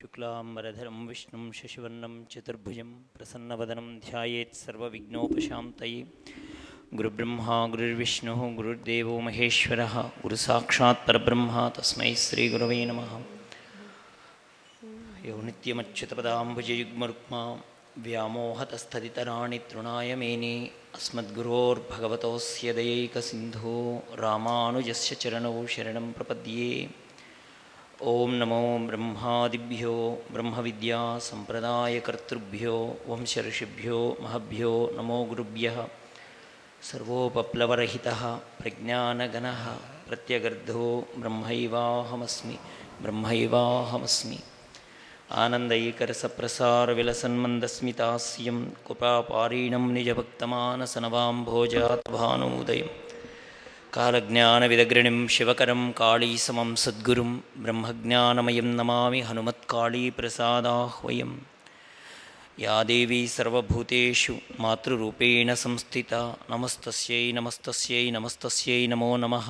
शुक्लाम्बरधरं विष्णुं शशिवर्णं चतुर्भुजं प्रसन्नवदनं ध्यायेत् सर्वविघ्नोपशान्तये। गुरुब्रह्मा गुरुर्विष्णुः गुरुर्देवो महेश्वरः गुरुसाक्षात् परब्रह्म तस्मै श्रीगुरवे नमः। यो नित्यमच्युतपदाम्बुजयुग्मरुक्मा व्यामोहतस्थदितराणि तृणाय मेने अस्मद्गुरोर्भगवतोऽस्य दयैकसिन्धो रामानुजस्य चरणौ शरणं प्रपद्ये ॐ नमो ब्रह्मादिभ्यो ब्रह्मविद्यासम्प्रदायकर्तृभ्यो वंशऋषिभ्यो, महभ्यो, नमो गुरुभ्यः, सर्वोपप्लवरहितः, प्रज्ञानगणः, प्रत्यगर्धो ब्रह्मैवाहमस्मि ब्रह्मैवाहमस्मि। आनन्दैकरसप्रसारविलसन्मन्दस्मितास्यं, कुपापारीणं निजभक्तमानसनवाम्भोजात् भानुमुदयम् कालज्ञानविदग्रणिं शिवकरं काळीसमं सद्गुरुं ब्रह्मज्ञानमयं नमामि हनुमत्काळीप्रसादाह्वयं या देवी सर्वभूतेषु मातृरूपेण संस्थिता नमस्तस्यै नमस्तस्यै नमस्तस्यै नमो नमः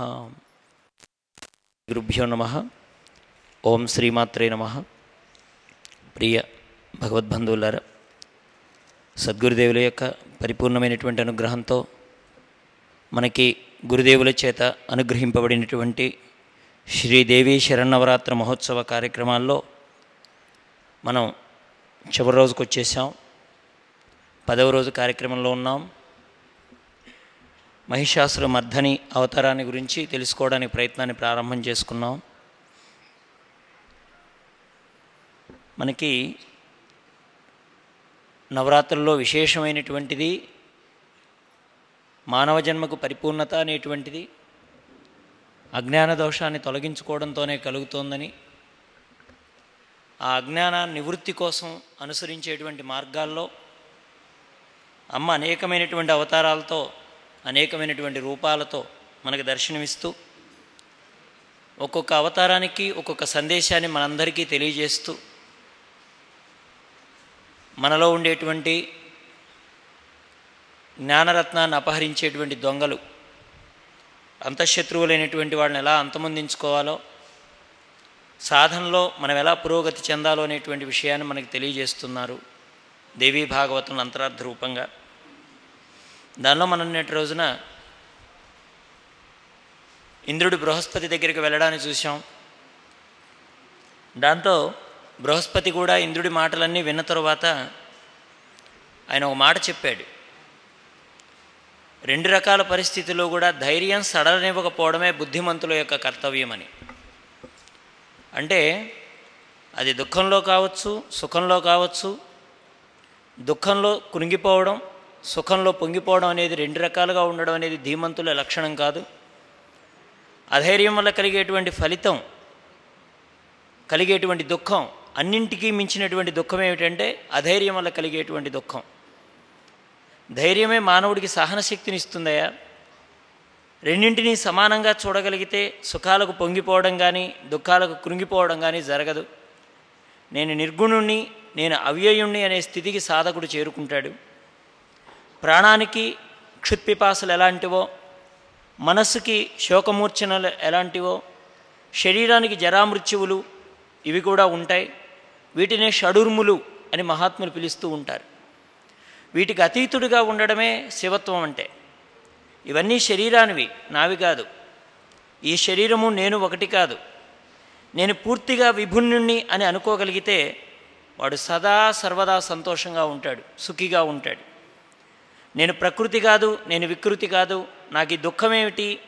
గురుభ్యో నమ ఓం శ్రీమాత్రే నమ ప్రియ భగవద్బంధువులారా సద్గురుదేవుల యొక్క పరిపూర్ణమైనటువంటి అనుగ్రహంతో మనకి గురుదేవుల చేత అనుగ్రహింపబడినటువంటి శ్రీదేవి శరణవరాత్ర మహోత్సవ కార్యక్రమాల్లో మనం చివరి రోజుకు వచ్చేసాం. పదవ రోజు కార్యక్రమంలో ఉన్నాం. మహిషాసుర మర్ధని అవతారాన్ని గురించి తెలుసుకోవడానికి ప్రయత్నాన్ని ప్రారంభం చేసుకున్నాం. మనకి నవరాత్రుల్లో విశేషమైనటువంటిది మానవ జన్మకు పరిపూర్ణత అనేటువంటిది అజ్ఞాన దోషాన్ని తొలగించుకోవడంతోనే కలుగుతోందని ఆ అజ్ఞాన నివృత్తి కోసం అనుసరించేటువంటి మార్గాల్లో అమ్మ అనేకమైనటువంటి అవతారాలతో అనేకమైనటువంటి రూపాలతో మనకు దర్శనమిస్తూ ఒక్కొక్క అవతారానికి ఒక్కొక్క సందేశాన్ని మనందరికీ తెలియజేస్తూ మనలో ఉండేటువంటి జ్ఞానరత్నాన్ని అపహరించేటువంటి దొంగలు అంతఃశత్రువులైనటువంటి వాళ్ళని ఎలా అంతమొందించుకోవాలో సాధనలో మనం ఎలా పురోగతి చెందాలో అనేటువంటి విషయాన్ని మనకు తెలియజేస్తున్నారు దేవీ భాగవతం అంతరార్థ రూపంగా. దానిలో మనం నేటి రోజున ఇంద్రుడు బృహస్పతి దగ్గరికి వెళ్ళడాన్ని చూసాం దాంతో బృహస్పతి కూడా ఇంద్రుడి మాటలన్నీ విన్న తరువాత ఆయన ఒక మాట చెప్పాడు. రెండు రకాల పరిస్థితుల్లో కూడా ధైర్యం సడలనివ్వకపోవడమే బుద్ధిమంతుల యొక్క కర్తవ్యమని. అంటే అది దుఃఖంలో కావచ్చు సుఖంలో కావచ్చు దుఃఖంలో కునిగిపోవడం సుఖంలో పొంగిపోవడం అనేది రెండు రకాలుగా ఉండడం అనేది ధీమంతుల లక్షణం కాదు. అధైర్యం వల్ల కలిగేటువంటి ఫలితం కలిగేటువంటి దుఃఖం అన్నింటికీ మించినటువంటి దుఃఖం ఏమిటంటే అధైర్యం వల్ల కలిగేటువంటి దుఃఖం. ధైర్యమే మానవుడికి సహనశక్తిని ఇస్తుందయ్యా. రెండింటినీ సమానంగా చూడగలిగితే సుఖాలకు పొంగిపోవడం కానీ దుఃఖాలకు కృంగిపోవడం కానీ జరగదు. నేను నిర్గుణుణ్ణి నేను అవ్యయుణ్ణి అనే స్థితికి సాధకుడు చేరుకుంటాడు. ప్రాణానికి క్షుత్పిపాసలు ఎలాంటివో మనస్సుకి శోకమూర్ఛనలు ఎలాంటివో శరీరానికి జరామృత్యువులు ఇవి కూడా ఉంటాయి. వీటినే షడుర్ములు అని మహాత్ములు పిలుస్తూ ఉంటారు. వీటికి అతీతుడిగా ఉండడమే శివత్వం అంటే. ఇవన్నీ శరీరానివి నావి కాదు. ఈ శరీరము నేను ఒకటి కాదు. నేను పూర్తిగా విభిన్నుణ్ణి అని అనుకోగలిగితే వాడు సదా సర్వదా సంతోషంగా ఉంటాడు సుఖిగా ఉంటాడు. నేను ప్రకృతి కాదు నేను వికృతి కాదు నాకు ఈ దుఃఖమేమిటి?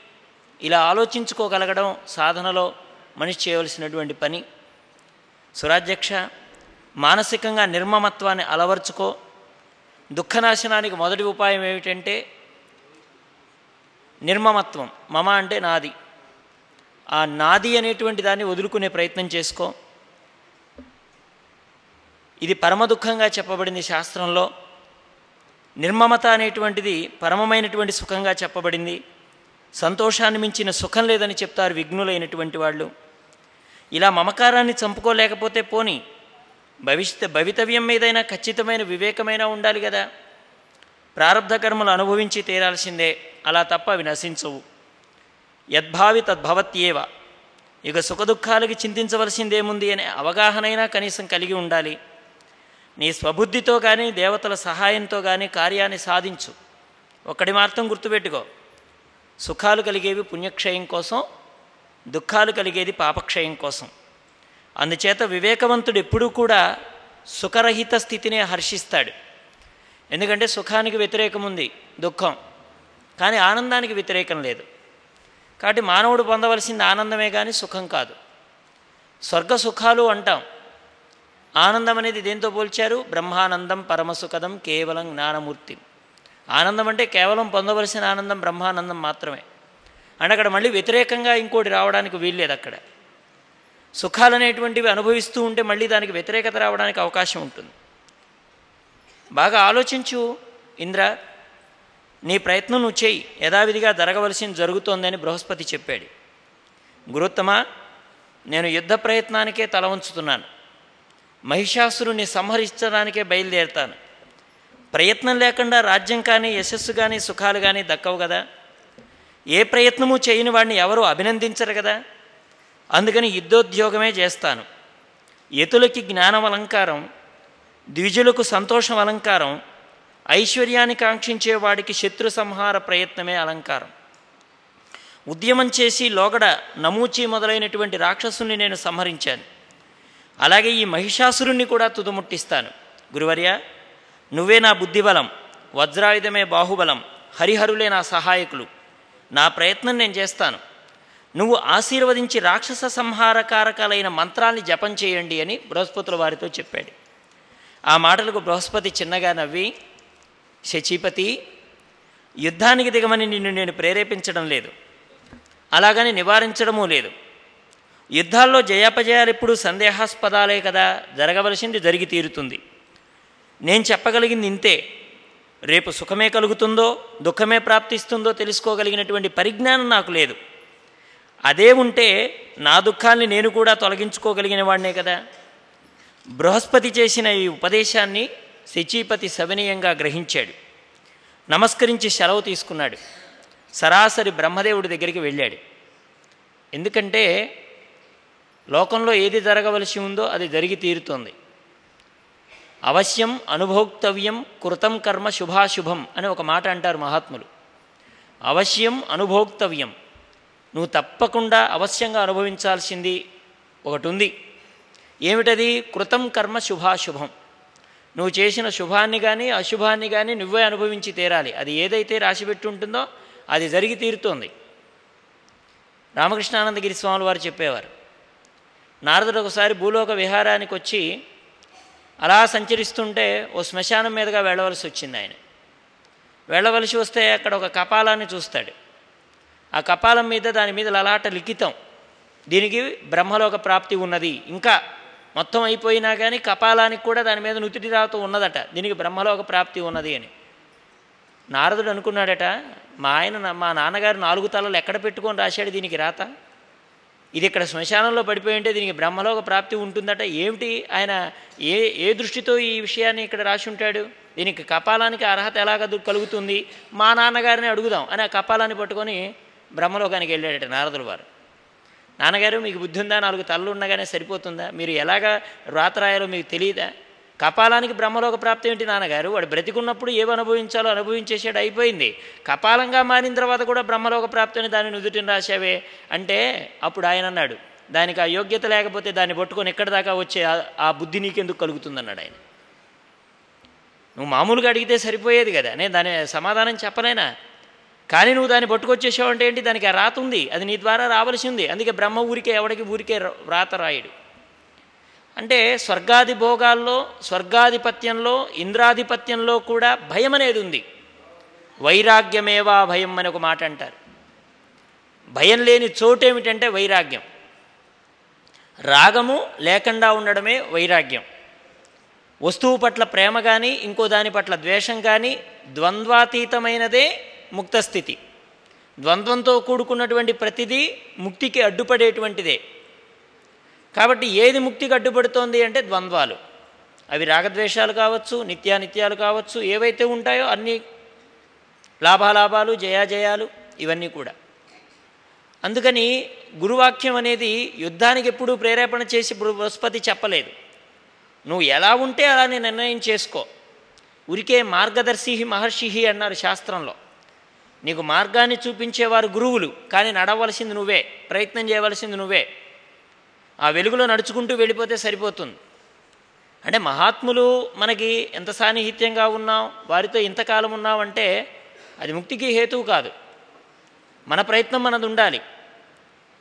ఇలా ఆలోచించుకోగలగడం సాధనలో మనిషి చేయవలసినటువంటి పని. సురాధ్యక్ష మానసికంగా నిర్మమత్వాన్ని అలవర్చుకో దుఃఖనాశనానికి మొదటి ఉపాయం ఏమిటంటే నిర్మమత్వం. మమ అంటే నాది. ఆ నాది అనేటువంటి దాన్ని వదులుకునే ప్రయత్నం చేసుకో. ఇది పరమ దుఃఖంగా చెప్పబడింది శాస్త్రంలో. నిర్మమత అనేటువంటిది పరమమైనటువంటి సుఖంగా చెప్పబడింది. సంతోషాన్ని మించిన సుఖం లేదని చెప్తారు విఘ్నులైనటువంటి వాళ్ళు. ఇలా మమకారాన్ని చంపుకోలేకపోతే పోని భవిష్యత్ భవితవ్యం మీదైనా ఖచ్చితమైన వివేకమైనా ఉండాలి కదా. ప్రారంధ కర్మలు అనుభవించి తీరాల్సిందే అలా తప్ప అవి నశించవు. యద్భావి తద్భవత్యేవ. ఇక సుఖదుఖాలకి చింతించవలసిందేముంది అనే అవగాహనైనా కనీసం కలిగి ఉండాలి. నీ స్వబుద్ధితో కానీ దేవతల సహాయంతో కానీ కార్యాన్ని సాధించు. ఒక్కడి మాత్రం గుర్తుపెట్టుకో. సుఖాలు కలిగేవి పుణ్యక్షయం కోసం దుఃఖాలు కలిగేది పాపక్షయం కోసం. అందుచేత వివేకవంతుడు ఎప్పుడూ కూడా సుఖరహిత స్థితినే హర్షిస్తాడు. ఎందుకంటే సుఖానికి వ్యతిరేకం ఉంది దుఃఖం. కానీ ఆనందానికి వ్యతిరేకం లేదు. కాబట్టి మానవుడు పొందవలసింది ఆనందమే కానీ సుఖం కాదు. స్వర్గ సుఖాలు అంటాం. ఆనందం అనేది దేంతో పోల్చారు? బ్రహ్మానందం పరమసుఖదం కేవలం జ్ఞానమూర్తి. ఆనందం అంటే కేవలం పొందవలసిన ఆనందం బ్రహ్మానందం మాత్రమే. అంటే అక్కడ మళ్ళీ వ్యతిరేకంగా ఇంకోటి రావడానికి వీల్లేదు అక్కడ. సుఖాలు అనేటువంటివి అనుభవిస్తూ ఉంటే మళ్ళీ దానికి వ్యతిరేకత రావడానికి అవకాశం ఉంటుంది. బాగా ఆలోచించు ఇంద్ర నీ ప్రయత్నం నువ్వు చేయి. యథావిధిగా జరగవలసింది జరుగుతోందని బృహస్పతి చెప్పాడు. గురుత్తమా నేను యుద్ధ ప్రయత్నానికే తల వంచుతున్నాను. మహిషాసురుని సంహరించడానికే బయలుదేరుతాను. ప్రయత్నం లేకుండా రాజ్యం కానీ యశస్సు కానీ సుఖాలు కానీ దక్కవు కదా. ఏ ప్రయత్నము చేయని వాడిని ఎవరు అభినందించరు కదా. అందుకని యుద్ధోద్యోగమే చేస్తాను. యతులకి జ్ఞానం అలంకారం ద్విజులకు సంతోషం అలంకారం ఐశ్వర్యాన్ని కాంక్షించే వాడికి శత్రు సంహార ప్రయత్నమే అలంకారం. ఉద్యమం చేసి లోగడ నమూచి మొదలైనటువంటి రాక్షసుని నేను సంహరించాను. అలాగే ఈ మహిషాసురుణ్ణి కూడా తుదముట్టిస్తాను. గురువర్య నువ్వే నా బుద్ధిబలం వజ్రాయుధమే బాహుబలం హరిహరులే నా సహాయకులు. నా ప్రయత్నం నేను చేస్తాను. నువ్వు ఆశీర్వదించి రాక్షస సంహారకారకాలైన మంత్రాల్ని జపం చేయండి అని బృహస్పతుల వారితో చెప్పాడు. ఆ మాటలకు బృహస్పతి చిన్నగా నవ్వి శచీపతి యుద్ధానికి దిగమని నిన్ను నేను ప్రేరేపించడం లేదు. అలాగని నివారించడమూ లేదు. యుద్ధాల్లో జయాపజయాలు ఎప్పుడు సందేహాస్పదాలే కదా జరగవలసింది జరిగి తీరుతుంది. నేను చెప్పగలిగింది ఇంతే. రేపు సుఖమే కలుగుతుందో దుఃఖమే ప్రాప్తిస్తుందో తెలుసుకోగలిగినటువంటి పరిజ్ఞానం నాకు లేదు. అదే ఉంటే నా దుఃఖాన్ని నేను కూడా తొలగించుకోగలిగిన వాడినే కదా. బృహస్పతి చేసిన ఈ ఉపదేశాన్ని శచీపతి సవినీయంగా గ్రహించాడు. నమస్కరించి సెలవు తీసుకున్నాడు. సరాసరి బ్రహ్మదేవుడి దగ్గరికి వెళ్ళాడు. ఎందుకంటే లోకంలో ఏది జరగవలసి ఉందో అది జరిగి తీరుతోంది. అవశ్యం అనుభోక్తవ్యం కృతం కర్మ శుభాశుభం అని ఒక మాట అంటారు మహాత్ములు. అవశ్యం అనుభోక్తవ్యం. నువ్వు తప్పకుండా అవశ్యంగా అనుభవించాల్సింది ఒకటి ఉంది ఏమిటది? కృతం కర్మ శుభాశుభం. నువ్వు చేసిన శుభాన్ని కానీ అశుభాన్ని కానీ నువ్వే అనుభవించి తీరాలి. అది ఏదైతే రాసిపెట్టి ఉంటుందో అది జరిగి తీరుతోంది. రామకృష్ణానందగిరి స్వాములు వారు చెప్పేవారు నారదుడు ఒకసారి భూలోక విహారానికి వచ్చి అలా సంచరిస్తుంటే ఓ శ్మశానం మీదుగా వెళ్ళవలసి వచ్చింది ఆయన. వెళ్ళవలసి వస్తే అక్కడ ఒక కపాలాన్ని చూస్తాడు. ఆ కపాలం మీద దాని మీద లలాట లిఖితం. దీనికి బ్రహ్మలోక ప్రాప్తి ఉన్నది. ఇంకా మొత్తం అయిపోయినా కానీ కపాలానికి కూడా దాని మీద నుతిటి రాత ఉన్నదట. దీనికి బ్రహ్మలోక ప్రాప్తి ఉన్నది అని. నారదుడు అనుకున్నాడట మా ఆయన మా నాన్నగారు నాలుగు తలలు ఎక్కడ పెట్టుకొని రాశాడు దీనికి రాత? ఇది ఇక్కడ శ్మశానంలో పడిపోయి ఉంటే దీనికి బ్రహ్మలోక ప్రాప్తి ఉంటుందట. ఏమిటి ఆయన ఏ ఏ దృష్టితో ఈ విషయాన్ని ఇక్కడ రాసి ఉంటాడు? దీనికి కపాలానికి అర్హత ఎలాగ కలుగుతుంది? మా నాన్నగారిని అడుగుదాం అని ఆ కపాలాన్ని పట్టుకొని బ్రహ్మలోకానికి వెళ్ళాడట నారదుల వారు. నాన్నగారు మీకు బుద్ధి ఉందా నాలుగు తలలు ఉండగానే సరిపోతుందా? మీరు ఎలాగా రాత రాయాలో మీకు తెలియదా? కపాలానికి బ్రహ్మలోక ప్రాప్తి ఏంటి నాన్నగారు? వాడు బ్రతికున్నప్పుడు ఏవి అనుభవించాలో అనుభవించేసాడు అయిపోయింది. కపాలంగా మారిన తర్వాత కూడా బ్రహ్మలోక ప్రాప్తి అని దాన్ని నుదుటిని రాశావే అంటే అప్పుడు ఆయన అన్నాడు దానికి ఆ యోగ్యత లేకపోతే దాన్ని పట్టుకొని ఎక్కడి దాకా వచ్చే ఆ బుద్ధి నీకెందుకు కలుగుతుందన్నాడు ఆయన. నువ్వు మామూలుగా అడిగితే సరిపోయేది కదా. నేను దాని సమాధానం చెప్పలేనా? కానీ నువ్వు దాన్ని పట్టుకొచ్చేసావు అంటే ఏంటి? దానికి ఆ రాత ఉంది. అది నీ ద్వారా రావలసింది అందుకే బ్రహ్మ ఊరికే ఎవడికి ఊరికే రాత రాయుడు. అంటే స్వర్గాది భోగాల్లో స్వర్గాధిపత్యంలో ఇంద్రాధిపత్యంలో కూడా భయం అనేది ఉంది. వైరాగ్యమేవా భయం అని ఒక మాట అంటారు. భయం లేని చోటు ఏమిటంటే వైరాగ్యం. రాగము లేకుండా ఉండడమే వైరాగ్యం. వస్తువు పట్ల ప్రేమ కానీ ఇంకో దాని పట్ల ద్వేషం కానీ ద్వంద్వాతీతమైనదే ముక్తస్థితి. ద్వంద్వంతో కూడుకున్నటువంటి ప్రతిదీ ముక్తికి అడ్డుపడేటువంటిదే. కాబట్టి ఏది ముక్తికి అడ్డుపడుతోంది అంటే ద్వంద్వాలు. అవి రాగద్వేషాలు కావచ్చు నిత్యానిత్యాలు కావచ్చు ఏవైతే ఉంటాయో అన్నీ లాభాలాభాలు జయాజయాలు ఇవన్నీ కూడా. అందుకని గురువాక్యం అనేది యుద్ధానికి ఎప్పుడూ ప్రేరేపణ చేసి బృహస్పతి చెప్పలేదు. నువ్వు ఎలా ఉంటే అలానే నిర్ణయం చేసుకో. ఉరికే మార్గదర్శి మహర్షి అన్నారు శాస్త్రంలో. నీకు మార్గాన్ని చూపించేవారు గురువులు కానీ నడవలసింది నువ్వే ప్రయత్నం చేయవలసింది నువ్వే. ఆ వెలుగులో నడుచుకుంటూ వెళ్ళిపోతే సరిపోతుంది. అంటే మహాత్ములు మనకి ఎంత సాన్నిహిత్యంగా ఉన్నాం వారితో ఇంతకాలం ఉన్నామంటే అది ముక్తికి హేతువు కాదు. మన ప్రయత్నం మనది ఉండాలి.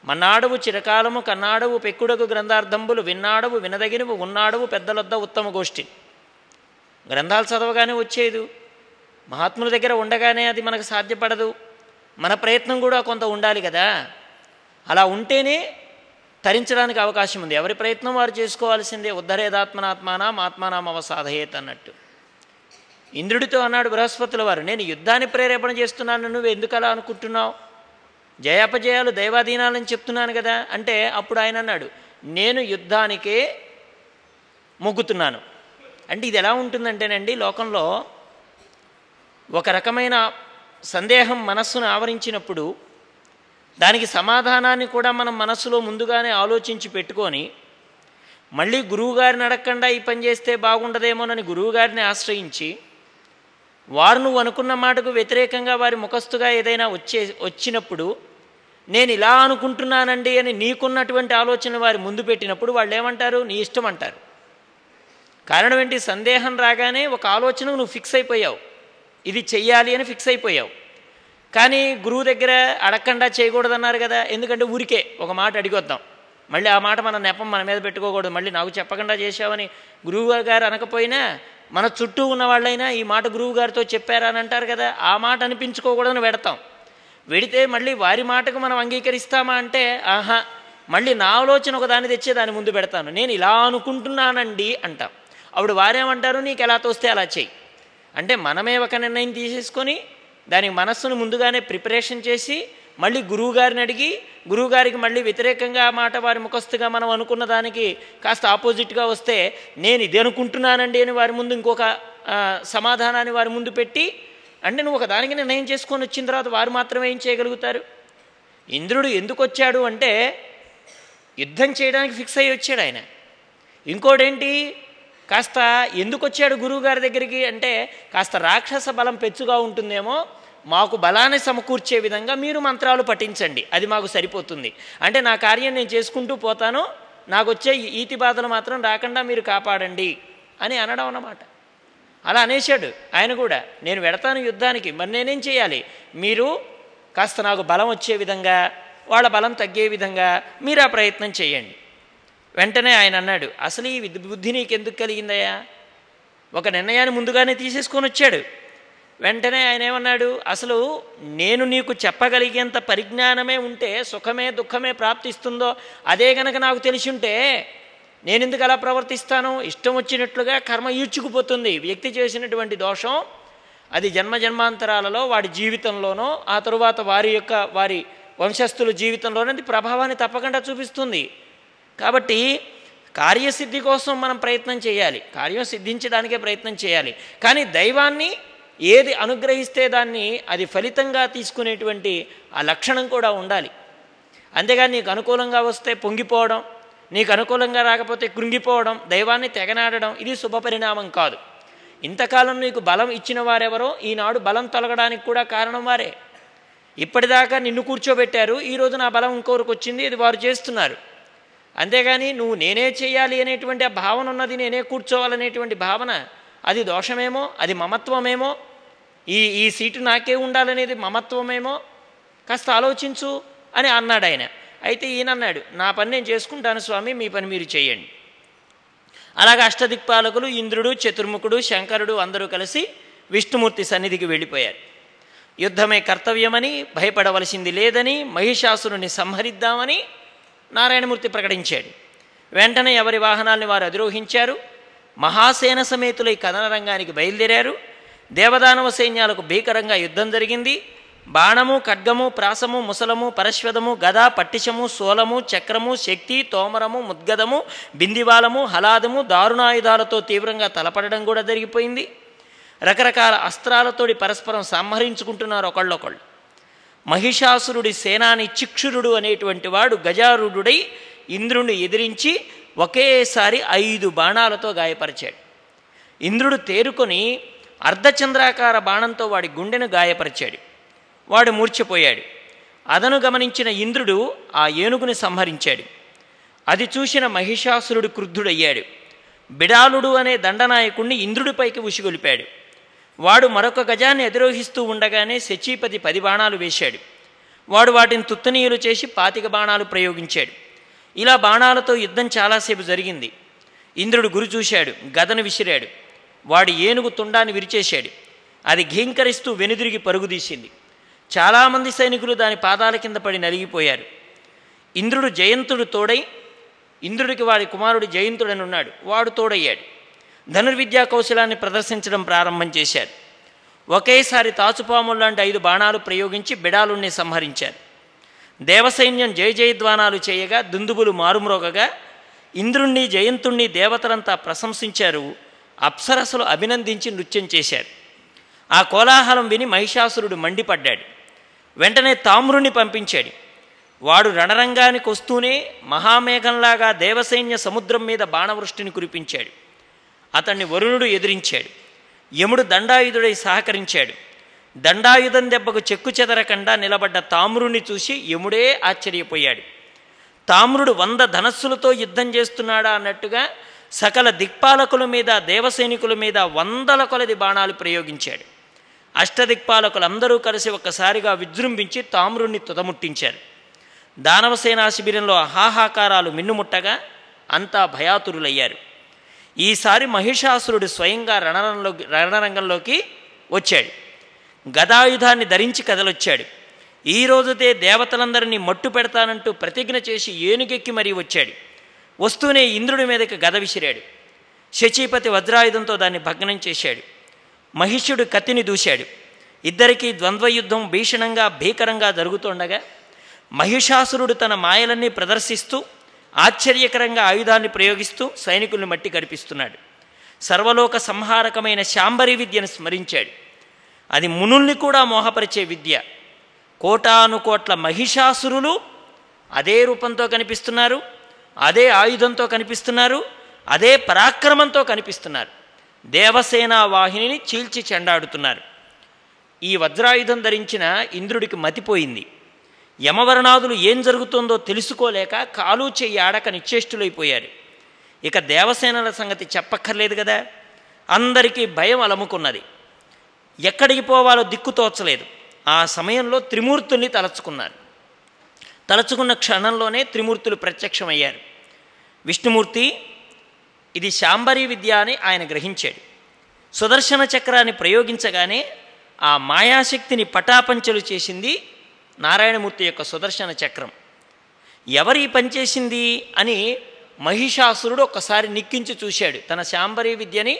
మన్నాడవు చిరకాలము కన్నాడవు పెక్కుడకు గ్రంథార్థంబులు విన్నాడవు వినదగినవు ఉన్నాడవు పెద్దలొద్ద ఉత్తమ గోష్ఠి. గ్రంథాలు చదవగానే వచ్చేది. మహాత్ముల దగ్గర ఉండగానే అది మనకు సాధ్యపడదు. మన ప్రయత్నం కూడా కొంత ఉండాలి కదా. అలా ఉంటేనే తరించడానికి అవకాశం ఉంది. ఎవరి ప్రయత్నం వారు చేసుకోవాల్సిందే. ఉద్ధరేదాత్మనాత్మానం ఆత్మానాం అవసాధయేత్ అన్నట్టు. ఇంద్రుడితో అన్నాడు బృహస్పతుల వారు నేను యుద్ధాన్ని ప్రేరేపణ చేస్తున్నాను. నువ్వు ఎందుకు అలా అనుకుంటున్నావు? జయాపజయాలు దైవాధీనాలని చెప్తున్నాను కదా. అంటే అప్పుడు ఆయన అన్నాడు నేను యుద్ధానికే మొగ్గుతున్నాను. అంటే ఇది ఎలా ఉంటుందంటేనండి లోకంలో ఒక రకమైన సందేహం మనస్సును ఆవరించినప్పుడు దానికి సమాధానాన్ని కూడా మనం మనస్సులో ముందుగానే ఆలోచించి పెట్టుకొని మళ్ళీ గురువుగారిని అడగకుండా ఈ పని చేస్తే బాగుండదేమోనని గురువుగారిని ఆశ్రయించి వారు నువ్వు అనుకున్న మాటకు వ్యతిరేకంగా వారి ముఖస్తుగా ఏదైనా వచ్చే వచ్చినప్పుడు నేను ఇలా అనుకుంటున్నానండి అని నీకున్నటువంటి ఆలోచన వారి ముందు పెట్టినప్పుడు వాళ్ళు ఏమంటారు నీ ఇష్టం అంటారు. కారణం ఏంటి? సందేహం రాగానే ఒక ఆలోచన నువ్వు ఫిక్స్ అయిపోయావు. ఇది చెయ్యాలి అని ఫిక్స్ అయిపోయావు. కానీ గురువు దగ్గర అడగకుండా చేయకూడదన్నారు కదా ఎందుకంటే ఊరికే ఒక మాట అడిగొద్దాం. మళ్ళీ ఆ మాట మన నెపం మన మీద పెట్టుకోకూడదు. మళ్ళీ నాకు చెప్పకుండా చేశావని గురువు గారు అనకపోయినా మన చుట్టూ ఉన్న వాళ్ళైనా ఈ మాట గురువు గారితో చెప్పారా అని అంటారు కదా ఆ మాట అనిపించుకోకూడదని పెడతాం వెడితే మళ్ళీ వారి మాటకు మనం అంగీకరిస్తామా అంటే ఆహా మళ్ళీ నా ఆలోచన ఒక దాన్ని తెచ్చే దాని ముందు పెడతాను. నేను ఇలా అనుకుంటున్నానండి అంటాం. అప్పుడు వారేమంటారు నీకు ఎలా తోస్తే అలా చెయ్యి. అంటే మనమే ఒక నిర్ణయం తీసేసుకొని దానికి మనస్సును ముందుగానే ప్రిపరేషన్ చేసి మళ్ళీ గురువుగారిని అడిగి గురువుగారికి మళ్ళీ వ్యతిరేకంగా మాట వారి ముఖస్తుగా మనం అనుకున్న దానికి కాస్త ఆపోజిట్గా వస్తే నేను ఇది అనుకుంటున్నానండి అని వారి ముందు ఇంకొక సమాధానాన్ని వారి ముందు పెట్టి అంటే నువ్వు ఒక దానికి నిర్ణయం చేసుకొని వచ్చిన తర్వాత వారు మాత్రమే ఏం చేయగలుగుతారు? ఇంద్రుడు ఎందుకు వచ్చాడు అంటే యుద్ధం చేయడానికి ఫిక్స్ అయ్యి వచ్చాడు ఆయన. ఇంకోటేంటి? కాస్త ఎందుకు వచ్చాడు గురువుగారి దగ్గరికి? అంటే కాస్త రాక్షస బలం పెచ్చుగా ఉంటుందేమో మాకు బలాన్ని సమకూర్చే విధంగా మీరు మంత్రాలు పఠించండి. అది మాకు సరిపోతుంది. అంటే నా కార్యం నేను చేసుకుంటూ పోతాను నాకు వచ్చే ఈ ఈతి బాధలు మాత్రం రాకుండా మీరు కాపాడండి అని అనడం అన్నమాట. అలా అనేశాడు ఆయన కూడా. నేను వెడతాను యుద్ధానికి మరి నేనేం చేయాలి? మీరు కాస్త నాకు బలం వచ్చే విధంగా వాళ్ళ బలం తగ్గే విధంగా మీరు ఆ ప్రయత్నం చేయండి. వెంటనే ఆయన అన్నాడు అసలు ఈ విద్- బుద్ధి నీకెందుకు కలిగిందయ్యా? ఒక నిర్ణయాన్ని ముందుగానే తీసేసుకొని వచ్చాడు. వెంటనే ఆయన ఏమన్నాడు అసలు నేను నీకు చెప్పగలిగేంత పరిజ్ఞానమే ఉంటే సుఖమే దుఃఖమే ప్రాప్తిస్తుందో అదే గనక నాకు తెలిసి ఉంటే నేను ఎందుకు అలా ప్రవర్తిస్తాను? ఇష్టం వచ్చినట్లుగా కర్మ ఈడ్చుకుపోతుంది. వ్యక్తి చేసినటువంటి దోషం అది జన్మ జన్మాంతరాలలో వాడి జీవితంలోనో ఆ తరువాత వారి యొక్క వారి వంశస్థుల జీవితంలోనే ప్రభావాన్ని తప్పకుండా చూపిస్తుంది. కాబట్టి కార్యసిద్ధి కోసం మనం ప్రయత్నం చేయాలి. కార్యం సిద్ధించడానికే ప్రయత్నం చేయాలి. కానీ దైవాన్ని ఏది అనుగ్రహిస్తే దాన్ని అది ఫలితంగా తీసుకునేటువంటి ఆ లక్షణం కూడా ఉండాలి. అంతేగాని నీకు అనుకూలంగా వస్తే పొంగిపోవడం నీకు అనుకూలంగా రాకపోతే కృంగిపోవడం దైవాన్ని తెగనాడడం ఇది శుభపరిణామం కాదు. ఇంతకాలం నీకు బలం ఇచ్చిన వారెవరో ఈనాడు బలం తొలగడానికి కూడా కారణం వారే. ఇప్పటిదాకా నిన్ను కూర్చోబెట్టారు ఈరోజు నా బలం ఇంకొకరికి వచ్చింది ఇది వారు చేస్తున్నారు. అంతేగాని నువ్వు నేనే చేయాలి అనేటువంటి ఆ భావన ఉన్నది నేనే కూర్చోవాలనేటువంటి భావన అది దోషమేమో అది మమత్వమేమో ఈ ఈ సీటు నాకే ఉండాలనేది మమత్వమేమో కాస్త ఆలోచించు అని అన్నాడు ఆయన. అయితే ఈయన అన్నాడు నా పని నేను చేసుకుంటాను స్వామి మీ పని మీరు చేయండి. అలాగే అష్టదిక్పాలకులు ఇంద్రుడు చతుర్ముఖుడు శంకరుడు అందరూ కలిసి విష్ణుమూర్తి సన్నిధికి వెళ్ళిపోయారు. యుద్ధమే కర్తవ్యమని భయపడవలసింది లేదని మహిషాసురుని సంహరిద్దామని నారాయణమూర్తి ప్రకటించాడు. వెంటనే ఎవరి వాహనాల్ని వారు అధిరోహించారు? మహాసేన సమేతులై కథన రంగానికి బయలుదేరారు. దేవదానవ సైన్యాలకు భీకరంగా యుద్ధం జరిగింది. బాణము ఖడ్గము ప్రాసము ముసలము పరశ్వదము గద పట్టిషము సోలము చక్రము శక్తి తోమరము ముద్గదము బిందివాలము హలాదము దారుణాయుధాలతో తీవ్రంగా తలపడడం కూడా జరిగిపోయింది. రకరకాల అస్త్రాలతోటి పరస్పరం సంహరించుకుంటున్నారు ఒకళ్ళొకళ్ళు. మహిషాసురుడి సేనాని చిక్షురుడు అనేటువంటి వాడు గజారుడై ఇంద్రుణ్ణి ఎదిరించి ఒకేసారి ఐదు బాణాలతో గాయపరిచాడు. ఇంద్రుడు తేరుకొని అర్ధచంద్రాకార బాణంతో వాడి గుండెను గాయపరిచాడు. వాడు మూర్చిపోయాడు అదను గమనించిన ఇంద్రుడు ఆ ఏనుగుని సంహరించాడు. అది చూసిన మహిషాసురుడు క్రుద్ధుడయ్యాడు. బిడాలుడు అనే దండనాయకుణ్ణి ఇంద్రుడిపైకి ఉసిగొలిపాడు. వాడు మరొక గజాన్ని అధిరోహిస్తూ ఉండగానే శచీపతి పది బాణాలు వేశాడు. వాడు వాటిని తుత్తనీయులు చేసి పాతిక బాణాలు ప్రయోగించాడు. ఇలా బాణాలతో యుద్ధం చాలాసేపు జరిగింది. ఇంద్రుడు గురి చూశాడు గదను విసిరాడు. వాడు ఏనుగు తుండాన్ని విరిచేశాడు. అది ఘీంకరిస్తూ వెనుదిరిగి పరుగుదీసింది చాలామంది సైనికులు దాని పాదాల కింద పడి నలిగిపోయారు. ఇంద్రుడు జయంతుడు తోడై ఇంద్రుడికి వాడి కుమారుడు జయంతుడని ఉన్నాడు వాడు తోడయ్యాడు. ధనుర్విద్యా కౌశలాన్ని ప్రదర్శించడం ప్రారంభం చేశారు ఒకేసారి తాచుపాములు లాంటి ఐదు బాణాలు ప్రయోగించి బిడాలుణ్ణి సంహరించారు దేవసైన్యం జయ జయధ్వానాలు చేయగా దుందుబులు మారుమ్రోగగా ఇంద్రుణ్ణి జయంతుణ్ణి దేవతలంతా ప్రశంసించారు. అప్సరసులు అభినందించి నృత్యం చేశారు. ఆ కోలాహలం విని మహిషాసురుడు మండిపడ్డాడు. వెంటనే తామ్రుణ్ణి పంపించాడు. వాడు రణరంగానికి వస్తూనే మహామేఘంలాగా దేవసైన్య సముద్రం మీద బాణవృష్టిని కురిపించాడు. అతన్ని వరుణుడు ఎదిరించాడు. యముడు దండాయుధుడై సహకరించాడు. దండాయుధం దెబ్బకు చెక్కు చెదరకుండా నిలబడ్డ తామ్రుని చూసి యముడే ఆశ్చర్యపోయాడు. తామ్రుడు వంద ధనస్సులతో యుద్ధం చేస్తున్నాడా అన్నట్టుగా సకల దిక్పాలకుల మీద దేవసైనికుల మీద వందల కొలది బాణాలు ప్రయోగించాడు. అష్టదిక్పాలకులందరూ కలిసి ఒక్కసారిగా విజృంభించి తామ్రుణ్ణి తుదముట్టించారు. దానవసేనా శిబిరంలో హాహాకారాలు మిన్నుముట్టగా అంతా భయాతురులయ్యారు. ఈసారి మహిషాసురుడు స్వయంగా రణరంలో రణరంగంలోకి వచ్చాడు. గదాయుధాన్ని ధరించి కదలొచ్చాడు. ఈ రోజుతే దేవతలందరినీ మట్టు పెడతానంటూ ప్రతిజ్ఞ చేసి ఏనుగెక్కి మరీ వచ్చాడు. వస్తూనే ఇంద్రుడి మీదకి గద విసిరాడు. శచీపతి వజ్రాయుధంతో దాన్ని భగ్నం చేశాడు. మహిషుడు కత్తిని దూశాడు. ఇద్దరికీ ద్వంద్వయుద్ధం భీషణంగా భీకరంగా జరుగుతుండగా మహిషాసురుడు తన మాయలన్నీ ప్రదర్శిస్తూ ఆశ్చర్యకరంగా ఆయుధాన్ని ప్రయోగిస్తూ సైనికుల్ని మట్టి గడిపిస్తున్నాడు సర్వలోక సంహారకమైన శాంబరి విద్యను స్మరించాడు. అది మునుల్ని కూడా మోహపరిచే విద్య. కోటానుకోట్ల మహిషాసురులు అదే రూపంతో కనిపిస్తున్నారు అదే ఆయుధంతో కనిపిస్తున్నారు అదే పరాక్రమంతో కనిపిస్తున్నారు. దేవసేనా వాహినిని చీల్చి చెండాడుతున్నారు. ఈ వజ్రాయుధం ధరించిన ఇంద్రుడికి మతిపోయింది. యమవర్ణాదులు ఏం జరుగుతుందో తెలుసుకోలేక కాలు చెయ్యి ఆడక నిశ్చేష్టులైపోయారు. ఇక దేవసేనల సంగతి చెప్పక్కర్లేదు కదా? అందరికీ భయం అలముకున్నది. ఎక్కడికి పోవాలో దిక్కు తోచలేదు. ఆ సమయంలో త్రిమూర్తుల్ని తలచుకున్నారు. తలచుకున్న క్షణంలోనే త్రిమూర్తులు ప్రత్యక్షమయ్యారు. విష్ణుమూర్తి ఇది శాంబరీ విద్య అని ఆయన గ్రహించాడు. సుదర్శన చక్రాన్ని ప్రయోగించగానే ఆ మాయాశక్తిని పటాపంచలు చేసింది నారాయణమూర్తి యొక్క సుదర్శన చక్రం. ఎవరి పనిచేసింది అని మహిషాసురుడు ఒక్కసారి నిక్కించి చూశాడు. తన శాంబరీ విద్యని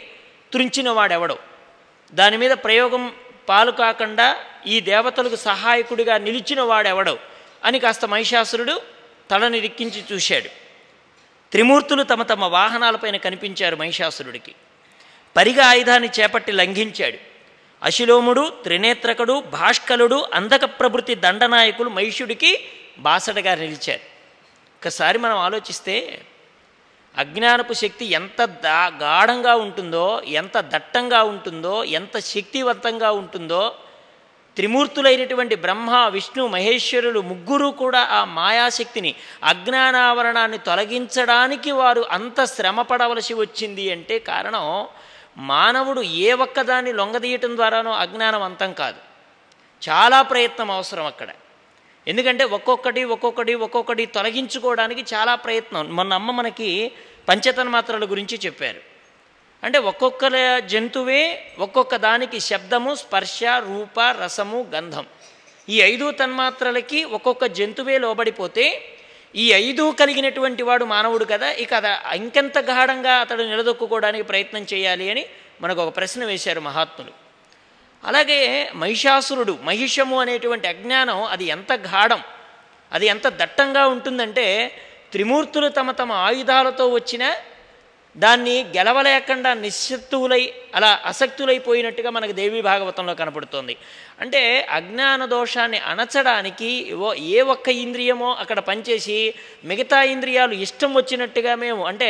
తురించినవాడెవడో. దాని మీద ప్రయోగం పాలు కాకుండా ఈ దేవతలకు సహాయకుడిగా నిలిచిన వాడెవడో అని కాస్త మహిషాసురుడు తలని రిక్కించి చూశాడు. త్రిమూర్తులు తమ తమ వాహనాలపైన కనిపించారు మహిషాసురుడికి. పరిగా ఆయుధాన్ని చేపట్టి లంఘించాడు. అశిలోముడు త్రినేత్రకుడు భాష్కలుడు అంధక ప్రభృతి దండనాయకులు మహిషుడికి బాసటగా నిలిచారు. ఒకసారి మనం ఆలోచిస్తే అజ్ఞానపు శక్తి ఎంత దా గాఢంగా ఉంటుందో ఎంత దట్టంగా ఉంటుందో ఎంత శక్తివంతంగా ఉంటుందో త్రిమూర్తులైనటువంటి బ్రహ్మ విష్ణు మహేశ్వరులు ముగ్గురు కూడా ఆ మాయాశక్తిని అజ్ఞానావరణాన్ని తొలగించడానికి వారు అంత శ్రమ పడవలసి వచ్చింది అంటే కారణం మానవుడు ఏ ఒక్కదాన్ని లొంగదీయటం ద్వారానో అజ్ఞానం అంతం కాదు. చాలా ప్రయత్నం అవసరం అక్కడ. ఎందుకంటే ఒక్కొక్కటి ఒక్కొక్కటి ఒక్కొక్కటి తొలగించుకోవడానికి చాలా ప్రయత్నం. మొన్న అమ్మ మనకి పంచతన్మాత్రల గురించి చెప్పారు. అంటే ఒక్కొక్క జంతువే ఒక్కొక్క దానికి శబ్దము స్పర్శ రూప రసము గంధం. ఈ ఐదు తన్మాత్రలకి ఒక్కొక్క జంతువే లోబడిపోతే ఈ ఐదు కలిగినటువంటి వాడు మానవుడు కదా ఇక ఇంకెంత గాఢంగా అతడు నిలదొక్కుకోవడానికి ప్రయత్నం చేయాలి అని మనకు ఒక ప్రశ్న వేశారు మహాత్ములు. అలాగే మహిషాసురుడు మహిషము అనేటువంటి అజ్ఞానం అది ఎంత గాఢం అది ఎంత దట్టంగా ఉంటుందంటే త్రిమూర్తులు తమ తమ ఆయుధాలతో వచ్చిన దాన్ని గెలవలేకుండా నిశ్శక్తులై అలా అసక్తులైపోయినట్టుగా మనకు దేవి భాగవతంలో కనపడుతోంది. అంటే అజ్ఞాన దోషాన్ని అణచడానికి ఓ ఏ ఒక్క ఇంద్రియమో అక్కడ పనిచేసి మిగతా ఇంద్రియాలు ఇష్టం వచ్చినట్టుగా మేము అంటే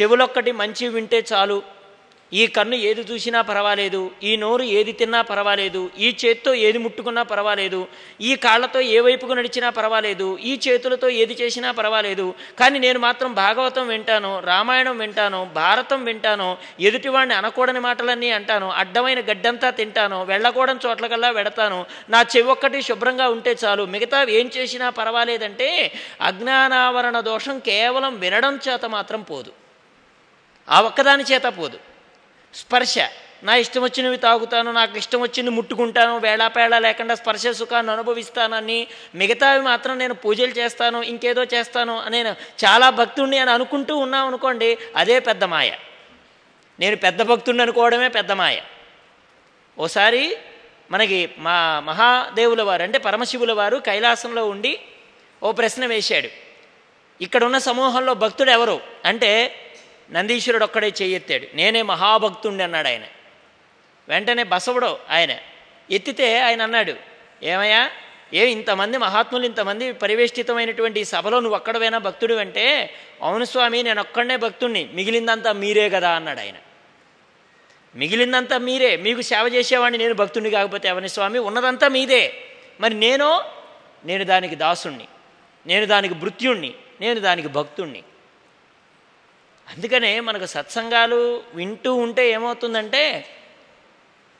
చెవులొక్కటి మంచి వింటే చాలు ఈ కన్ను ఏది చూసినా పర్వాలేదు ఈ నోరు ఏది తిన్నా పర్వాలేదు ఈ చేత్తో ఏది ముట్టుకున్నా పర్వాలేదు ఈ కాళ్ళతో ఏ వైపుకు నడిచినా పర్వాలేదు ఈ చేతులతో ఏది చేసినా పర్వాలేదు. కానీ నేను మాత్రం భాగవతం వింటాను రామాయణం వింటాను భారతం వింటాను ఎదుటివాడిని అనకూడని మాటలన్నీ అంటాను అడ్డమైన గడ్డంతా తింటాను వెళ్ళకూడని చోట్లకల్లా వెడతాను. నా చెవి ఒక్కటి శుభ్రంగా ఉంటే చాలు మిగతా ఏం చేసినా పర్వాలేదంటే అజ్ఞానావరణ దోషం కేవలం వినడం చేత మాత్రం పోదు. ఆ ఒక్కదాని చేత పోదు. స్పర్శ. నా ఇష్టం వచ్చినవి తాగుతాను నాకు ఇష్టం వచ్చింది ముట్టుకుంటాను వేళాపేళ లేకుండా స్పర్శ సుఖాన్ని అనుభవిస్తానని మిగతావి మాత్రం నేను పూజలు చేస్తాను ఇంకేదో చేస్తాను నేను చాలా భక్తుడిని అని అనుకుంటూ ఉన్నాం అనుకోండి అదే పెద్ద మాయ. నేను పెద్ద భక్తుడిని అనుకోవడమే పెద్ద మాయ. ఓసారి మనకి మా మహాదేవుల వారు అంటే పరమశివుల వారు కైలాసంలో ఉండి ఓ ప్రశ్న వేశాడు. ఇక్కడున్న సమూహంలో భక్తుడు ఎవరు? అంటే నందీశ్వరుడు ఒక్కడే చేయెత్తాడు. నేనే మహాభక్తుండి అన్నాడు ఆయన. వెంటనే బసవుడు ఆయన ఎత్తితే ఆయన అన్నాడు ఏమయ్యా ఏ ఇంతమంది మహాత్ములు ఇంతమంది పరివేష్టితమైనటువంటి ఈ సభలో నువ్వు ఒక్కడవైనా భక్తుడు అంటే అవును స్వామి నేను ఒక్కడనే భక్తుణ్ణి. మిగిలిందంతా మీరే కదా అన్నాడు ఆయన. మిగిలిందంతా మీరే. మీకు సేవ చేసేవాడిని నేను భక్తుడిని కాకపోతే ఎవరి స్వామి? ఉన్నదంతా మీదే. మరి నేనో? నేను దానికి దాసుణ్ణి. నేను దానికి భృత్యుణ్ణి. నేను దానికి భక్తుణ్ణి. అందుకనే మనకు సత్సంగాలు వింటూ ఉంటే ఏమవుతుందంటే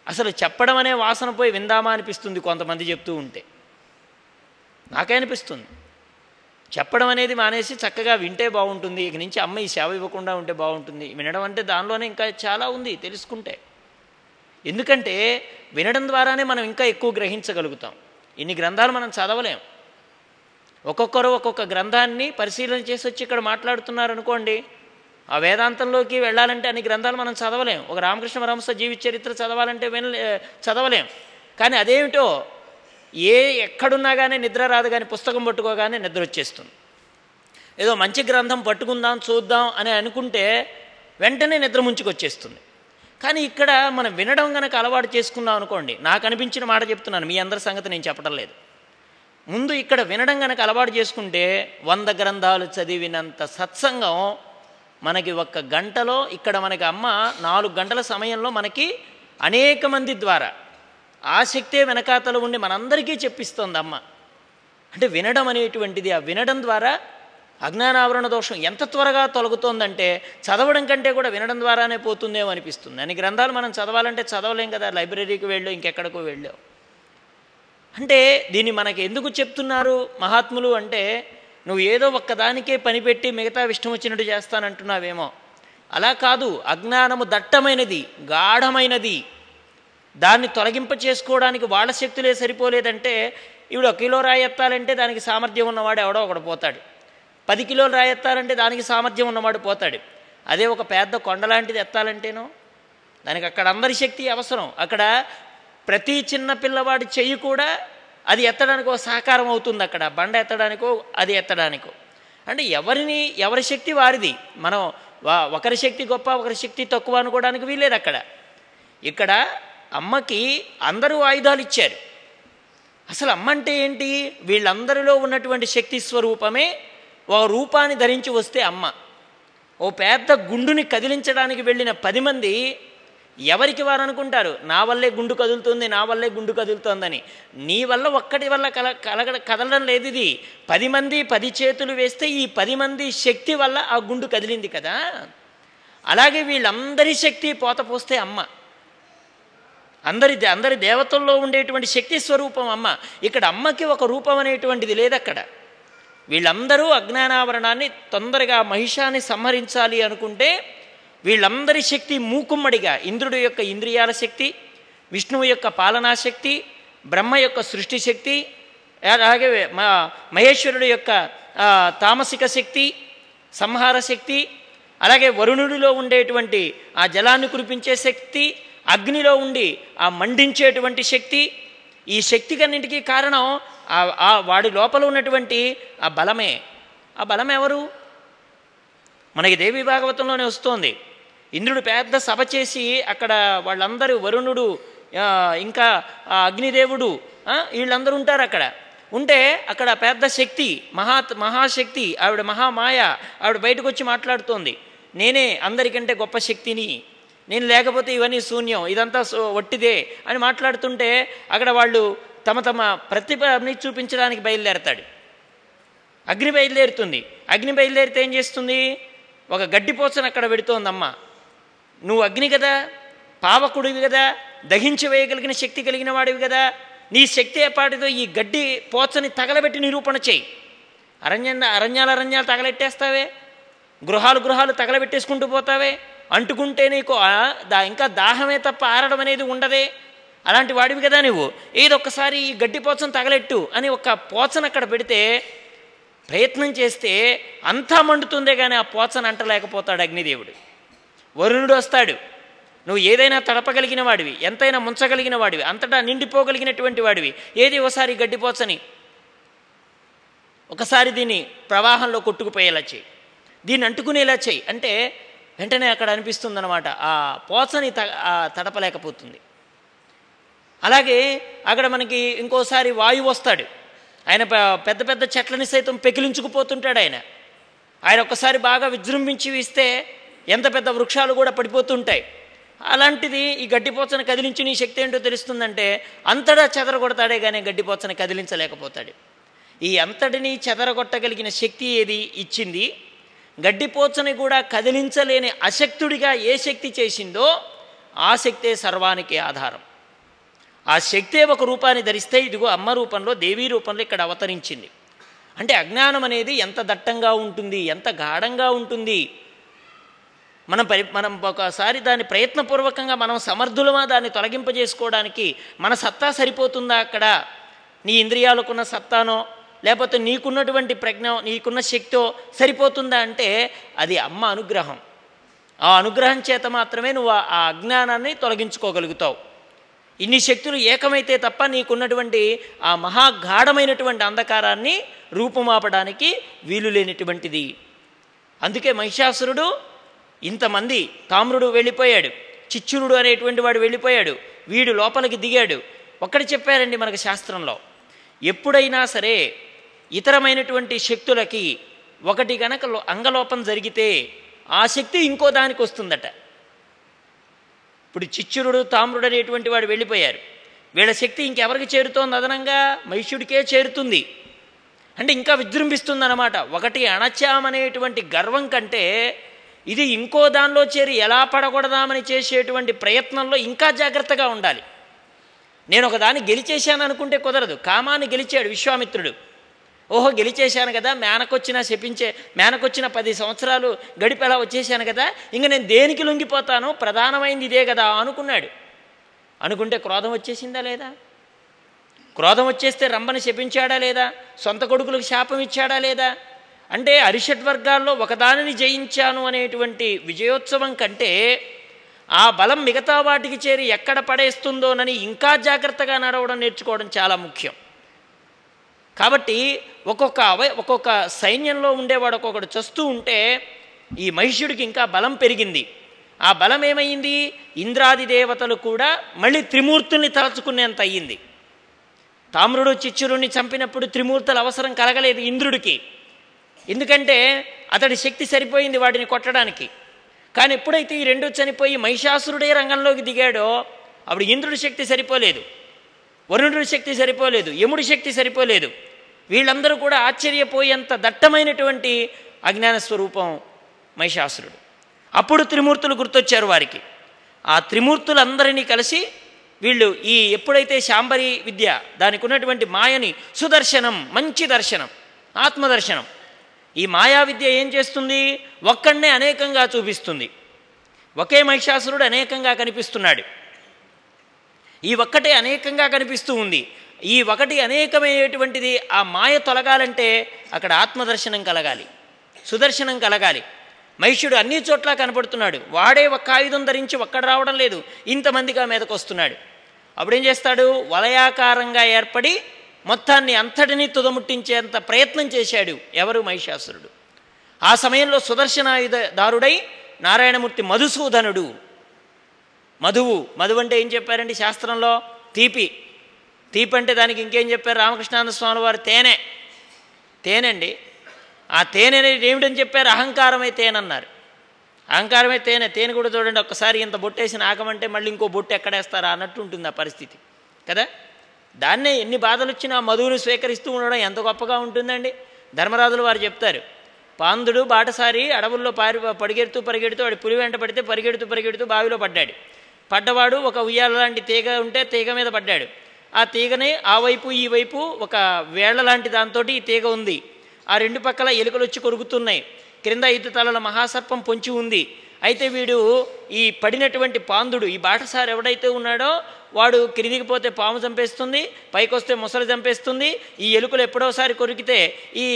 అసలు చెప్పడం అనే వాసన పోయి విందామా అనిపిస్తుంది కొంతమంది చెప్తూ ఉంటే. నాకే అనిపిస్తుంది. చెప్పడం అనేది మానేసి చక్కగా వింటే బాగుంటుంది. ఇక నుంచి అమ్మ ఈ సేవ ఇవ్వకుండా ఉంటే బాగుంటుంది. వినడం అంటే దానిలోనే ఇంకా చాలా ఉంది తెలుసుకుంటే. ఎందుకంటే వినడం ద్వారానే మనం ఇంకా ఎక్కువ గ్రహించగలుగుతాం. ఇన్ని గ్రంథాలు మనం చదవలేం. ఒక్కొక్కరు ఒక్కొక్క గ్రంథాన్ని పరిశీలన చేసి వచ్చి ఇక్కడ మాట్లాడుతున్నారు అనుకోండి ఆ వేదాంతంలోకి వెళ్ళాలంటే అన్ని గ్రంథాలు మనం చదవలేం. ఒక రామకృష్ణ పరమహంస జీవిత చరిత్ర చదవాలంటే వినలే చదవలేం. కానీ అదేమిటో ఏ ఎక్కడున్నా కానీ నిద్ర రాదు కానీ పుస్తకం పట్టుకోగానే నిద్ర వచ్చేస్తుంది. ఏదో మంచి గ్రంథం పట్టుకుందాం చూద్దాం అని అనుకుంటే వెంటనే నిద్ర ముంచుకొచ్చేస్తుంది. కానీ ఇక్కడ మనం వినడం కనుక అలవాటు చేసుకున్నాం అనుకోండి నాకు అనిపించిన మాట చెప్తున్నాను మీ అందరి సంగతి నేను చెప్పడం లేదు. ముందు ఇక్కడ వినడం కనుక అలవాటు చేసుకుంటే వంద గ్రంథాలు చదివినంత సత్సంగం మనకి ఒక్క గంటలో ఇక్కడ మనకి అమ్మ నాలుగు గంటల సమయంలో మనకి అనేక మంది ద్వారా ఆసక్తే వెనకాతలు ఉండి మనందరికీ చెప్పిస్తోంది అమ్మ. అంటే వినడం అనేటువంటిది ఆ వినడం ద్వారా అజ్ఞానావరణ దోషం ఎంత త్వరగా తొలగుతోందంటే చదవడం కంటే కూడా వినడం ద్వారానే పోతుందేమో అనిపిస్తుంది. అని గ్రంథాలు మనం చదవాలంటే చదవలేం కదా లైబ్రరీకి వెళ్ళో ఇంకెక్కడికో వెళ్ళో అంటే దీన్ని మనకి ఎందుకు చెప్తున్నారు మహాత్ములు అంటే నువ్వు ఏదో ఒక్కదానికే పనిపెట్టి మిగతా విష్ణు వచ్చినట్టు చేస్తానంటున్నావేమో. అలా కాదు అజ్ఞానము దట్టమైనది గాఢమైనది. దాన్ని తొలగింప చేసుకోవడానికి వాళ్ళ శక్తులే సరిపోలేదంటే ఇప్పుడు ఒక కిలో రాయి ఎత్తాలంటే దానికి సామర్థ్యం ఉన్నవాడు ఎవడో ఒకడు పోతాడు. పది కిలోలు రాయి ఎత్తాలంటే దానికి సామర్థ్యం ఉన్నవాడు పోతాడు. అదే ఒక పెద్ద కొండలాంటిది ఎత్తాలంటేనో? దానికి అక్కడ అందరి శక్తి అవసరం. అక్కడ ప్రతి చిన్న పిల్లవాడి చెయ్యి కూడా అది ఎత్తడానికో సహకారం అవుతుంది అక్కడ. బండ ఎత్తడానికో అది ఎత్తడానికో. అంటే ఎవరిని ఎవరి శక్తి వారిది. మనం ఒకరి శక్తి గొప్ప ఒకరి శక్తి తక్కువ అనుకోవడానికి వీలేదు అక్కడ. ఇక్కడ అమ్మకి అందరూ ఆయుధాలు ఇచ్చారు. అసలు అమ్మ అంటే ఏంటి? వీళ్ళందరిలో ఉన్నటువంటి శక్తి స్వరూపమే ఒక రూపాన్ని ధరించి వస్తే అమ్మ. ఓ పెద్ద గుండుని కదిలించడానికి వెళ్ళిన పది మంది ఎవరికి వారు అనుకుంటారు? నా వల్లే గుండు కదులుతుంది నా వల్లే గుండు కదులుతోందని. నీ వల్ల ఒక్కటి వల్ల కల కలగ కదలడం లేదు ఇది. పది మంది పది చేతులు వేస్తే ఈ పది మంది శక్తి వల్ల ఆ గుండు కదిలింది కదా. అలాగే వీళ్ళందరి శక్తి పోత పోస్తే అమ్మ. అందరి అందరి దేవతల్లో ఉండేటువంటి శక్తి స్వరూపం అమ్మ. ఇక్కడ అమ్మకి ఒక రూపం అనేటువంటిది లేదక్కడ. వీళ్ళందరూ అజ్ఞానావరణాన్ని తొందరగా మహిషాన్ని సంహరించాలి అనుకుంటే వీళ్ళందరి శక్తి మూకుమ్మడిగా ఇంద్రుడి యొక్క ఇంద్రియాల శక్తి విష్ణువు యొక్క పాలనా శక్తి బ్రహ్మ యొక్క సృష్టి శక్తి అలాగే మా మహేశ్వరుడు యొక్క తామసిక శక్తి సంహార శక్తి అలాగే వరుణుడిలో ఉండేటువంటి ఆ జలాన్ని కురిపించే శక్తి అగ్నిలో ఉండి ఆ మండించేటువంటి శక్తి ఈ శక్తికన్నింటికీ కారణం ఆ- ఆ వాడి లోపల ఉన్నటువంటి ఆ బలమే. ఆ బలం ఎవరు మనకి దేవి భాగవతంలోనే వస్తోంది. ఇంద్రుడు పెద్ద సభ చేసి అక్కడ వాళ్ళందరూ వరుణుడు ఇంకా అగ్నిదేవుడు వీళ్ళందరూ ఉంటారు అక్కడ. ఉంటే అక్కడ పెద్ద శక్తి మహా మహాశక్తి ఆవిడ మహామాయ ఆవిడ బయటకు వచ్చి మాట్లాడుతోంది. నేనే అందరికంటే గొప్ప శక్తిని. నేను లేకపోతే ఇవన్నీ శూన్యం ఇదంతా సో- వట్టిదే అని మాట్లాడుతుంటే అక్కడ వాళ్ళు తమ తమ ప్రతిభని చూపించడానికి బయలుదేరతాడు. అగ్ని బయలుదేరుతుంది. అగ్ని బయలుదేరితే ఏం చేస్తుంది? ఒక గడ్డిపోసను అక్కడ పెడుతోందమ్మ. నువ్వు అగ్ని కదా పావకుడివి కదా దహించి వేయగలిగిన శక్తి కలిగిన వాడివి కదా. నీ శక్తి ఏపాటితో ఈ గడ్డి పోచని తగలబెట్టి నిరూపణ చేయి. అరణ్య అరణ్యాలు అరణ్యాలు తగలెట్టేస్తావే? గృహాలు గృహాలు తగలబెట్టేసుకుంటూ పోతావే? అంటుకుంటే నీకు దా ఇంకా దాహమే తప్ప ఆరడం అనేది ఉండదే. అలాంటి వాడివి కదా నువ్వు. ఏదొక్కసారి ఈ గడ్డి పోచను తగలెట్టు అని ఒక పోచను అక్కడ పెడితే ప్రయత్నం చేస్తే అంతా మండుతుందే కానీ ఆ పోచను అంటలేకపోతాడు అగ్నిదేవుడు. వరుణుడు వస్తాడు. నువ్వు ఏదైనా తడపగలిగిన వాడివి ఎంతైనా ముంచగలిగిన వాడివి అంతటా నిండిపోగలిగినటువంటి వాడివి ఏది ఒకసారి గడ్డిపోచని? ఒకసారి దీన్ని ప్రవాహంలో కొట్టుకుపోయేలా చేయి. దీన్ని అంటుకునేలా చేయి. అంటే వెంటనే అక్కడ అనిపిస్తుందన్నమాట ఆ పోచని త తడపలేకపోతుంది. అలాగే అక్కడ మనకి ఇంకోసారి వాయువు వస్తాడు. ఆయన పెద్ద పెద్ద చెట్లని సైతం పెకిలించుకుపోతుంటాడు ఆయన. ఆయన ఒక్కసారి బాగా విజృంభించి ఇస్తే ఎంత పెద్ద వృక్షాలు కూడా పడిపోతుంటాయి. అలాంటిది ఈ గడ్డిపోచను కదిలించి నీ శక్తి ఏంటో తెలుస్తుందంటే అంతటా చెదరగొడతాడే కానీ గడ్డిపోచను కదిలించలేకపోతాడు. ఈ అంతటిని చెదరగొట్టగలిగిన శక్తి ఏది? ఇచ్చింది. గడ్డిపోచని కూడా కదిలించలేని అశక్తుడిగా ఏ శక్తి చేసిందో ఆ శక్తే సర్వానికి ఆధారం. ఆ శక్తే ఒక రూపాన్ని ధరిస్తే ఇదిగో అమ్మ రూపంలో దేవీ రూపంలో ఇక్కడ అవతరించింది. అంటే అజ్ఞానం అనేది ఎంత దట్టంగా ఉంటుంది ఎంత గాఢంగా ఉంటుంది మనం పరి మనం ఒకసారి దాన్ని ప్రయత్నపూర్వకంగా మనం సమర్థులమా దాన్ని తొలగింపజేసుకోవడానికి మన సత్తా సరిపోతుందా అక్కడ? నీ ఇంద్రియాలకున్న సత్తానో లేకపోతే నీకున్నటువంటి ప్రజ్ఞ నీకున్న శక్తో సరిపోతుందా అంటే అది అమ్మ అనుగ్రహం. ఆ అనుగ్రహం చేత మాత్రమే నువ్వు ఆ- ఆ అజ్ఞానాన్ని తొలగించుకోగలుగుతావు. ఇన్ని శక్తులు ఏకమైతే తప్ప నీకున్నటువంటి ఆ మహాగాఢమైనటువంటి అంధకారాన్ని రూపుమాపడానికి వీలు లేనటువంటిది అందుకే మహిషాసురుడు ఇంతమంది తామ్రుడు వెళ్ళిపోయాడు చిచ్చురుడు అనేటువంటి వాడు వెళ్ళిపోయాడు వీడు లోపలికి దిగాడు. ఒక్కటి చెప్పారండి మనకు శాస్త్రంలో. ఎప్పుడైనా సరే ఇతరమైనటువంటి శక్తులకి ఒకటి గనక లో- అంగలోపం జరిగితే ఆ శక్తి ఇంకో దానికి వస్తుందట. ఇప్పుడు చిచ్చురుడు తామ్రుడు అనేటువంటి వాడు వెళ్ళిపోయారు. వీళ్ళ శక్తి ఇంకెవరికి చేరుతోంది అదనంగా మహిషుడికే చేరుతుంది. అంటే ఇంకా విజృంభిస్తుందన్నమాట. ఒకటి అణచామనేటువంటి గర్వం కంటే ఇది ఇంకో దానిలో చేరి ఎలా పడకూడదామని చేసేటువంటి ప్రయత్నంలో ఇంకా జాగ్రత్తగా ఉండాలి. నేను ఒక దాన్ని గెలిచేశాను అనుకుంటే కుదరదు. కామాన్ని గెలిచాడు విశ్వామిత్రుడు. ఓహో గెలిచేశాను కదా మేనకొచ్చిన శపించే మేనకొచ్చిన పది సంవత్సరాలు గడిపేలా వచ్చేసాను కదా ఇంక నేను దేనికి లొంగిపోతాను? ప్రధానమైంది ఇదే కదా అనుకున్నాడు. అనుకుంటే క్రోధం వచ్చేసిందా లేదా? క్రోధం వచ్చేస్తే రంభని శపించాడా లేదా? సొంత కొడుకులకు శాపం ఇచ్చాడా లేదా? అంటే అరిషడ్ వర్గాల్లో ఒకదానిని జయించాను అనేటువంటి విజయోత్సవం కంటే ఆ బలం మిగతా వాటికి చేరి ఎక్కడ పడేస్తుందోనని ఇంకా జాగ్రత్తగా నడవడం నేర్చుకోవడం చాలా ముఖ్యం. కాబట్టి ఒక్కొక్క అవ ఒక్కొక్క సైన్యంలో ఉండేవాడు ఒక్కొక్కడు చస్తూ ఉంటే ఈ మహిష్యుడికి ఇంకా బలం పెరిగింది. ఆ బలం ఏమైంది? ఇంద్రాది దేవతలు కూడా మళ్ళీ త్రిమూర్తుల్ని తలచుకునేంత అయ్యింది. తామ్రుడు చిచ్చురుణ్ణి చంపినప్పుడు త్రిమూర్తుల అవసరం కలగలేదు ఇంద్రుడికి. ఎందుకంటే అతడి శక్తి సరిపోయింది వాటిని కొట్టడానికి. కానీ ఎప్పుడైతే ఈ రెండు చనిపోయి మహిషాసురుడే రంగంలోకి దిగాడో అప్పుడు ఇంద్రుడి శక్తి సరిపోలేదు. వరుణుడి శక్తి సరిపోలేదు. యముడి శక్తి సరిపోలేదు. వీళ్ళందరూ కూడా ఆశ్చర్యపోయేంత దట్టమైనటువంటి అజ్ఞాన స్వరూపం మహిషాసురుడు. అప్పుడు త్రిమూర్తులు గుర్తొచ్చారు వారికి. ఆ త్రిమూర్తులందరినీ కలిసి వీళ్ళు ఈ ఎప్పుడైతే శాంబరి విద్య దానికి ఉన్నటువంటి మాయని సుదర్శనం మంచి దర్శనం ఆత్మదర్శనం ఈ మాయా విద్య ఏం చేస్తుంది? ఒక్కడనే అనేకంగా చూపిస్తుంది. ఒకే మహిషాసురుడు అనేకంగా కనిపిస్తున్నాడు. ఈ ఒక్కటే అనేకంగా కనిపిస్తూ ఉంది. ఈ ఒకటి అనేకమైనటువంటిది ఆ మాయ తొలగాలంటే అక్కడ ఆత్మదర్శనం కలగాలి. సుదర్శనం కలగాలి. మహిషుడు అన్ని చోట్ల కనపడుతున్నాడు. వాడే ఒక్క ఆయుధం ధరించి ఒక్కడ రావడం లేదు. ఇంతమందిగా మీదకు వస్తున్నాడు అప్పుడేం చేస్తాడు? వలయాకారంగా ఏర్పడి మొత్తాన్ని అంతటినీ తుదముట్టించేంత ప్రయత్నం చేశాడు ఎవరు మహిషాసురుడు? ఆ సమయంలో సుదర్శనాయుధారుడై నారాయణమూర్తి మధుసూదనుడు. మధువు మధువు అంటే ఏం చెప్పారండి శాస్త్రంలో? తీపి. తీపి అంటే దానికి ఇంకేం చెప్పారు రామకృష్ణానంద స్వామి వారు? తేనె. తేనండి. ఆ తేనె అనేది ఏమిటని చెప్పారు? అహంకారమే తేనన్నారు అహంకారమే తేనె. తేనె కూడా చూడండి ఒక్కసారి ఇంత బొట్టేసిన ఆకమంటే మళ్ళీ ఇంకో బొట్టు ఎక్కడేస్తారా అన్నట్టు ఉంటుంది ఆ పరిస్థితి. కదా? దాన్నే ఎన్ని బాధలు వచ్చినా మధువుని స్వీకరిస్తూ ఉండడం ఎంత గొప్పగా ఉంటుందండి? ధర్మరాజులు వారు చెప్తారు. పాందుడు బాటసారి అడవుల్లో పారి పరిగెడుతూ పరిగెడుతూ వాడి పులి వెంట పడితే పరిగెడుతూ పరిగెడుతూ బావిలో పడ్డాడు. పడ్డవాడు ఒక ఉయ్యాల లాంటి తీగ ఉంటే తీగ మీద పడ్డాడు. ఆ తీగని ఆ వైపు ఈ వైపు ఒక వేళ్ళ లాంటి దాంతో ఈ తీగ ఉంది. ఆ రెండు పక్కల ఎలుకలు వచ్చి కొరుకుతున్నాయి. క్రింద ఐదు తలల మహాసర్పం పొంచి ఉంది. అయితే వీడు ఈ పడినటువంటి పాందుడు ఈ బాటసారు ఎవడైతే ఉన్నాడో వాడు కిందికి పాము చంపేస్తుంది పైకొస్తే ముసలి చంపేస్తుంది ఈ ఎలుకలు ఎప్పుడోసారి కొరికితే ఈ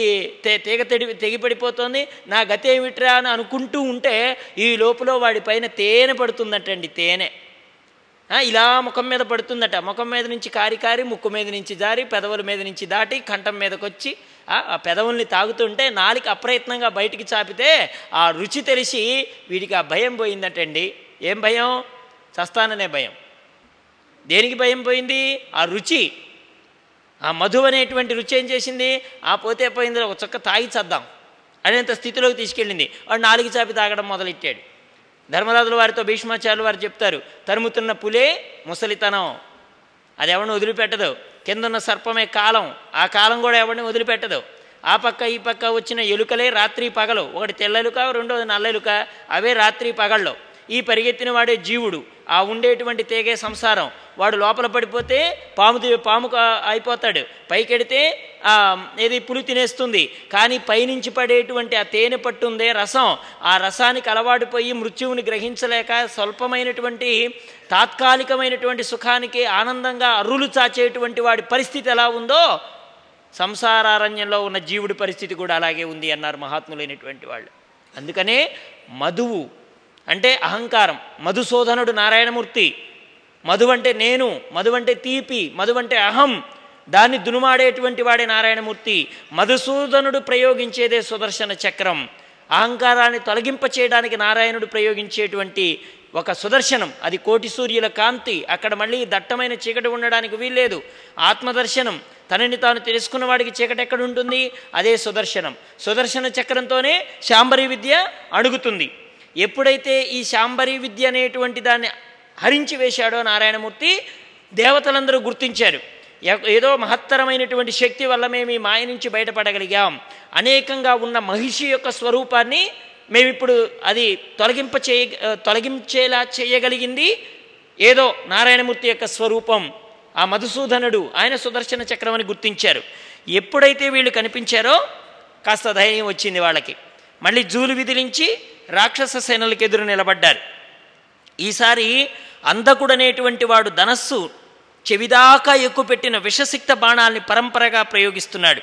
తే తీగ తెడి తెగిపడిపోతుంది నా గతి ఏమిట్రా అని అనుకుంటూ ఉంటే ఈ లోపల వాడి పైన తేనె పడుతుందటండి తేనె. ఇలా ముఖం మీద పడుతుందట. ముఖం మీద నుంచి కారి కారి ముక్కు మీద నుంచి జారి పెదవుల మీద నుంచి దాటి కంఠం మీదకి వచ్చి ఆ పెదవుల్ని తాగుతుంటే నాలుక అప్రయత్నంగా బయటికి చాపితే ఆ రుచి తెలిసి వీడికి ఆ భయం పోయిందటండి. ఏం భయం? చస్తాననే భయం. దేనికి భయం పోయింది? ఆ రుచి. ఆ మధు అనేటువంటి రుచి ఏం చేసింది? ఆ పోతే పోయింది ఒక చుక్క తాగి చద్దాం అనేంత స్థితిలోకి తీసుకెళ్ళింది. వాడు నాలుగు చాపి తాగడం మొదలెట్టాడు. ధర్మరాజుల వారితో భీష్మాచార్యులు వారు చెప్తారు తరుముతున్న పులే ముసలితనం. అది ఎవరిని వదిలిపెట్టదు. కిందన్న సర్పమే కాలం. ఆ కాలం కూడా ఎవరిని వదిలిపెట్టదు. ఆ పక్క ఈ పక్క వచ్చిన ఎలుకలే రాత్రి పగలు. ఒకటి తెల్లెలుక రెండోది నల్లెలుక. అవే రాత్రి పగళ్ళు. ఈ పరిగెత్తిన వాడే జీవుడు. ఆ ఉండేటువంటి తేగే సంసారం. వాడు లోపల పడిపోతే పాము తి- పాము అయిపోతాడు. పైకెడితే ఏది పులి తినేస్తుంది. కానీ పైనుంచి పడేటువంటి ఆ తేనె పట్టుందే రసం. ఆ రసానికి అలవాటుపోయి మృత్యువుని గ్రహించలేక స్వల్పమైనటువంటి తాత్కాలికమైనటువంటి సుఖానికి ఆనందంగా అర్రులు చాచేటువంటి వాడి పరిస్థితి ఎలా ఉందో సంసారారణ్యంలో ఉన్న జీవుడి పరిస్థితి కూడా అలాగే ఉంది అన్నారు మహాత్ములైనటువంటి వాళ్ళు. అందుకనే మధువు అంటే అహంకారం. మధుసూదనుడు నారాయణమూర్తి. మధు అంటే నేను మధు అంటే తీపి మధు అంటే అహం. దాన్ని దునుమాడేటువంటి వాడే నారాయణమూర్తి మధుసూదనుడు ప్రయోగించేదే సుదర్శన చక్రం. అహంకారాన్ని తొలగింప చేయడానికి నారాయణుడు ప్రయోగించేటువంటి ఒక సుదర్శనం. అది కోటి సూర్యుల కాంతి. అక్కడ మళ్ళీ దట్టమైన చీకటి ఉండడానికి వీల్లేదు. ఆత్మదర్శనం. తనని తాను తెలుసుకున్న వాడికి చీకటి ఎక్కడ ఉంటుంది? అదే సుదర్శనం. సుదర్శన చక్రంతోనే శాంబరీ విద్య అడుగుతుంది ఎప్పుడైతే ఈ శాంబరీ విద్య అనేటువంటి దాన్ని హరించి వేశాడో నారాయణమూర్తి దేవతలందరూ గుర్తించారు. ఏదో మహత్తరమైనటువంటి శక్తి వల్ల మేము ఈ మాయ నుంచి బయటపడగలిగాం. అనేకంగా ఉన్న మహిషి యొక్క స్వరూపాన్ని మేమిప్పుడు అది తొలగింప చేయ తొలగించేలా చేయగలిగింది. ఏదో నారాయణమూర్తి యొక్క స్వరూపం ఆ మధుసూదనుడు ఆయన సుదర్శన చక్రం అని గుర్తించారు. ఎప్పుడైతే వీళ్ళు కనిపించారో కాస్త ధైర్యం వచ్చింది వాళ్ళకి. మళ్ళీ జూలు విదిలించి రాక్షస సేనలకు ఎదురు నిలబడ్డారు. ఈసారి అంధకుడనేటువంటి వాడు ధనస్సు చెవిదాకా ఎక్కుపెట్టిన విషసిక్త బాణాల్ని పరంపరగా ప్రయోగిస్తున్నాడు.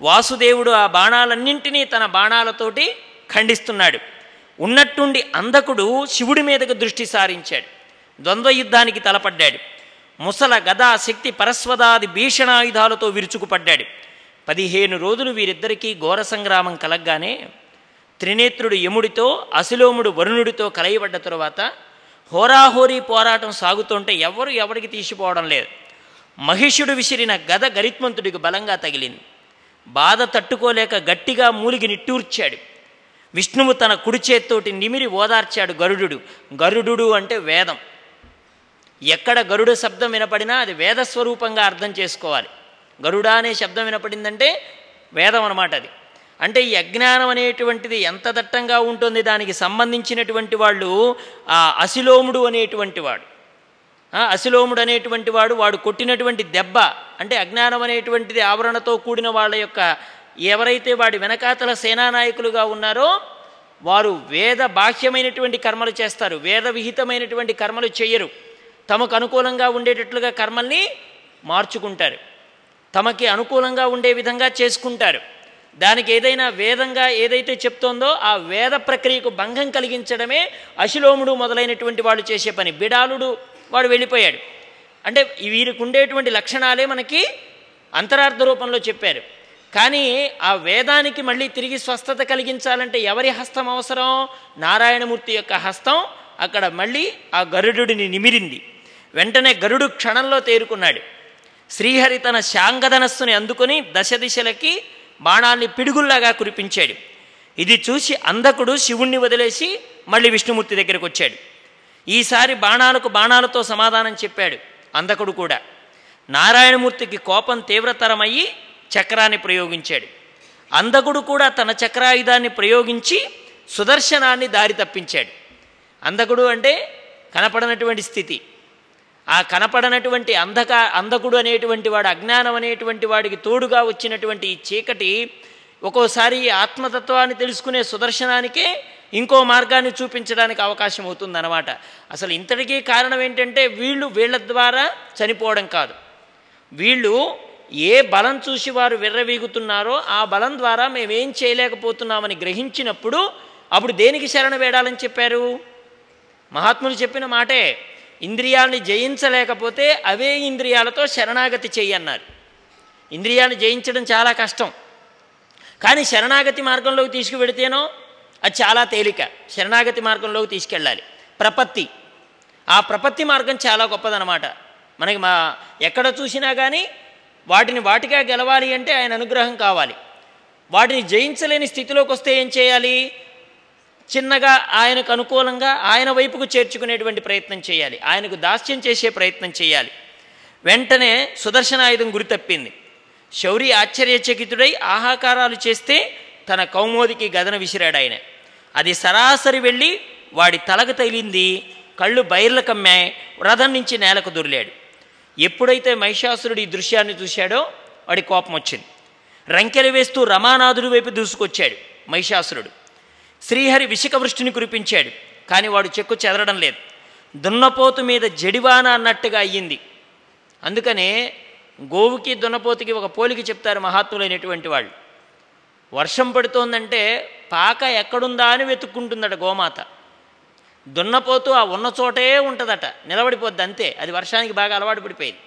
వాసుదేవుడు ఆ బాణాలన్నింటినీ తన బాణాలతోటి ఖండిస్తున్నాడు. ఉన్నట్టుండి అంధకుడు శివుడి మీదకు దృష్టి సారించాడు. ద్వంద్వ యుద్ధానికి తలపడ్డాడు. ముసల గదా శక్తి పరస్వదాది భీషణాయుధాలతో విరుచుకుపడ్డాడు. పదిహేను రోజులు వీరిద్దరికీ ఘోర సంగ్రామం కలగ్గానే త్రినేత్రుడు యముడితో అశిలోముడు వరుణుడితో కలయబడ్డ తరువాత హోరాహోరీ పోరాటం సాగుతుంటే ఎవరు ఎవరికి తీసిపోవడం లేదు. మహిషుడు విసిరిన గద గరిత్మంతుడికి బలంగా తగిలింది. బాధ తట్టుకోలేక గట్టిగా మూలిగి నిట్టూర్చాడు విష్ణువు తన కుడి చేత్తోటి నిమిరి ఓదార్చాడు గరుడు గరుడు అంటే వేదం. ఎక్కడ గరుడ శబ్దం వినపడినా అది వేద స్వరూపంగా అర్థం చేసుకోవాలి. గరుడ అనే శబ్దం వినపడిందంటే వేదం అనమాట అది. అంటే ఈ అజ్ఞానం అనేటువంటిది ఎంత దట్టంగా ఉంటుంది దానికి సంబంధించినటువంటి వాళ్ళు ఆ అసిలోముడు అనేటువంటి వాడు. అశిలోముడు అసిలోముడు అనేటువంటి వాడు వాడు కొట్టినటువంటి దెబ్బ అంటే అజ్ఞానం అనేటువంటిది ఆవరణతో కూడిన వాళ్ళ యొక్క ఎవరైతే వాడి వెనకాతల సేనానాయకులుగా ఉన్నారో వారు వేద బాహ్యమైనటువంటి కర్మలు చేస్తారు. వేద విహితమైనటువంటి కర్మలు చేయరు. తమకు అనుకూలంగా ఉండేటట్లుగా కర్మల్ని మార్చుకుంటారు. తమకి అనుకూలంగా ఉండే విధంగా చేసుకుంటారు. దానికి ఏదైనా వేదంగా ఏదైతే చెప్తోందో ఆ వేద ప్రక్రియకు భంగం కలిగించడమే అశిలోముడు మొదలైనటువంటి వాళ్ళు చేసే పని. బిడాలుడు వాడు వెళ్ళిపోయాడు. అంటే వీరికి ఉండేటువంటి లక్షణాలే మనకి అంతరార్థ రూపంలో చెప్పారు. కానీ ఆ వేదానికి మళ్ళీ తిరిగి స్వస్థత కలిగించాలంటే ఎవరి హస్తం అవసరం? నారాయణమూర్తి యొక్క హస్తం అక్కడ మళ్ళీ ఆ గరుడుని నిమిరింది. వెంటనే గరుడు క్షణంలో తేరుకున్నాడు. శ్రీహరి తన శాంగధనస్సుని అందుకొని దశ దిశలకి బాణాన్ని పిడుగుల్లాగా కురిపించాడు. ఇది చూసి అంధకుడు శివుణ్ణి వదిలేసి మళ్ళీ విష్ణుమూర్తి దగ్గరికి వచ్చాడు. ఈసారి బాణాలకు బాణాలతో సమాధానం చెప్పాడు అంధకుడు కూడా. నారాయణమూర్తికి కోపం తీవ్రతరమయ్యి చక్రాన్ని ప్రయోగించాడు. అంధకుడు కూడా తన చక్రాయుధాన్ని ప్రయోగించి సుదర్శనాన్ని దారి తప్పించాడు. అంధకుడు అంటే కనపడనటువంటి స్థితి. ఆ కనపడనటువంటి అంధక అంధకుడు అనేటువంటి వాడు అజ్ఞానం అనేటువంటి వాడికి తోడుగా వచ్చినటువంటి ఈ చీకటి ఒక్కోసారి ఆత్మతత్వాన్ని తెలుసుకునే సుదర్శనానికే ఇంకో మార్గాన్ని చూపించడానికి అవకాశం అవుతుందన్నమాట. అసలు ఇంతటికీ కారణం ఏంటంటే వీళ్ళు వీళ్ళ ద్వారా చనిపోవడం కాదు. వీళ్ళు ఏ బలం చూసి వారు విర్రవీగుతున్నారో ఆ బలం ద్వారా మేమేం చేయలేకపోతున్నామని గ్రహించినప్పుడు అప్పుడు దేనికి శరణ వేడాలని చెప్పారు? మహాత్ములు చెప్పిన మాటే ఇంద్రియాల్ని జయించలేకపోతే అవే ఇంద్రియాలతో శరణాగతి చేయన్నారు. ఇంద్రియాలను జయించడం చాలా కష్టం. కానీ శరణాగతి మార్గంలోకి తీసుకువెడితేనో అది చాలా తేలిక. శరణాగతి మార్గంలోకి తీసుకెళ్ళాలి. ప్రపత్తి. ఆ ప్రపత్తి మార్గం చాలా గొప్పదనమాట. మనకి మా ఎక్కడ చూసినా కానీ వాటిని వాటిగా గెలవాలి అంటే ఆయన అనుగ్రహం కావాలి. వాటిని జయించలేని స్థితిలోకి వస్తే ఏం చేయాలి? చిన్నగా ఆయనకు అనుకూలంగా ఆయన వైపుకు చేర్చుకునేటువంటి ప్రయత్నం చేయాలి. ఆయనకు దాస్యం చేసే ప్రయత్నం చేయాలి. వెంటనే సుదర్శనాయుధం గురి తప్పింది. శౌరి ఆశ్చర్యచకితుడై ఆహాకారాలు చేస్తే తన కౌమోదికి గదన విసిరాడు ఆయన. అది సరాసరి వెళ్ళి వాడి తలకు తగిలింది కళ్ళు బైర్ల కమ్మాయి రథం నుంచి నేలకు దొరిలాడు. ఎప్పుడైతే మహిషాసురుడు ఈ దృశ్యాన్ని చూశాడో వాడి కోపం వచ్చింది. రంకెలు వేస్తూ రమానాథుడి వైపు దూసుకొచ్చాడు మహిషాసురుడు. శ్రీహరి విషక వృష్టిని కురిపించాడు కానీ వాడు చెక్కు చెదరడం లేదు. దున్నపోతు మీద జడివాన అన్నట్టుగా అయ్యింది. అందుకనే గోవుకి దున్నపోతుకి ఒక పోలికి చెప్తారు మహాత్ములైనటువంటి వాళ్ళు. వర్షం పడుతోందంటే పాక ఎక్కడుందా అని వెతుక్కుంటుందట గోమాత. దున్నపోతు ఆ ఉన్న చోటే ఉంటుందట నిలబడిపోద్ది అంతే అది వర్షానికి బాగా అలవాటు పడిపోయింది.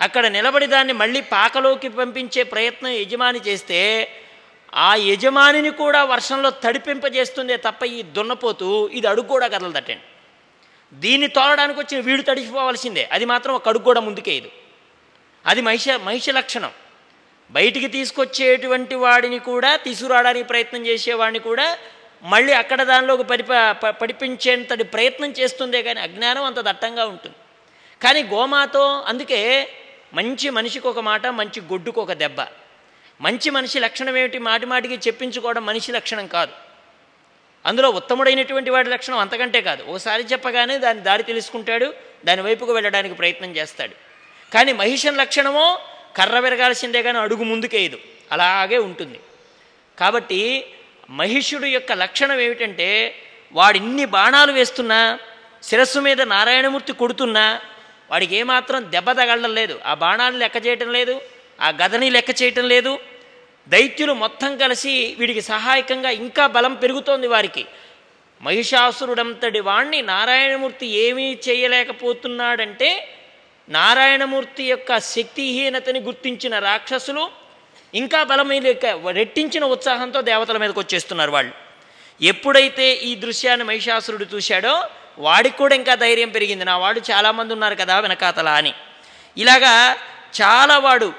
అక్కడ నిలబడి దాన్ని మళ్ళీ పాకలోకి పంపించే ప్రయత్నం యజమాని చేస్తే ఆ యజమానిని కూడా వర్షంలో తడిపింపజేస్తుందే తప్ప ఈ దున్నపోతూ ఇది అడుగు కూడా కదలదటండి దీన్ని తోలడానికి వచ్చిన వీడు తడిచిపోవలసిందే అది మాత్రం ఒక అడుగు కూడా ముందుకేయదు అది మహిష మహిష లక్షణం. బయటికి తీసుకొచ్చేటువంటి వాడిని కూడా తీసుకురావడానికి ప్రయత్నం చేసేవాడిని కూడా మళ్ళీ అక్కడ దానిలోకి పరిప పడిపించేంతటి ప్రయత్నం చేస్తుందే కానీ అజ్ఞానం అంత దట్టంగా ఉంటుంది. కానీ గోమాతో అందుకే మంచి మనిషికి ఒక మాట మంచి గొడ్డుకు ఒక దెబ్బ. మంచి మనిషి లక్షణం ఏమిటి? మాటి మాటికి చెప్పించుకోవడం మనిషి లక్షణం కాదు. అందులో ఉత్తముడైనటువంటి వాడి లక్షణం అంతకంటే కాదు. ఓసారి చెప్పగానే దాని దారి తెలుసుకుంటాడు దాని వైపుకు వెళ్ళడానికి ప్రయత్నం చేస్తాడు. కానీ మహిషన్ లక్షణమో కర్ర విరగాల్సిందే కానీ అడుగు ముందుకేయదు అలాగే ఉంటుంది. కాబట్టి మహిషుడు యొక్క లక్షణం ఏమిటంటే వాడిన్ని బాణాలు వేస్తున్నా శిరస్సు మీద నారాయణమూర్తి కొడుతున్నా వాడికి ఏమాత్రం దెబ్బ తగలడం లేదు. ఆ బాణాలను లెక్క చేయటం లేదు. ఆ గదని లెక్క చేయటం లేదు. దైత్యులు మొత్తం కలిసి వీడికి సహాయకంగా ఇంకా బలం పెరుగుతోంది వారికి. మహిషాసురుడంతటి వాణ్ణి నారాయణమూర్తి ఏమీ చేయలేకపోతున్నాడంటే నారాయణమూర్తి యొక్క శక్తిహీనతని గుర్తించిన రాక్షసులు ఇంకా బలమైన రెట్టించిన ఉత్సాహంతో దేవతల మీదకి వచ్చేస్తున్నారు వాళ్ళు. ఎప్పుడైతే ఈ దృశ్యాన్ని మహిషాసురుడు చూశాడో వాడికి కూడా ఇంకా ధైర్యం పెరిగింది. నా వాడు చాలామంది ఉన్నారు కదా వెనకాతల అని. ఇలాగా చాలా వాడు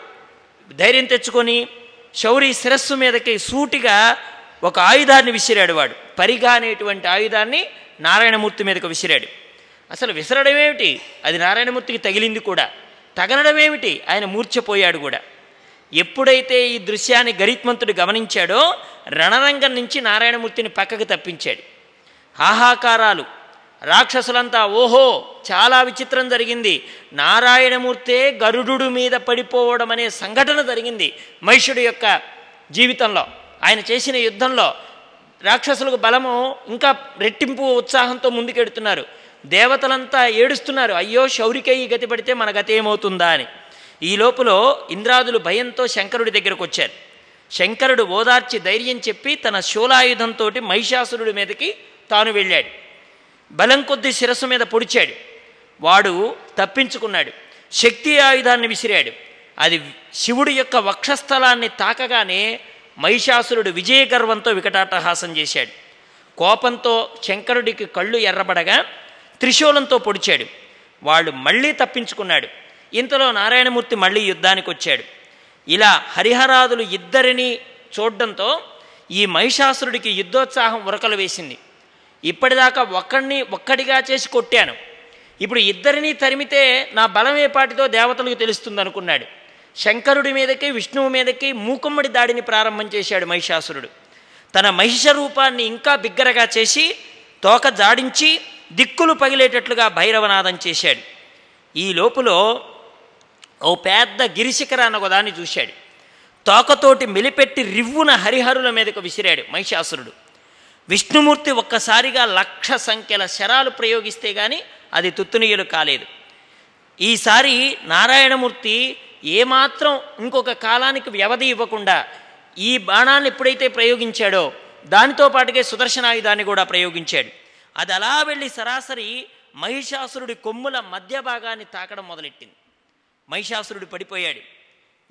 ధైర్యం తెచ్చుకొని శౌరి శిరస్సు మీదకి సూటిగా ఒక ఆయుధాన్ని విసిరాడు వాడు. పరిగా అనేటువంటి ఆయుధాన్ని నారాయణమూర్తి మీదకి విసిరాడు. అసలు విసరడం ఏమిటి? అది నారాయణమూర్తికి తగిలింది కూడా. తగలడం ఏమిటి? ఆయన మూర్ఛపోయాడు కూడా. ఎప్పుడైతే ఈ దృశ్యాన్ని గరిత్మంతుడు గమనించాడో రణరంగం నుంచి నారాయణమూర్తిని పక్కకు తప్పించాడు. హాహాకారాలు రాక్షసులంతా ఓహో చాలా విచిత్రం జరిగింది. నారాయణమూర్తే గరుడు మీద పడిపోవడం అనే సంఘటన జరిగింది మహిషుడి యొక్క జీవితంలో. ఆయన చేసిన యుద్ధంలో రాక్షసులకు బలము ఇంకా రెట్టింపు ఉత్సాహంతో ముందుకెడుతున్నారు. దేవతలంతా ఏడుస్తున్నారు అయ్యో శౌరికే ఈ గతి పడితే మన గతి ఏమవుతుందా? అని. ఈ లోపల ఇంద్రాదులు భయంతో శంకరుడి దగ్గరకు వచ్చారు. శంకరుడు ఓదార్చి ధైర్యం చెప్పి తన శూలాయుధంతో మహిషాసురుడి మీదకి తాను వెళ్ళాడు. బలం కొద్ది శిరస్సు మీద పొడిచాడు. వాడు తప్పించుకున్నాడు. శక్తి ఆయుధాన్ని విసిరాడు. అది శివుడి యొక్క వక్షస్థలాన్ని తాకగానే మహిషాసురుడు విజయ గర్వంతో వికటాటహాసం చేశాడు. కోపంతో శంకరుడికి కళ్ళు ఎర్రబడగా త్రిశూలంతో పొడిచాడు. వాళ్ళు మళ్ళీ తప్పించుకున్నాడు. ఇంతలో నారాయణమూర్తి మళ్ళీ యుద్ధానికి వచ్చాడు ఇలా హరిహరాదులు ఇద్దరిని చూడడంతో ఈ మహిషాసురుడికి యుద్ధోత్సాహం ఉరకలు వేసింది. ఇప్పటిదాకా ఒక్కడిని ఒక్కడిగా చేసి కొట్టాను. ఇప్పుడు ఇద్దరిని తరిమితే నా బలం ఏపాటితో దేవతలకు తెలుస్తుంది అనుకున్నాడు శంకరుడి మీదకి విష్ణువు మీదకి మూకుమ్మడి దాడిని ప్రారంభం చేశాడు మహిషాసురుడు. తన మహిష రూపాన్ని ఇంకా బిగ్గరగా చేసి తోక జాడించి దిక్కులు పగిలేటట్లుగా భైరవనాదం చేశాడు. ఈ లోపులో ఓ పెద్ద గిరిశిఖరాన్ని ఒకదాన్ని చూశాడు. తోకతోటి మెలిపెట్టి రివ్వున హరిహరుల మీదకు విసిరాడు మహిషాసురుడు. విష్ణుమూర్తి ఒక్కసారిగా లక్ష సంఖ్యల శరాలు ప్రయోగిస్తే కానీ అది తుత్తునీయులు కాలేదు. ఈసారి నారాయణమూర్తి ఏమాత్రం ఇంకొక కాలానికి వ్యవధి ఇవ్వకుండా ఈ బాణాన్ని ఎప్పుడైతే ప్రయోగించాడో దానితో పాటుగా సుదర్శనాయుధాన్ని కూడా ప్రయోగించాడు. అది అలా వెళ్ళి సరాసరి మహిషాసురుడి కొమ్ముల మధ్య భాగాన్ని తాకడం మొదలెట్టింది. మహిషాసురుడు పడిపోయాడు.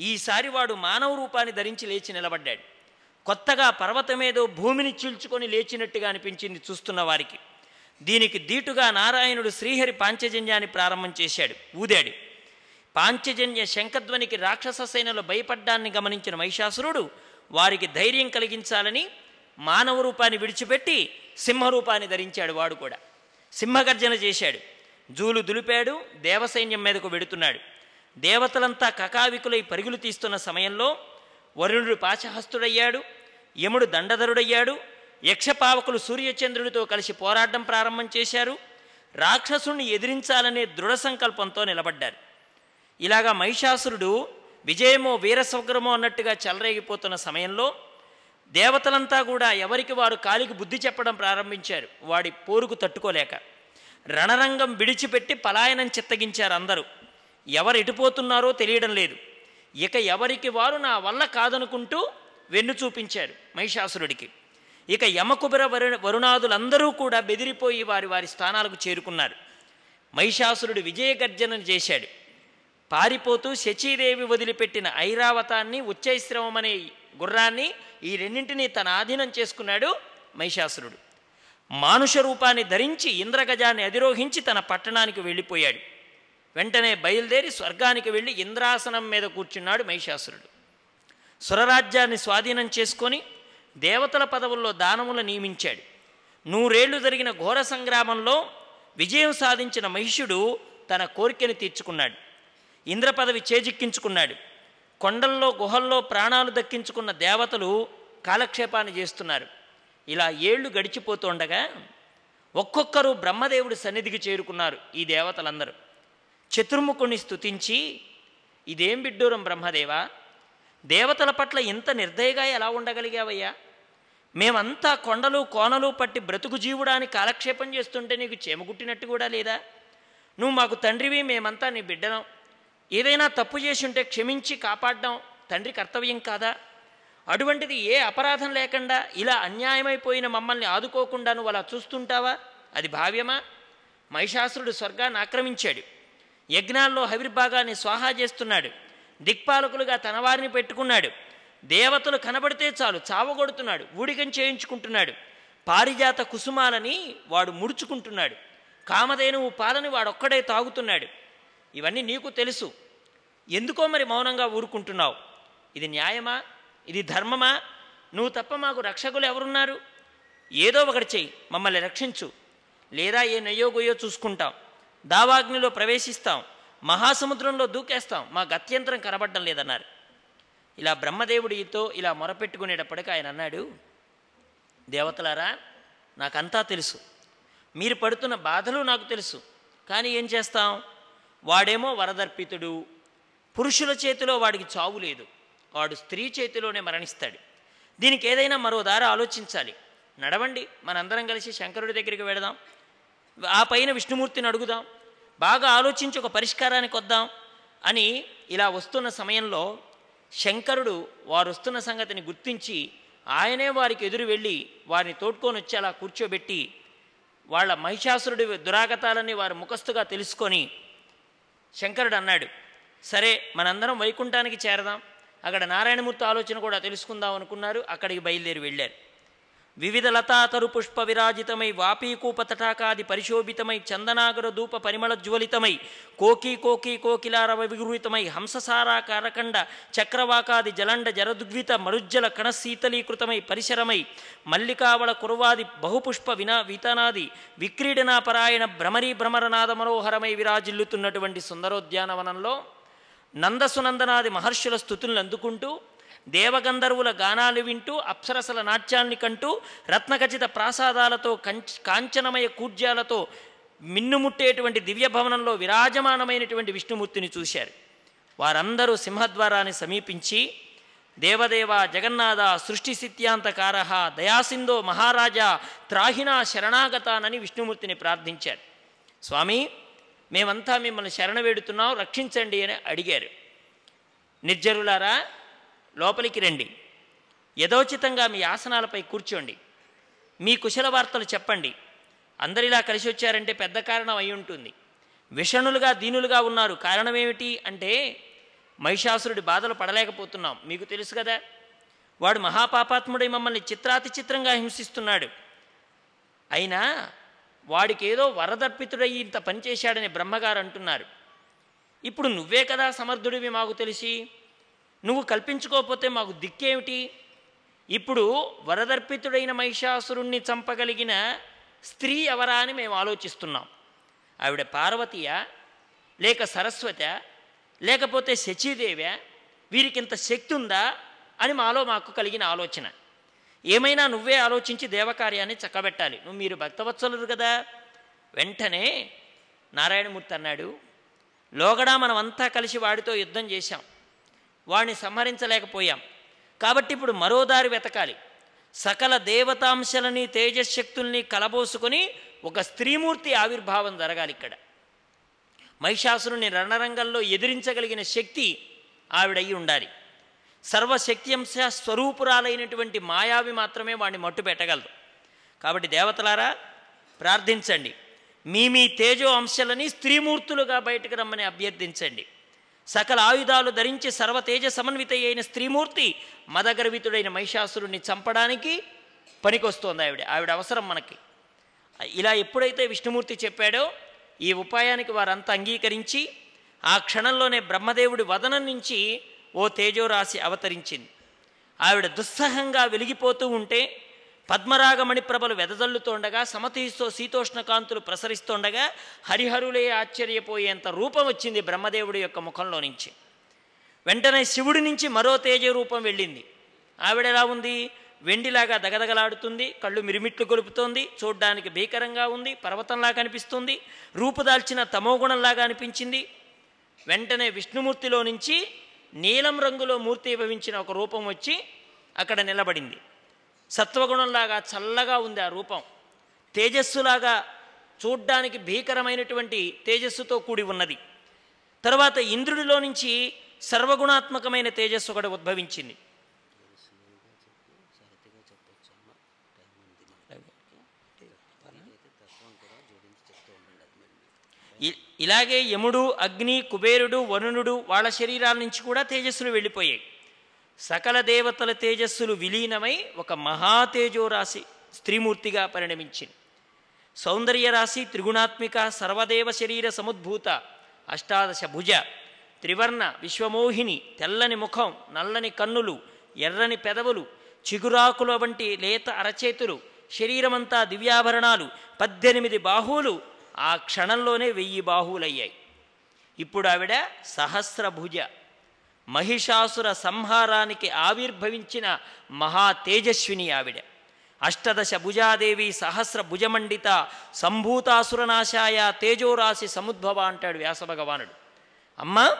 ఈసారి వాడు మానవ రూపాన్ని ధరించి లేచి నిలబడ్డాడు. కొత్తగా పర్వతమేదో భూమిని చీల్చుకొని లేచినట్టుగా అనిపించింది చూస్తున్న వారికి. దీనికి దీటుగా నారాయణుడు శ్రీహరి పాంచజన్యాన్ని ప్రారంభం చేశాడు. ఊదాడు. పాంచజన్య శంఖధ్వనికి రాక్షస సేనలు భయపడ్డాన్ని గమనించిన మహిషాసురుడు వారికి ధైర్యం కలిగించాలని మానవ రూపాన్ని విడిచిపెట్టి సింహరూపాన్ని ధరించాడు వాడు కూడా. సింహగర్జన చేశాడు. జూలు దులిపాడు దేవసైన్యం మీదకు వెడుతున్నాడు. దేవతలంతా కకావికులై పరుగులు తీస్తున్న సమయంలో వరుణుడు పాశహస్తుడయ్యాడు యముడు దండధరుడయ్యాడు యక్షపావకులు సూర్యచంద్రుడితో కలిసి పోరాటం ప్రారంభం చేశారు రాక్షసుణ్ణి ఎదిరించాలనే దృఢ సంకల్పంతో నిలబడ్డారు. ఇలాగా మహిషాసురుడు విజయమో వీరస్వగ్రమో అన్నట్టుగా చెలరేగిపోతున్న సమయంలో దేవతలంతా కూడా ఎవరికి వారు కాలికి బుద్ధి చెప్పడం ప్రారంభించారు. వాడి పోరుకు తట్టుకోలేక రణరంగం విడిచిపెట్టి పలాయనం చిత్తగించారు అందరూ. ఎవరు ఎటుపోతున్నారో తెలియడం లేదు. ఇక ఎవరికి వారు నా వల్ల కాదనుకుంటూ వెన్ను చూపించారు మహిషాసురుడికి. ఇక యమకుబెర వరు వరుణాదులందరూ కూడా బెదిరిపోయి వారి వారి స్థానాలకు చేరుకున్నారు. మహిషాసురుడు విజయగర్జన చేశాడు. పారిపోతూ శచీదేవి వదిలిపెట్టిన ఐరావతాన్ని ఉచ్చైశ్రవం అనే గుర్రాన్ని ఈ రెండింటినీ తన ఆధీనం చేసుకున్నాడు మహిషాసురుడు. మానుష రూపాన్ని ధరించి ఇంద్రగజాన్ని అధిరోహించి తన పట్టణానికి వెళ్ళిపోయాడు. వెంటనే బయలుదేరి స్వర్గానికి వెళ్ళి ఇంద్రాసనం మీద కూర్చున్నాడు మహిషాసురుడు. సురరాజ్యాన్ని స్వాధీనం చేసుకొని దేవతల పదవుల్లో దానములు నియమించాడు. నూరేళ్ళు జరిగిన ఘోర సంగ్రామంలో విజయం సాధించిన మహిషుడు తన కోరికను తీర్చుకున్నాడు. ఇంద్ర పదవి చేజిక్కించుకున్నాడు. కొండల్లో గుహల్లో ప్రాణాలు దక్కించుకున్న దేవతలు కాలక్షేపాన్ని చేస్తున్నారు. ఇలా ఏళ్ళు గడిచిపోతుండగా ఒక్కొక్కరు బ్రహ్మదేవుడి సన్నిధికి చేరుకున్నారు ఈ దేవతలందరూ. చతుర్ముఖుణ్ణి స్తుతించి ఇదేం బిడ్డూరం బ్రహ్మదేవా? దేవతల పట్ల ఇంత నిర్దయగా ఎలా ఉండగలిగావయ్యా? మేమంతా కొండలు కోనలు పట్టి బ్రతుకు జీవుడాన్ని కాలక్షేపం చేస్తుంటే నీకు చేమగుట్టినట్టు కూడా లేదా? నువ్వు మాకు తండ్రివి మేమంతా నీ బిడ్డనం ఏదైనా తప్పు చేసి ఉంటే క్షమించి కాపాడడం తండ్రి కర్తవ్యం కాదా? అటువంటిది ఏ అపరాధం లేకుండా ఇలా అన్యాయమైపోయిన మమ్మల్ని ఆదుకోకుండా నువ్వు అలా చూస్తుంటావా? అది భావ్యమా? మహిషాసురుడు స్వర్గాన్ని ఆక్రమించాడు. యజ్ఞాల్లో హవిర్భాగాన్ని స్వాహా చేస్తున్నాడు. దిక్పాలకులుగా తన వారిని పెట్టుకున్నాడు. దేవతలు కనబడితే చాలు చావగొడుతున్నాడు ఊడికం చేయించుకుంటున్నాడు. పారిజాత కుసుమాలని వాడు ముడుచుకుంటున్నాడు. కామధేనువు పాలని వాడొక్కడే తాగుతున్నాడు. ఇవన్నీ నీకు తెలుసు. ఎందుకో మరి మౌనంగా ఊరుకుంటున్నావు? ఇది న్యాయమా? ఇది ధర్మమా? నువ్వు తప్ప మాకు రక్షకులు ఎవరున్నారు? ఏదో ఒకటి చెయ్యి మమ్మల్ని రక్షించు. లేదా ఏ నయ్యో గొయ్యో చూసుకుంటాం. దావాగ్నిలో ప్రవేశిస్తాం మహాసముద్రంలో దూకేస్తాం మా గత్యంతరం కనబడడం లేదన్నారు. ఇలా బ్రహ్మదేవుడితో ఇలా మొరపెట్టుకునేటప్పటికి ఆయన అన్నాడు దేవతలారా నాకంతా తెలుసు. మీరు పడుతున్న బాధలు నాకు తెలుసు. కానీ ఏం చేస్తాం? వాడేమో వరదర్పితుడు. పురుషుల చేతిలో వాడికి చావు లేదు. వాడు స్త్రీ చేతిలోనే మరణిస్తాడు. దీనికి ఏదైనా మరో దారి ఆలోచించాలి. నడవండి మనందరం కలిసి శంకరుడి దగ్గరికి వెళదాం. ఆ పైన విష్ణుమూర్తిని అడుగుదాం. బాగా ఆలోచించి ఒక పరిష్కారానికి వద్దాం అని ఇలా వస్తున్న సమయంలో శంకరుడు వారు వస్తున్న సంగతిని గుర్తించి ఆయనే వారికి ఎదురు వెళ్ళి వారిని తోడ్కొని వచ్చి అలా కూర్చోబెట్టి వాళ్ళ మహిషాసురుడి దురాగతాలని వారు ముఖస్తుగా తెలుసుకొని శంకరుడు అన్నాడు సరే మనందరం వైకుంఠానికి చేరదాం. అక్కడ నారాయణమూర్తి ఆలోచన కూడా తెలుసుకుందాం అనుకున్నారు. అక్కడికి బయలుదేరి వెళ్ళారు. వివిధ లతాతరు పుష్ప విరాజితమై వాపీకూప తటాకాది పరిశోభితమై చందనాగర ధూప పరిమళ జ్వలితమై కోకీ కోకీ కోకిలారవ విగృహితమై హంససారా కారకండ చక్రవాకాది జలండ జరదుగ్విత మరుజ్జల కణశీతలీకృతమై పరిసరమై మల్లికావళ కురువాది బహుపుష్ప వినా వితనాది విక్రీడనాపరాయణ భ్రమరీ భ్రమరనాద మనోహరమై విరాజిల్లుతున్నటువంటి సుందరోద్యానవనంలో నందసునందనాది మహర్షుల స్థుతులను అందుకుంటూ దేవగంధర్వుల గానాలు వింటూ అప్సరసల నాట్యాన్ని కంటూ రత్నఖచిత ప్రాసాదాలతో కంచ కాంచనమయ కూర్జాలతో మిన్నుముట్టేటువంటి దివ్య భవనంలో విరాజమానమైనటువంటి విష్ణుమూర్తిని చూశారు. వారందరూ సింహద్వారాన్ని సమీపించి దేవదేవ జగన్నాథ సృష్టి సిత్యాంతకార దయాసిందో మహారాజా త్రాహినా శరణాగతానని విష్ణుమూర్తిని ప్రార్థించారు. స్వామి మేమంతా మిమ్మల్ని శరణ వేడుతున్నాం రక్షించండి అని అడిగారు. నిర్జరులారా లోపలికి రండి. యథోచితంగా మీ ఆసనాలపై కూర్చోండి. మీ కుశల వార్తలు చెప్పండి. అందరిలా కలిసి వచ్చారంటే పెద్ద కారణం అయి ఉంటుంది. విషణులుగా దీనులుగా ఉన్నారు. కారణం ఏమిటి అంటే మహిషాసురుడి బాధలు పడలేకపోతున్నాం. మీకు తెలుసు కదా వాడు మహాపాపాత్ముడై మమ్మల్ని చిత్రాతి చిత్రంగా హింసిస్తున్నాడు. అయినా వాడికి ఏదో వరదర్పితుడయ్యి ఇంత పనిచేశాడని బ్రహ్మగారు అంటున్నారు. ఇప్పుడు నువ్వే కదా సమర్థుడివి మాకు తెలిసి? నువ్వు కల్పించుకోకపోతే మాకు దిక్కేమిటి? ఇప్పుడు వరదర్పితుడైన మహిషాసురుణ్ణి చంపగలిగిన స్త్రీ ఎవరా అని మేము ఆలోచిస్తున్నాం. ఆవిడ పార్వతీయ లేక సరస్వత లేకపోతే శచీదేవ్య వీరికింత శక్తి ఉందా అని మాలో మాకు కలిగిన ఆలోచన. ఏమైనా నువ్వే ఆలోచించి దేవకార్యాన్ని చక్కబెట్టాలి. నువ్వు మీరు భక్తవత్సలురు కదా. వెంటనే నారాయణమూర్తి అన్నాడు లోగడా మనమంతా కలిసి వాడితో యుద్ధం చేశాం. వాణ్ణి సంహరించలేకపోయాం. కాబట్టి ఇప్పుడు మరో దారి వెతకాలి. సకల దేవతాంశలని తేజశక్తుల్ని కలబోసుకొని ఒక స్త్రీమూర్తి ఆవిర్భావం జరగాలి ఇక్కడ. మహిషాసురుని రణరంగంలో ఎదిరించగలిగిన శక్తి ఆవిడయి ఉండాలి. సర్వశక్త్యంశ స్వరూపురాలైనటువంటి మాయావి మాత్రమే వాడిని మట్టు పెట్టగలదు. కాబట్టి దేవతలారా ప్రార్థించండి. మీ మీ తేజో అంశాలని స్త్రీమూర్తులుగా బయటకు రమ్మని అభ్యర్థించండి. సకల ఆయుధాలు ధరించి సర్వతేజ సమన్విత అయిన స్త్రీమూర్తి మదగర్వితుడైన మహిషాసురుణ్ణి చంపడానికి పనికొస్తోంది ఆవిడ. ఆవిడ అవసరం మనకి. ఇలా ఎప్పుడైతే విష్ణుమూర్తి చెప్పాడో ఈ ఉపాయానికి వారంతా అంగీకరించి ఆ క్షణంలోనే బ్రహ్మదేవుడి వదనం నుంచి ఓ తేజోరాశి అవతరించింది. ఆవిడ దుస్సహంగా వెలిగిపోతూ ఉంటే పద్మరాగమణి ప్రభలు వెదజల్లుతోండగా సమతీస్తో శీతోష్ణ కాంతులు హరిహరులే ఆశ్చర్యపోయేంత రూపం వచ్చింది బ్రహ్మదేవుడి యొక్క ముఖంలో నుంచి. వెంటనే శివుడి నుంచి మరో తేజ రూపం వెళ్ళింది. ఆవిడ ఎలా ఉంది? వెండిలాగా దగదగలాడుతుంది కళ్ళు మిరిమిట్లు గొలుపుతోంది చూడ్డానికి భీకరంగా ఉంది పర్వతంలా కనిపిస్తుంది రూపుదాల్చిన తమోగుణంలాగా అనిపించింది. వెంటనే విష్ణుమూర్తిలో నుంచి నీలం రంగులో మూర్తి భవించిన ఒక రూపం వచ్చి అక్కడ నిలబడింది. సత్వగుణంలాగా చల్లగా ఉంది ఆ రూపం. తేజస్సులాగా చూడ్డానికి భీకరమైనటువంటి తేజస్సుతో కూడి ఉన్నది. తర్వాత ఇంద్రుడిలో నుంచి సర్వగుణాత్మకమైన తేజస్సు ఒకటి ఉద్భవించింది. ఇలాగే యముడు అగ్ని కుబేరుడు వరుణుడు వాళ్ళ శరీరాల నుంచి కూడా తేజస్సులు వెళ్ళిపోయాయి. సకల దేవతల తేజస్సులు విలీనమై ఒక మహాతేజోరాశి స్త్రీమూర్తిగా పరిణమించింది. సౌందర్య రాశి త్రిగుణాత్మిక సర్వదేవ శరీర సముద్భూత అష్టాదశ భుజ త్రివర్ణ విశ్వమోహిని తెల్లని ముఖం నల్లని కన్నులు ఎర్రని పెదవులు చిగురాకుల వంటి లేత అరచేతులు శరీరమంతా దివ్యాభరణాలు పద్దెనిమిది బాహువులు ఆ క్షణంలోనే వెయ్యి బాహువులయ్యాయి. ఇప్పుడు ఆవిడ సహస్రభుజ మహిషాసుర సంహారానికి ఆవిర్భవించిన మహా తేజస్విని ఆవిడ. అష్టదశ భుజాదేవి సహస్ర భుజమండిత సంభూతాసురనాశాయ తేజోరాశి సముద్భవ అంటాడు వ్యాసభగవానుడు. అమ్మ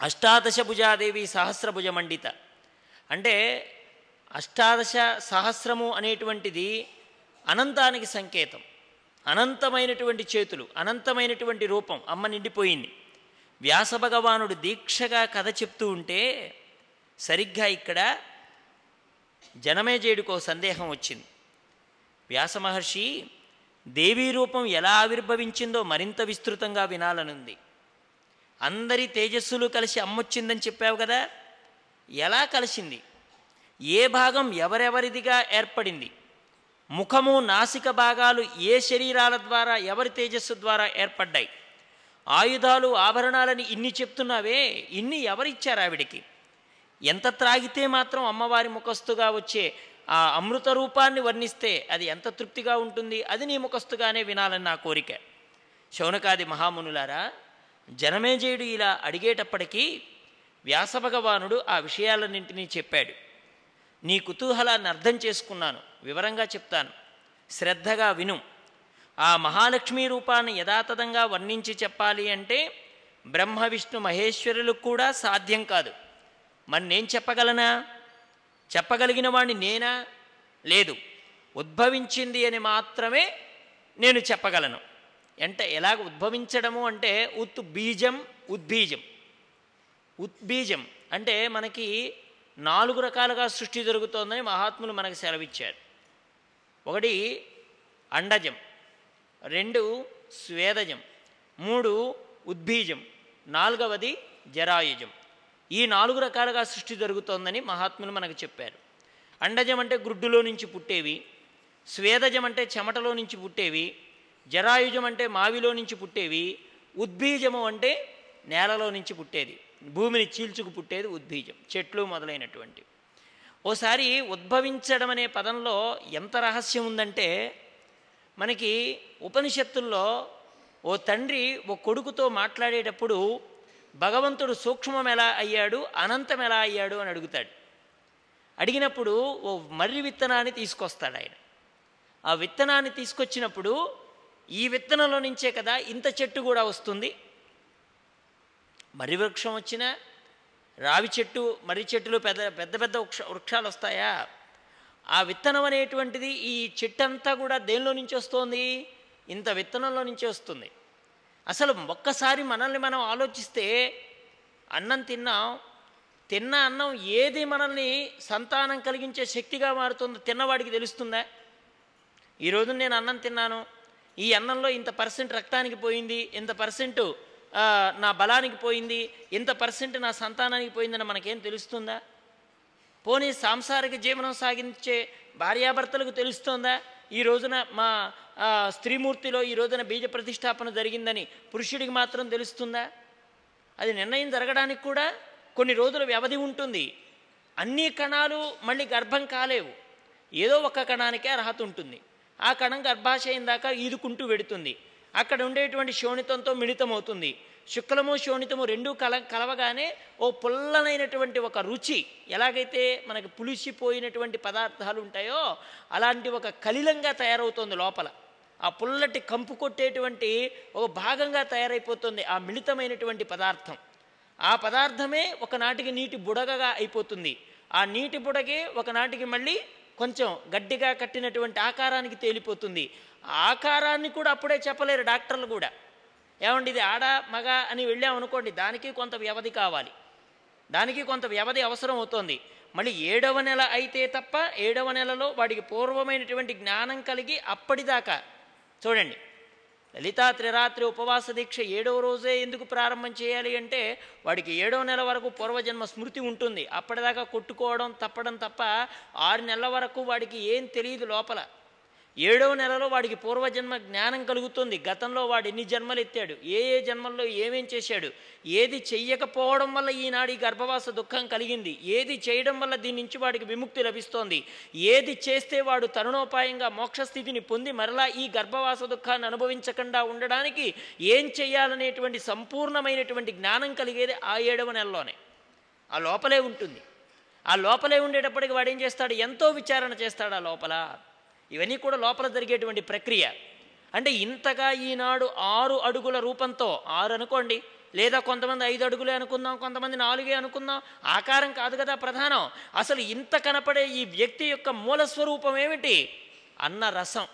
అష్టాదశ భుజాదేవి సహస్ర భుజమండిత. అంటే అష్టాదశ సహస్రము అనేటువంటిది అనంతానికి సంకేతం. అనంతమైనటువంటి చేతులు అనంతమైనటువంటి రూపం అమ్మ నిండిపోయింది. వ్యాసభగవానుడు దీక్షగా కథ చెప్తూ ఉంటే సరిగ్గా ఇక్కడ జనమేజయుడికో సందేహం వచ్చింది. వ్యాసమహర్షి దేవీ రూపం ఎలా ఆవిర్భవించిందో మరింత విస్తృతంగా వినాలనుంది. అందరి తేజస్సులు కలిసి అమ్మొచ్చిందని చెప్పావు కదా? ఎలా కలిసింది? ఏ భాగం ఎవరెవరిదిగా ఏర్పడింది? ముఖము నాసిక భాగాలు ఏ శరీరాల ద్వారా ఎవరి తేజస్సు ద్వారా ఏర్పడ్డాయి? ఆయుధాలు ఆభరణాలని ఇన్ని చెప్తున్నావే ఇన్ని ఎవరిచ్చారు ఆవిడికి? ఎంత త్రాగితే మాత్రం అమ్మవారి ముఖస్తుగా వచ్చే ఆ అమృత రూపాన్ని వర్ణిస్తే అది ఎంత తృప్తిగా ఉంటుంది అది నీ ముఖస్తుగానే వినాలని నా కోరిక. శౌనకాది మహామునులారా జనమేజయుడు ఇలా అడిగేటప్పటికీ వ్యాసభగవానుడు ఆ విషయాలన్నింటినీ చెప్పాడు. నీ కుతూహలాన్ని అర్థం చేసుకున్నాను వివరంగా చెప్తాను. శ్రద్ధగా విను. ఆ మహాలక్ష్మీ రూపాన్ని యథాతథంగా వర్ణించి చెప్పాలి అంటే బ్రహ్మ విష్ణు మహేశ్వరులకు కూడా సాధ్యం కాదు. మరి నేను చెప్పగలనా? చెప్పగలిగిన వాడిని నేనా? లేదు. ఉద్భవించింది అని మాత్రమే నేను చెప్పగలను. అంటే ఎలాగ ఉద్భవించడము అంటే ఉత్ బీజం ఉద్బీజం ఉద్బీజం అంటే మనకి నాలుగు రకాలుగా సృష్టి జరుగుతోందని మహాత్ములు మనకు సెలవిచ్చారు. ఒకటి అండజం. రెండు స్వేదజం. మూడు ఉద్బీజం నాలుగవది జరాయుజం. ఈ నాలుగు రకాలుగా సృష్టి జరుగుతోందని మహాత్ములు మనకు చెప్పారు. అండజం అంటే గ్రుడ్డులో నుంచి పుట్టేవి. స్వేదజం అంటే చెమటలో నుంచి పుట్టేవి. జరాయుజం అంటే మావిలో నుంచి పుట్టేవి. ఉద్బీజము అంటే నేలలో నుంచి పుట్టేది. భూమిని చీల్చుకు పుట్టేది ఉద్బీజం చెట్లు మొదలైనటువంటి ఓసారి ఉద్భవించడం అనే పదంలో ఎంత రహస్యం ఉందంటే మనకి ఉపనిషత్తుల్లో ఓ తండ్రి ఓ కొడుకుతో మాట్లాడేటప్పుడు భగవంతుడు సూక్ష్మం ఎలా అయ్యాడు అనంతం ఎలా అయ్యాడు అని అడుగుతాడు. అడిగినప్పుడు ఓ మర్రి విత్తనాన్ని తీసుకొస్తాడు ఆయన. ఆ విత్తనాన్ని తీసుకొచ్చినప్పుడు ఈ విత్తనంలో నుంచే కదా ఇంత చెట్టు కూడా వస్తుంది. మర్రి వృక్షం వచ్చినా రావి చెట్టు మర్రి చెట్టులు పెద్ద పెద్ద పెద్ద వృక్ష వృక్షాలు వస్తాయా? ఆ విత్తనం అనేటువంటిది ఈ చెట్టంతా కూడా దేనిలో నుంచి వస్తుంది? ఇంత విత్తనంలో నుంచి వస్తుంది. అసలు ఒక్కసారి మనల్ని మనం ఆలోచిస్తే అన్నం తిన్నాం తిన్న అన్నం ఏది మనల్ని సంతానం కలిగించే శక్తిగా మారుతుందో తిన్నవాడికి తెలుస్తుందా? ఈరోజు నేను అన్నం తిన్నాను ఈ అన్నంలో ఇంత పర్సెంట్ రక్తానికి పోయింది ఇంత పర్సెంట్ నా బలానికి పోయింది ఇంత పర్సెంట్ నా సంతానానికి పోయిందని మనకేం తెలుస్తుందా? పోనీ సాంసారిక జీవనం సాగించే భార్యాభర్తలకు తెలుస్తోందా? ఈ రోజున మా స్త్రీమూర్తిలో ఈ రోజున బీజ ప్రతిష్టాపన జరిగిందని పురుషుడికి మాత్రం తెలుస్తుందా? అది నిర్ణయం జరగడానికి కూడా కొన్ని రోజుల వ్యవధి ఉంటుంది. అన్ని కణాలు మళ్ళీ గర్భం కాలేవు. ఏదో ఒక కణానికే అర్హత ఉంటుంది. ఆ కణం గర్భాశయం దాకా ఈదుకుంటూ వెడుతుంది. అక్కడ ఉండేటువంటి శోణితంతో మిళితమవుతుంది. శుక్లము శోణితము రెండూ కల కలవగానే ఓ పుల్లనైనటువంటి ఒక రుచి ఎలాగైతే మనకి పులిసిపోయినటువంటి పదార్థాలు ఉంటాయో అలాంటి ఒక కలిలంగా తయారవుతుంది లోపల. ఆ పుల్లటి కంపు కొట్టేటువంటి ఒక భాగంగా తయారైపోతుంది ఆ మిళితమైనటువంటి పదార్థం. ఆ పదార్థమే ఒకనాటికి నీటి బుడగగా అయిపోతుంది. ఆ నీటి బుడగే ఒకనాటికి మళ్ళీ కొంచెం గడ్డిగా కట్టినటువంటి ఆకారానికి తేలిపోతుంది. ఆకారాన్ని కూడా అప్పుడే చెప్పలేరు డాక్టర్లు కూడా. ఏమండి ఇది ఆడ మగ అని వెళ్ళామనుకోండి దానికి కొంత వ్యవధి కావాలి. దానికి కొంత వ్యవధి అవసరం అవుతుంది. మళ్ళీ ఏడవ నెల అయితే తప్ప ఏడవ నెలలో వాడికి పూర్వమైనటువంటి జ్ఞానం కలిగి అప్పటిదాకా చూడండి లలితా త్రిరాత్రి ఉపవాస దీక్ష ఏడవ రోజే ఎందుకు ప్రారంభం చేయాలి అంటే వాడికి ఏడవ నెల వరకు పూర్వజన్మ స్మృతి ఉంటుంది. అప్పటిదాకా కొట్టుకోవడం తప్పడం తప్ప ఆరు నెలల వరకు వాడికి ఏం తెలియదు లోపల. ఏడవ నెలలో వాడికి పూర్వజన్మ జ్ఞానం కలుగుతుంది. గతంలో వాడు ఎన్ని జన్మలు ఎత్తాడు? ఏ ఏ జన్మల్లో ఏమేం చేశాడు? ఏది చెయ్యకపోవడం వల్ల ఈనాడు ఈ గర్భవాస దుఃఖం కలిగింది. ఏది చేయడం వల్ల దీని నుంచి వాడికి విముక్తి లభిస్తోంది? ఏది చేస్తే వాడు తరుణోపాయంగా మోక్షస్థితిని పొంది మరలా ఈ గర్భవాస దుఃఖాన్ని అనుభవించకుండా ఉండడానికి ఏం చేయాలనేటువంటి సంపూర్ణమైనటువంటి జ్ఞానం కలిగేది ఆ ఏడవ నెలలోనే. ఆ లోపలే ఉంటుంది. ఆ లోపలే ఉండేటప్పటికి వాడు ఏం చేస్తాడు? ఎంతో విచారణ చేస్తాడు ఆ లోపల. ఇవన్నీ కూడా లోపల జరిగేటువంటి ప్రక్రియ. అంటే ఇంతగా ఈనాడు ఆరు అడుగుల రూపంతో ఆరు అనుకోండి లేదా కొంతమంది ఐదు అడుగులే అనుకుందాం కొంతమంది నాలుగే అనుకుందాం ఆకారం కాదు కదా ప్రధానం. అసలు ఇంత కనపడే ఈ వ్యక్తి యొక్క మూల స్వరూపం ఏమిటి? అన్నరసం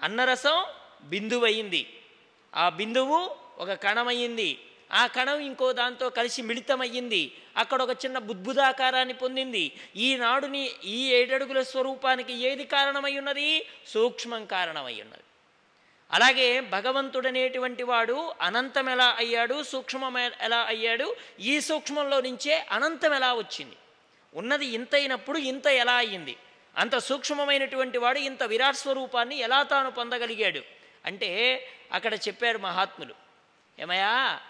అన్నరసం బిందువయింది ఆ బిందువు ఒక కణమయ్యింది. ఆ కణం ఇంకో దాంతో కలిసి మిళితమయ్యింది. అక్కడ ఒక చిన్న బుద్భుదాకారాన్ని పొందింది. ఈనాడుని ఈ ఏడడుగుల స్వరూపానికి ఏది కారణమై ఉన్నది? సూక్ష్మం కారణమై ఉన్నది. అలాగే భగవంతుడనేటువంటి వాడు అనంతం ఎలా అయ్యాడు? సూక్ష్మం ఎలా అయ్యాడు? ఈ సూక్ష్మంలో నుంచే అనంతం ఎలా వచ్చింది? ఉన్నది ఇంత అయినప్పుడు ఇంత ఎలా అయ్యింది? అంత సూక్ష్మమైనటువంటి వాడు ఇంత విరాట్ స్వరూపాన్ని ఎలా తాను పొందగలిగాడు? అంటే అక్కడ చెప్పారు మహాత్ములు ఏమయ్యా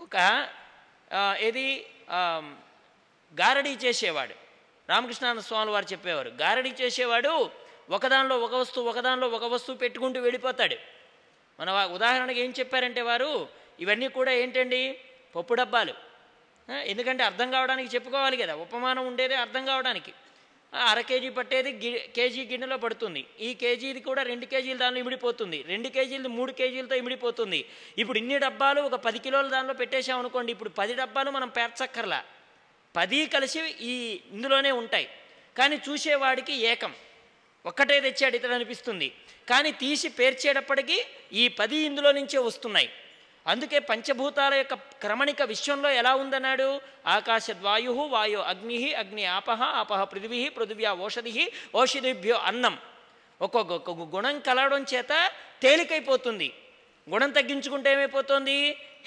ఒక ఏది గారడీ చేసేవాడు. రామకృష్ణానంద స్వామి వారు చెప్పేవారు. గారడీ చేసేవాడు ఒకదానిలో ఒక వస్తువు ఒకదానిలో ఒక వస్తువు పెట్టుకుంటూ వెళ్ళిపోతాడు. మన ఉదాహరణకు ఉదాహరణకి ఏం చెప్పారంటే వారు ఇవన్నీ కూడా ఏంటండి? పప్పు డబ్బాలు. ఎందుకంటే అర్థం కావడానికి చెప్పుకోవాలి కదా. ఉపమానం ఉండేదే అర్థం కావడానికి. అర కేజీ పట్టేది గి కేజీ గిన్నెలో పడుతుంది. ఈ కేజీది కూడా రెండు కేజీలు దానిలో ఇమిడిపోతుంది. రెండు కేజీలు మూడు కేజీలతో ఇమిడిపోతుంది. ఇప్పుడు ఇన్ని డబ్బాలు ఒక పది కిలోలు దానిలో పెట్టేశాం అనుకోండి ఇప్పుడు పది డబ్బాలు మనం పేర్చక్కర్లా. పది కలిసి ఈ ఇందులోనే ఉంటాయి. కానీ చూసేవాడికి ఏకం. ఒక్కటే తెచ్చాడు ఇతడు అనిపిస్తుంది. కానీ తీసి పేర్చేటప్పటికీ ఈ పది ఇందులో నుంచే వస్తున్నాయి. అందుకే పంచభూతాల యొక్క క్రమణిక విశ్వంలో ఎలా ఉందన్నాడు? ఆకాశద్వాయు వాయు అగ్ని అగ్ని ఆపహ ఆపహ పృథివీ పృథివ్యా ఓషధి ఓషధిభ్యో అన్నం. ఒక్కొక్క గుణం కలవడం చేత తేలికైపోతుంది. గుణం తగ్గించుకుంటే ఏమైపోతుంది?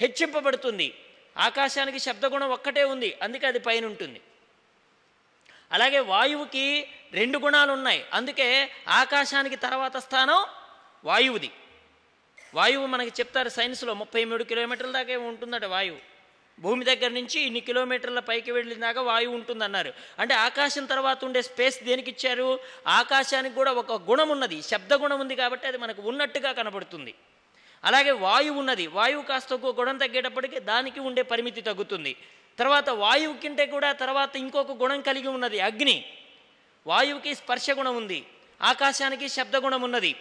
హెచ్చింపబడుతుంది. ఆకాశానికి శబ్దగుణం ఒక్కటే ఉంది అందుకే అది పైన ఉంటుంది అలాగే వాయువుకి రెండు గుణాలు ఉన్నాయి అందుకే ఆకాశానికి తర్వాత స్థానం వాయువుది. వాయువు మనకి చెప్తారు సైన్స్లో ముప్పై మూడు కిలోమీటర్ల దాకా ఉంటుందట వాయువు. భూమి దగ్గర నుంచి ఇన్ని కిలోమీటర్ల పైకి వెళ్ళిన దాకా వాయువు ఉంటుందన్నారు. అంటే ఆకాశం తర్వాత ఉండే స్పేస్ దేనికి ఇచ్చారు? ఆకాశానికి కూడా ఒక గుణం ఉన్నది శబ్ద గుణం ఉంది కాబట్టి అది మనకు ఉన్నట్టుగా కనబడుతుంది. అలాగే వాయువు ఉన్నది వాయువు కాస్త ఒక గుణం తగ్గేటప్పటికి దానికి ఉండే పరిమితి తగ్గుతుంది. తర్వాత వాయువు కింటే కూడా తర్వాత ఇంకొక గుణం కలిగి ఉన్నది అగ్ని. వాయువుకి స్పర్శ గుణం ఉంది ఆకాశానికి శబ్ద గుణం ఉన్నది.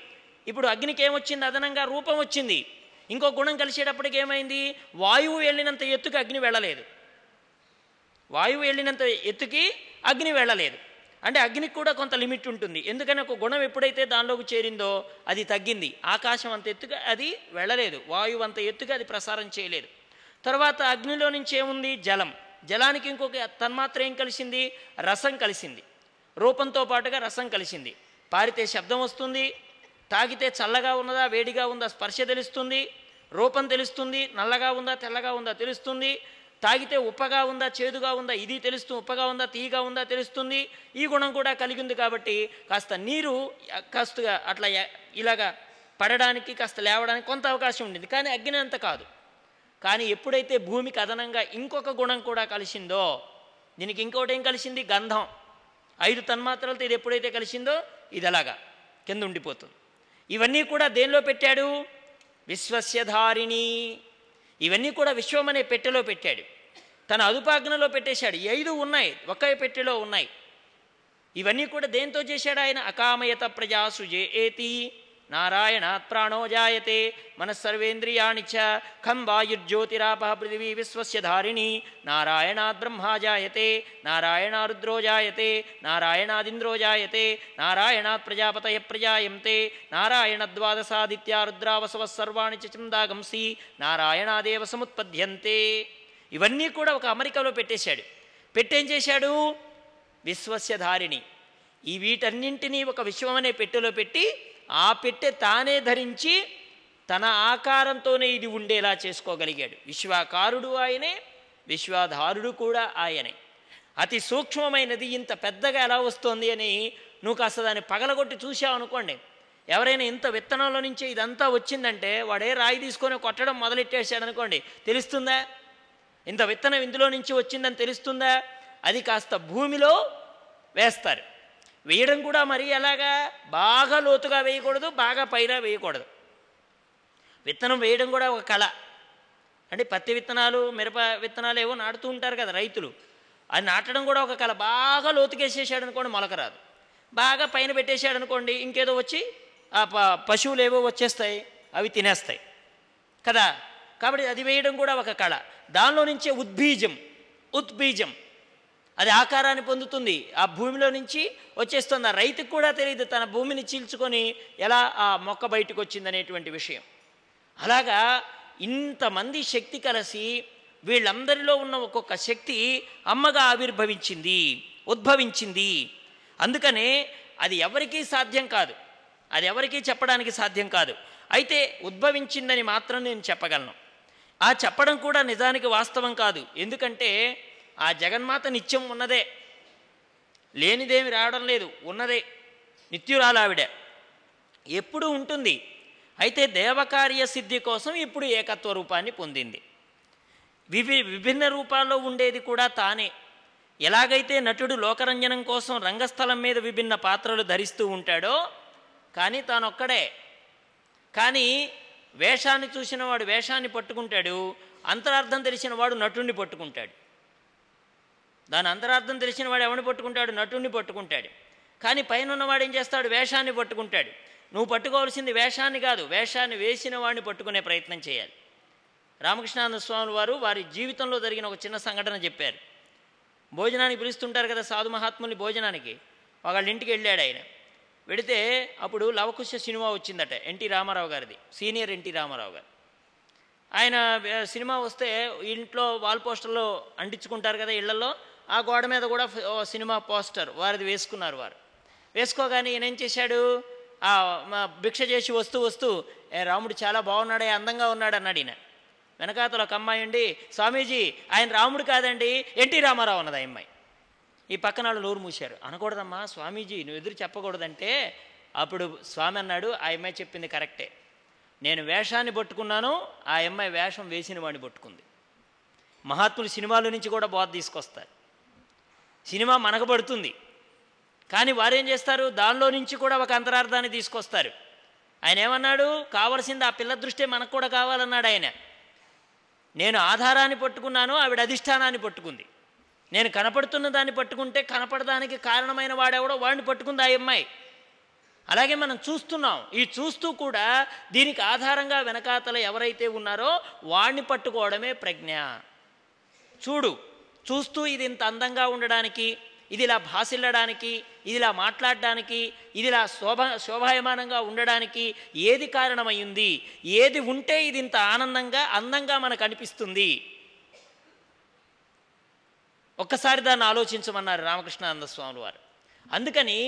ఇప్పుడు అగ్నికి ఏమొచ్చింది? అదనంగా రూపం వచ్చింది. ఇంకో గుణం కలిసేటప్పటికి ఏమైంది? వాయువు వెళ్ళినంత ఎత్తుకి అగ్ని వెళ్ళలేదు. వాయువు వెళ్ళినంత ఎత్తుకి అగ్ని వెళ్ళలేదు. అంటే అగ్నికి కూడా కొంత లిమిట్ ఉంటుంది. ఎందుకని ఒక గుణం ఎప్పుడైతే దానిలోకి చేరిందో అది తగ్గింది. ఆకాశం అంత ఎత్తుగా అది వెళ్ళలేదు. వాయువు అంత ఎత్తుగా అది ప్రసారం చేయలేదు. తర్వాత అగ్నిలో నుంచి ఏముంది? జలం. జలానికి ఇంకొక తన్మాత్ర ఏం కలిసింది? రసం కలిసింది. రూపంతో పాటుగా రసం కలిసింది. పారితే శబ్దం వస్తుంది. తాగితే చల్లగా ఉన్నదా వేడిగా ఉందా స్పర్శ తెలుస్తుంది రూపం తెలుస్తుంది నల్లగా ఉందా తెల్లగా ఉందా తెలుస్తుంది తాగితే ఉప్పగా ఉందా చేదుగా ఉందా ఇది తెలుస్తుంది ఉప్పగా ఉందా తీయగా ఉందా తెలుస్తుంది ఈ గుణం కూడా కలిగింది కాబట్టి కాస్త నీరు కాస్తగా అట్లా ఇలాగా పడడానికి కాస్త లేవడానికి కొంత అవకాశం ఉండింది. కానీ అగ్ని అంత కాదు. కానీ ఎప్పుడైతే భూమికి అదనంగా ఇంకొక గుణం కూడా కలిసిందో దీనికి ఇంకోటి ఏం కలిసింది? గంధం. ఐదు తన్మాత్రలతో ఇది ఎప్పుడైతే కలిసిందో ఇది అలాగా. కింద ఉండిపోతుంది. ఇవన్నీ కూడా దేనిలో పెట్టాడు? విశ్వస్యధారిణి. ఇవన్నీ కూడా విశ్వం అనే పెట్టెలో పెట్టాడు. తన అదుపాజ్ఞలో పెట్టేశాడు. ఐదు ఉన్నాయి. ఒకే పెట్టెలో ఉన్నాయి. ఇవన్నీ కూడా దేంతో చేశాడు ఆయన? అకామయత ప్రజాసు ఏతి నారాయణాత్ ప్రాణో జాయతే మనస్సర్వేంద్రియాణి చ ఖం వాయుర్జ్యోతిరాప పృథివీ విశ్వస్య ధారిణి నారాయణాద్ బ్రహ్మా జాయతే నారాయణారుద్రో జాయతే నారాయణాదింద్రో జాయతే నారాయణాత్ ప్రజాపతయ ప్రజాయంతే నారాయణద్వాదశాదిత్యా చ చందాగంసి నారాయణాదేవ సముత్పద్యంతే ఇవన్నీ కూడా ఒక అమెరికాలో పెట్టేశాడు. పెట్టేం చేశాడు? విశ్వస్యధారిణి ఈ వీటన్నింటినీ ఒక విశ్వమనే పెట్టెలో పెట్టి ఆ పెట్టె తానే ధరించి తన ఆకారంతోనే ఇది ఉండేలా చేసుకోగలిగాడు. విశ్వాకారుడు ఆయనే విశ్వాధారుడు కూడా ఆయనే. అతి సూక్ష్మమైనది ఇంత పెద్దగా ఎలా వస్తోంది అని నువ్వు కాస్త దాన్ని పగలగొట్టి చూసావు అనుకోండి. ఎవరైనా ఇంత విత్తనంలో నుంచి ఇదంతా వచ్చిందంటే వాడే రాయి తీసుకొని కొట్టడం మొదలెట్టేశాడు అనుకోండి. తెలుస్తుందా? ఇంత విత్తనం ఇందులో నుంచి వచ్చిందని తెలుస్తుందా? అది కాస్త భూమిలో వేస్తారు. వేయడం కూడా మరి ఎలాగా? బాగా లోతుగా వేయకూడదు బాగా పైన వేయకూడదు. విత్తనం వేయడం కూడా ఒక కళ. అంటే పత్తి విత్తనాలు మిరప విత్తనాలు ఏవో నాటుతూ ఉంటారు కదా రైతులు. అది నాటడం కూడా ఒక కళ. బాగా లోతుకేసేసాడు అనుకోండి మొలక రాదు. బాగా పైన పెట్టేశాడు అనుకోండి ఇంకేదో వచ్చి ఆ ప పశువులు ఏవో వచ్చేస్తాయి అవి తినేస్తాయి. కదా? కాబట్టి అది వేయడం కూడా ఒక కళ. దానిలో నుంచే ఉద్బీజం ఉద్బీజం. అది ఆకారాన్ని పొందుతుంది. ఆ భూమిలో నుంచి వచ్చేస్తుంది. ఆ రైతుకు కూడా తెలియదు తన భూమిని చీల్చుకొని ఎలా ఆ మొక్క బయటకు వచ్చిందనేటువంటి విషయం. అలాగా ఇంతమంది శక్తి కలిసి వీళ్ళందరిలో ఉన్న ఒక్కొక్క శక్తి అమ్మగా ఆవిర్భవించింది ఉద్భవించింది. అందుకనే అది ఎవరికీ సాధ్యం కాదు. అది ఎవరికీ చెప్పడానికి సాధ్యం కాదు. అయితే ఉద్భవించిందని మాత్రం నేను చెప్పగలను. ఆ చెప్పడం కూడా నిజానికి వాస్తవం కాదు. ఎందుకంటే ఆ జగన్మాత నిత్యం ఉన్నదే. లేనిదేమి రావడం లేదు ఉన్నదే. నిత్యురాలు ఆవిడ ఎప్పుడు ఉంటుంది. అయితే దేవకార్య సిద్ధి కోసం ఇప్పుడు ఏకత్వ రూపాన్ని పొందింది. వివి విభిన్న రూపాల్లో ఉండేది కూడా తానే. ఎలాగైతే నటుడు లోకరంజనం కోసం రంగస్థలం మీద విభిన్న పాత్రలు ధరిస్తూ ఉంటాడో కానీ తానొక్కడే. కానీ వేషాన్ని చూసిన వాడు వేషాన్ని పట్టుకుంటాడు అంతరార్థం తెలిసిన వాడు నటుడిని పట్టుకుంటాడు. దాని అంతరార్థం తెలిసిన వాడు ఎవరిని పట్టుకుంటాడు? నటుడిని పట్టుకుంటాడు. కానీ పైన ఉన్నవాడు ఏం చేస్తాడు? వేషాన్ని పట్టుకుంటాడు. నువ్వు పట్టుకోవాల్సింది వేషాన్ని కాదు వేషాన్ని వేసిన వాడిని పట్టుకునే ప్రయత్నం చేయాలి. రామకృష్ణానంద స్వామి వారు వారి జీవితంలో జరిగిన ఒక చిన్న సంఘటన చెప్పారు. భోజనానికి పిలుస్తుంటారు కదా సాధు మహాత్ముని భోజనానికి? వాళ్ళ ఇంటికి వెళ్ళాడు ఆయన. వెడితే అప్పుడు లవకుశ సినిమా వచ్చిందట ఎన్టీ రామారావు గారిది సీనియర్ ఎన్టీ రామారావు గారు. ఆయన సినిమా వస్తే ఇంట్లో వాల్ పోస్టర్లో అంటించుకుంటారు కదా ఇళ్ళలో ఆ గోడ మీద కూడా ఓ సినిమా పోస్టర్ వారిది వేసుకున్నారు వారు. వేసుకోగానే ఈయన ఏం చేశాడు? ఆ భిక్ష చేసి వస్తూ వస్తూ రాముడు చాలా బాగున్నాడే అందంగా ఉన్నాడు అన్నాడు ఈయన. వెనకాతల ఒక అమ్మాయి ఉండి స్వామీజీ ఆయన రాముడు కాదండి ఎన్టీ రామారావు అన్నది ఆ అమ్మాయి. ఈ పక్కన వాళ్ళు నోరు మూశారు. అనకూడదమ్మా స్వామీజీ నువ్వు ఎదురు చెప్పకూడదంటే అప్పుడు స్వామి అన్నాడు ఆ అమ్మాయి చెప్పింది కరెక్టే. నేను వేషాన్ని పట్టుకున్నాను ఆ అమ్మాయి వేషం వేసిన వాడిని పట్టుకుంది. మహాత్ములు సినిమాల నుంచి కూడా బోధ తీసుకొస్తారు. సినిమా మనకు పడుతుంది. కానీ వారేం చేస్తారు? దానిలో నుంచి కూడా ఒక అంతరార్థాన్ని తీసుకొస్తారు. ఆయన ఏమన్నాడు? కావలసింది ఆ పిల్ల దృష్టే మనకు కూడా కావాలన్నాడు ఆయన. నేను ఆధారాన్ని పట్టుకున్నాను ఆవిడ అధిష్టానాన్ని పట్టుకుంది. నేను కనపడుతున్న దాన్ని పట్టుకుంటే కనపడడానికి కారణమైన వాడెవడో వాడిని పట్టుకుంది ఆ అమ్మాయి. అలాగే మనం చూస్తున్నాం. ఈ చూస్తూ కూడా దీనికి ఆధారంగా వెనకాతల ఎవరైతే ఉన్నారో వాడిని పట్టుకోవడమే ప్రజ్ఞ. చూడు చూస్తూ ఇది ఇంత అందంగా ఉండడానికి ఇది ఇలా భాసిల్లడానికి ఇది ఇలా మాట్లాడడానికి ఇది ఇలా శోభ శోభాయమానంగా ఉండడానికి ఏది కారణమైంది ఏది ఉంటే ఇది ఇంత ఆనందంగా అందంగా మనకు అనిపిస్తుంది ఒక్కసారి దాన్ని ఆలోచించమన్నారు రామకృష్ణానంద స్వామి వారు అందుకని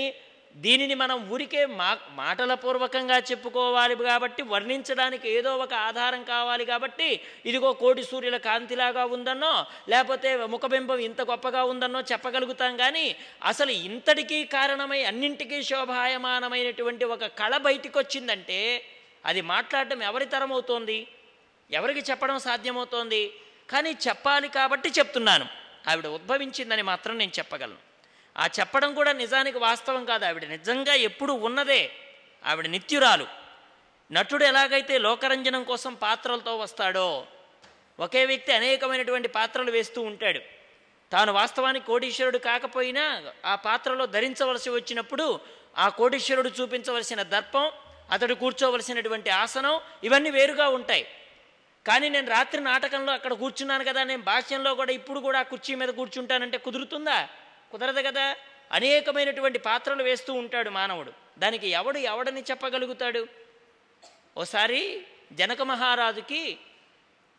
దీనిని మనం ఊరికే మా మాటల పూర్వకంగా చెప్పుకోవాలి కాబట్టి వర్ణించడానికి ఏదో ఒక ఆధారం కావాలి కాబట్టి ఇదిగో కోటి సూర్యుల కాంతిలాగా ఉందన్నో లేకపోతే ముఖబింబం ఇంత గొప్పగా ఉందన్నో చెప్పగలుగుతాం కానీ అసలు ఇంతటికీ కారణమై అన్నింటికీ శోభాయమానమైనటువంటి ఒక కళ బయటికి వచ్చిందంటే అది మాట్లాడటం ఎవరి తరం అవుతోంది ఎవరికి చెప్పడం సాధ్యమవుతోంది? కానీ చెప్పాలి కాబట్టి చెప్తున్నాను. ఆవిడ ఉద్భవించిందని మాత్రం నేను చెప్పగలను. ఆ చెప్పడం కూడా నిజానికి వాస్తవం కాదు. ఆవిడ నిజంగా ఎప్పుడు ఉన్నదే ఆవిడ నిత్యురాలు. నటుడు ఎలాగైతే లోకరంజనం కోసం పాత్రలతో వస్తాడో ఒకే వ్యక్తి అనేకమైనటువంటి పాత్రలు వేస్తూ ఉంటాడు. తాను వాస్తవానికి కోటీశ్వరుడు కాకపోయినా ఆ పాత్రలో ధరించవలసి వచ్చినప్పుడు ఆ కోటీశ్వరుడు చూపించవలసిన దర్పం అతడు కూర్చోవలసినటువంటి ఆసనం ఇవన్నీ వేరుగా ఉంటాయి. కానీ నేను రాత్రి నాటకంలో అక్కడ కూర్చున్నాను కదా నేను భాష్యంలో కూడా ఇప్పుడు కూడా ఆ కుర్చీ మీద కూర్చుంటానంటే కుదురుతుందా? కుదరదు కదా? అనేకమైనటువంటి పాత్రలు వేస్తూ ఉంటాడు మానవుడు. దానికి ఎవడు ఎవడని చెప్పగలుగుతాడు? ఓసారి జనక మహారాజుకి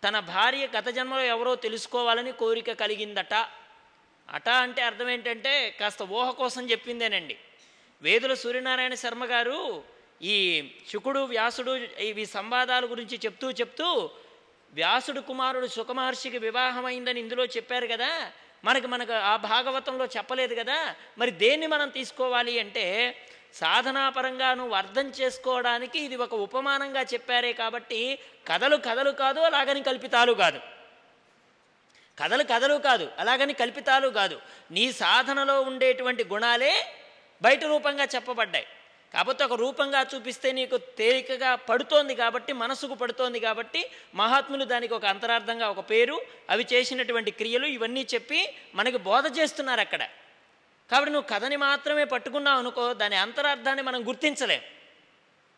తన భార్య గత జన్మలో ఎవరో తెలుసుకోవాలని కోరిక కలిగిందట. అట అంటే అర్థం ఏంటంటే కాస్త ఊహ కోసం చెప్పిందేనండి. వేదుల సూర్యనారాయణ శర్మ గారు ఈ శుకుడు వ్యాసుడు ఈ సంవాదాల గురించి చెప్తూ చెప్తూ వ్యాసుడు కుమారుడు సుఖమహర్షికి వివాహమైందని ఇందులో చెప్పారు కదా? మనకి మనకు ఆ భాగవతంలో చెప్పలేదు కదా. మరి దేన్ని మనం తీసుకోవాలి అంటే సాధనాపరంగా నువ్వు అర్థం చేసుకోవడానికి ఇది ఒక ఉపమానంగా చెప్పారే కాబట్టి కథలు కథలు కాదు అలాగని కల్పితాలు కాదు. కథలు కథలు కాదు అలాగని కల్పితాలు కాదు. నీ సాధనలో ఉండేటువంటి గుణాలే బయట రూపంగా చెప్పబడ్డాయి. కాకపోతే ఒక రూపంగా చూపిస్తే నీకు తేలికగా పడుతోంది కాబట్టి మనసుకు పడుతోంది కాబట్టి మహాత్ములు దానికి ఒక అంతరార్థంగా ఒక పేరు అవి చేసినటువంటి క్రియలు ఇవన్నీ చెప్పి మనకి బోధ చేస్తున్నారు అక్కడ. కాబట్టి నువ్వు కథని మాత్రమే పట్టుకున్నావు అనుకో దాని అంతరార్థాన్ని మనం గుర్తించలేం.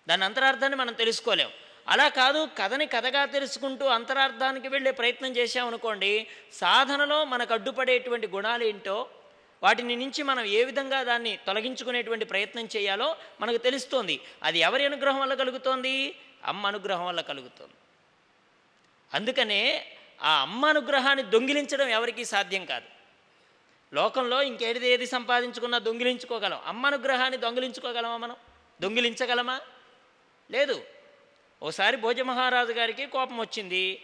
దాని అంతరార్థాన్ని మనం తెలుసుకోలేం. అలా కాదు కథని కథగా తెలుసుకుంటూ అంతరార్థానికి వెళ్ళే ప్రయత్నం చేసామనుకోండి సాధనలో మనకు అడ్డుపడేటువంటి గుణాలు ఏంటో వాటిని నుంచి మనం ఏ విధంగా దాన్ని తొలగించుకునేటువంటి ప్రయత్నం చేయాలో మనకు తెలుస్తోంది. అది ఎవరి అనుగ్రహం వల్ల కలుగుతోంది? అమ్మ అనుగ్రహం వల్ల కలుగుతోంది. అందుకనే ఆ అమ్మ అనుగ్రహాన్ని దొంగిలించడం ఎవరికీ సాధ్యం కాదు. లోకంలో ఇంకేది ఏది సంపాదించుకున్నా దొంగిలించుకోగలం. అమ్మ అనుగ్రహాన్ని దొంగిలించుకోగలమా మనం? దొంగిలించగలమా? లేదు. ఓసారి భోజమహారాజు గారికి కోపం వచ్చింది.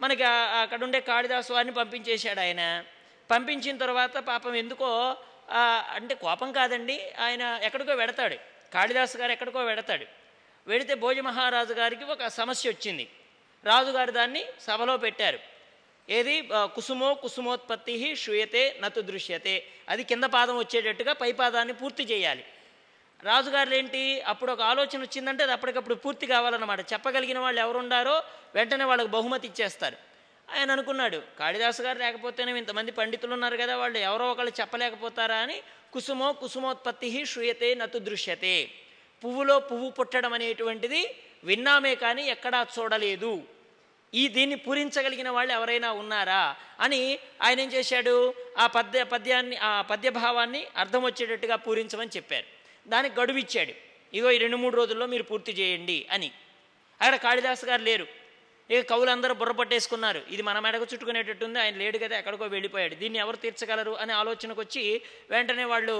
మనకి అక్కడుండే కాళిదాసు వారిని పంపించేశాడు ఆయన. పంపించిన తర్వాత పాపం ఎందుకో అంటే కోపం కాదండి ఆయన ఎక్కడికో వెడతాడు. కాళిదాసు గారు ఎక్కడికో వెడతాడు. వెడితే భోజమహారాజు గారికి ఒక సమస్య వచ్చింది. రాజుగారు దాన్ని సభలో పెట్టారు. ఏది? కుసుమో కుసుమోత్పత్తి శ్రూయతే నతు దృశ్యతే. అది కింద పాదం వచ్చేటట్టుగా పై పాదాన్ని పూర్తి చేయాలి. రాజుగారులు ఏంటి అప్పుడు ఒక ఆలోచన వచ్చిందంటే అది అప్పటికప్పుడు పూర్తి కావాలన్నమాట. చెప్పగలిగిన వాళ్ళు ఎవరుండారో వెంటనే వాళ్ళకి బహుమతి ఇచ్చేస్తారు. ఆయన అనుకున్నాడు కాళిదాసు గారు లేకపోతేనే ఇంతమంది పండితులు ఉన్నారు కదా వాళ్ళు ఎవరో ఒకళ్ళు చెప్పలేకపోతారా? అని కుసుమో కుసుమోత్పత్తి శ్రూయతే నతు దృశ్యతే. పువ్వులో పువ్వు పుట్టడం అనేటువంటిది విన్నామే కానీ ఎక్కడా చూడలేదు. ఈ దీన్ని పూరించగలిగిన వాళ్ళు ఎవరైనా ఉన్నారా? అని ఆయన ఏం చేశాడు? ఆ పద్య పద్యాన్ని ఆ పద్యభావాన్ని అర్థం వచ్చేటట్టుగా పూరించమని చెప్పారు. దానికి గడువిచ్చాడు. ఇగో ఈ రెండు మూడు రోజుల్లో మీరు పూర్తి చేయండి అని. అక్కడ కాళిదాస్ గారు లేరు. ఇక కవులందరూ బుర్రపట్టేసుకున్నారు ఇది మన మెడకు చుట్టుకునేటట్టుంది ఆయన లేడు కదా ఎక్కడికో వెళ్ళిపోయాడు. దీన్ని ఎవరు తీర్చగలరు అనే ఆలోచనకు వచ్చి వెంటనే వాళ్ళు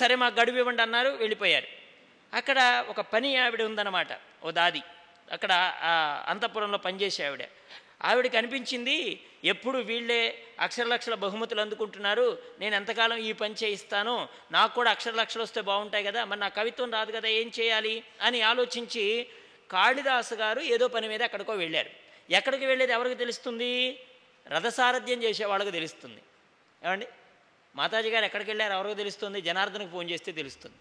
సరే మాకు గడువు ఇవ్వండి అన్నారు వెళ్ళిపోయారు. అక్కడ ఒక పని ఆవిడ ఉందన్నమాట ఓ దాది. అక్కడ అంతఃపురంలో పనిచేసే ఆవిడ. ఆవిడకి అనిపించింది ఎప్పుడు వీళ్ళే అక్షరలక్షల బహుమతులు అందుకుంటున్నారు నేను ఎంతకాలం ఈ పని చేయిస్తాను నాకు కూడా అక్షరలక్షలు వస్తే బాగుంటాయి కదా మరి నా కవిత్వం రాదు కదా ఏం చేయాలి అని ఆలోచించి కాళిదాసు గారు ఏదో పని మీద ఎక్కడికో వెళ్ళారు. ఎక్కడికి వెళ్ళేది ఎవరికి తెలుస్తుంది? రథసారథ్యం చేసే వాళ్ళకి తెలుస్తుంది. ఏమండి? మాతాజీ గారు ఎక్కడికి వెళ్ళారు? ఎవరికి తెలుస్తుంది? జనార్దనకు ఫోన్ చేస్తే తెలుస్తుంది.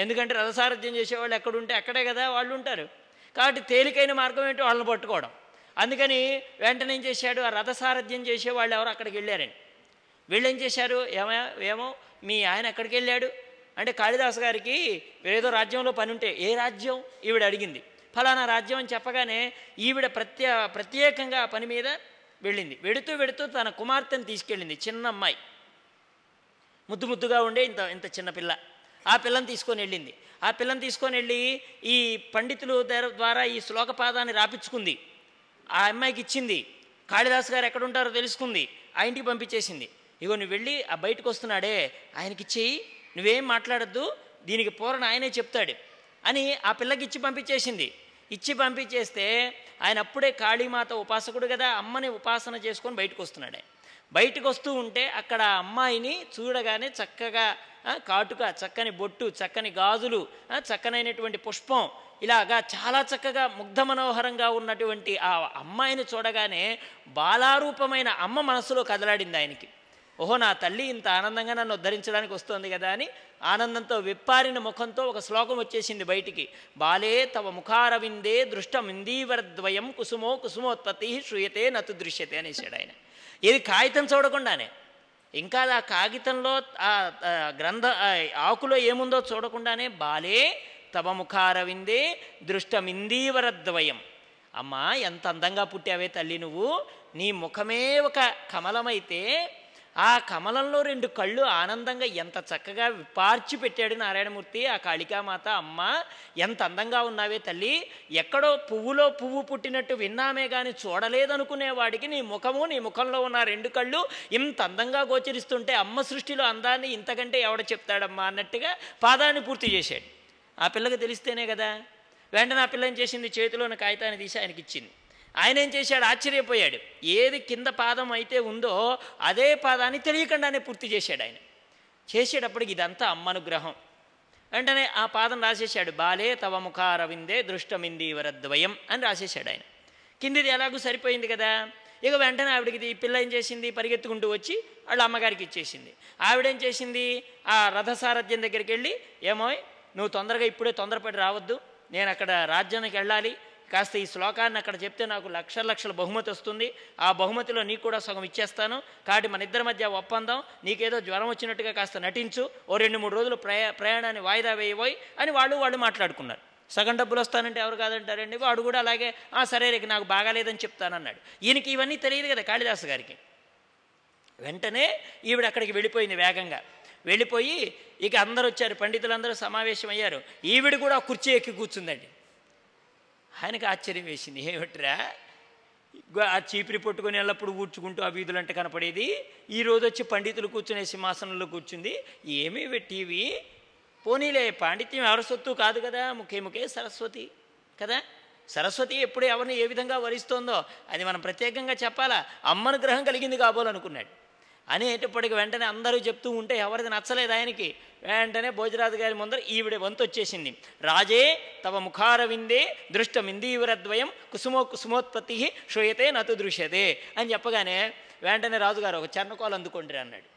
ఎందుకంటే రథసారథ్యం చేసేవాళ్ళు ఎక్కడుంటే అక్కడే కదా వాళ్ళు ఉంటారు. కాబట్టి తేలికైన మార్గం ఏంటో? వాళ్ళని పట్టుకోవడం. అందుకని వెంటనే ఏం చేశాడు? ఆ రథసారథ్యం చేసేవాళ్ళు ఎవరు అక్కడికి వెళ్ళారండి వీళ్ళు ఏం చేశారు? ఏమో ఏమో మీ ఆయన ఎక్కడికి వెళ్ళాడు? అంటే కాళిదాస్ గారికి ఏదో రాజ్యంలో పని ఉంటే ఏ రాజ్యం? ఈవిడ అడిగింది. ఫలానా రాజ్యం అని చెప్పగానే ఈవిడ ప్రత్యే ప్రత్యేకంగా ఆ పని మీద వెళ్ళింది. వెడుతూ వెడుతూ తన కుమార్తెను తీసుకెళ్ళింది చిన్న అమ్మాయి. ముద్దు ముద్దుగా ఉండే ఇంత ఇంత చిన్న పిల్ల. ఆ పిల్లని తీసుకొని వెళ్ళింది. ఆ పిల్లని తీసుకొని వెళ్ళి ఈ పండితులు ద్వారా ఈ శ్లోకపాదాన్ని రాపించుకుంది. ఆ అమ్మాయికి ఇచ్చింది. కాళిదాస్ గారు ఎక్కడుంటారో తెలుసుకుంది. ఆ ఇంటికి పంపించేసింది. ఇగో నువ్వు వెళ్ళి ఆ బయటకు వస్తున్నాడే. ఆయనకి ఇచ్చేయి. నువ్వేం మాట్లాడద్దు. దీనికి పూరణ ఆయనే చెప్తాడు అని ఆ పిల్లకి ఇచ్చి పంపించేసింది. ఇచ్చి పంపించేస్తే ఆయన అప్పుడే కాళీమాత ఉపాసకుడు కదా అమ్మని ఉపాసన చేసుకొని బయటకు వస్తున్నాడే. బయటకు వస్తూ ఉంటే అక్కడ అమ్మాయిని చూడగానే చక్కగా కాటుక చక్కని బొట్టు చక్కని గాజులు చక్కనైనటువంటి పుష్పం ఇలాగా చాలా చక్కగా ముగ్ధ మనోహరంగా ఉన్నటువంటి ఆ అమ్మాయిని చూడగానే బాలారూపమైన అమ్మ మనసులో కదలాడింది ఆయనకి. ఓహో నా తల్లి ఇంత ఆనందంగా నన్ను ఉద్ధరించడానికి వస్తోంది కదా అని ఆనందంతో విప్పారిన ముఖంతో ఒక శ్లోకం వచ్చేసింది బయటికి. బాలే తవ ముఖారవిందే దృష్టమిందీవరద్వయం కుసుమో కుసుమోత్పత్తి శ్రూయతే నతు దృశ్యతే అనేసాడు ఆయన. ఇది కాగితం చూడకుండానే? ఇంకా ఆ కాగితంలో ఆ గ్రంథ ఆకులో ఏముందో చూడకుండానే బాలే తవ ముఖారవిందే దృష్టమిందీవరద్వయం. అమ్మా ఎంత అందంగా పుట్టావే తల్లి నువ్వు. నీ ముఖమే ఒక కమలమైతే ఆ కమలంలో రెండు కళ్ళు ఆనందంగా ఎంత చక్కగా విపార్చి పెట్టాడు నారాయణమూర్తి ఆ కాళికామాత అమ్మ. ఎంత అందంగా ఉన్నావే తల్లి. ఎక్కడో పువ్వులో పువ్వు పుట్టినట్టు విన్నామే కానీ చూడలేదనుకునేవాడికి నీ ముఖము నీ ముఖంలో ఉన్న రెండు కళ్ళు ఇంత అందంగా గోచరిస్తుంటే అమ్మ సృష్టిలో అందాన్ని ఇంతకంటే ఎవడ చెప్తాడమ్మా అన్నట్టుగా పాదాన్ని పూర్తి చేశాడు. ఆ పిల్లకి తెలిస్తేనే కదా. వెంటనే ఆ పిల్లని చేసింది చేతిలో కాగితాన్ని తీసి ఆయనకి ఇచ్చింది ఆయన ఏం చేశాడు? ఆశ్చర్యపోయాడు. ఏది కింద పాదం అయితే ఉందో అదే పాదాన్ని తెలియకుండానే పూర్తి చేశాడు ఆయన. చేసేటప్పటికి ఇదంతా అమ్మనుగ్రహం వెంటనే ఆ పాదం రాసేశాడు. బాలే తవ ముఖారవిందే దృష్టమింది వరద్వయం అని రాసేశాడు ఆయన. కిందిది ఎలాగూ సరిపోయింది కదా? ఇక వెంటనే ఆవిడకి ఈ పిల్ల ఏం చేసింది? పరిగెత్తుకుంటూ వచ్చి వాళ్ళ అమ్మగారికి ఇచ్చేసింది. ఆవిడేం చేసింది? ఆ రథసారథ్యం దగ్గరికి వెళ్ళి ఏమో నువ్వు తొందరగా ఇప్పుడే తొందరపడి రావద్దు. నేను అక్కడ రాజ్యానికి వెళ్ళాలి. కాస్త ఈ శ్లోకాన్ని అక్కడ చెప్తే నాకు లక్షల లక్షల బహుమతి వస్తుంది. ఆ బహుమతిలో నీకు కూడా సగం ఇచ్చేస్తాను. కాబట్టి మన ఇద్దరి మధ్య ఒప్పందం. నీకేదో జ్వరం వచ్చినట్టుగా కాస్త నటించు. ఓ రెండు మూడు రోజులు ప్రయా ప్రయాణాన్ని వాయిదా వేయబోయి అని వాళ్ళు వాళ్ళు మాట్లాడుకున్నారు. సగం డబ్బులు వస్తానంటే ఎవరు కాదంటారండి వాడు కూడా అలాగే "ఆ, సరే రేపు నాకు బాగాలేదని చెప్తానన్నాడు. ఈయనకి ఇవన్నీ తెలియదు కదా కాళిదాసు గారికి. వెంటనే ఈవిడ అక్కడికి వెళ్ళిపోయింది వేగంగా. వెళ్ళిపోయి ఇక అందరూ వచ్చారు పండితులందరూ సమావేశం అయ్యారు ఈవిడ కూడా కుర్చీ ఎక్కి కూర్చుందండి. ఆయనకు ఆశ్చర్యం వేసింది. ఏమిట్రా? ఆ చీపిరి పట్టుకొని ఎల్లప్పుడు ఊడ్చుకుంటూ ఆ వీధులంటే కనపడేది. ఈ వచ్చి పండితులు కూర్చునే సింహాసనంలో కూర్చుంది. ఏమీ టీవీ పోనీలే పాండిత్యం ఎవరి సొత్తు కాదు కదా. ముఖే ముఖే సరస్వతి కదా? సరస్వతి ఎప్పుడు ఎవరిని ఏ విధంగా వరిస్తోందో అది మనం ప్రత్యేకంగా చెప్పాలా? అమ్మను గ్రహం కలిగింది కాబోలనుకున్నాడు అనేటప్పటికి వెంటనే అందరూ చెప్తూ ఉంటే ఎవరిది నచ్చలేదు ఆయనకి. వెంటనే భోజరాజు గారి ముందర ఈవిడ వంతు వచ్చేసింది. రాజే తవ ముఖారవిందే దృష్టమిందీవరద్వయం కుసుమో కుసుమోత్పత్తి శ్రూయతే నతు దృశ్యతే అని చెప్పగానే వెంటనే రాజుగారు ఒక చర్ణకోలు అందుకుంటారు అన్నాడు.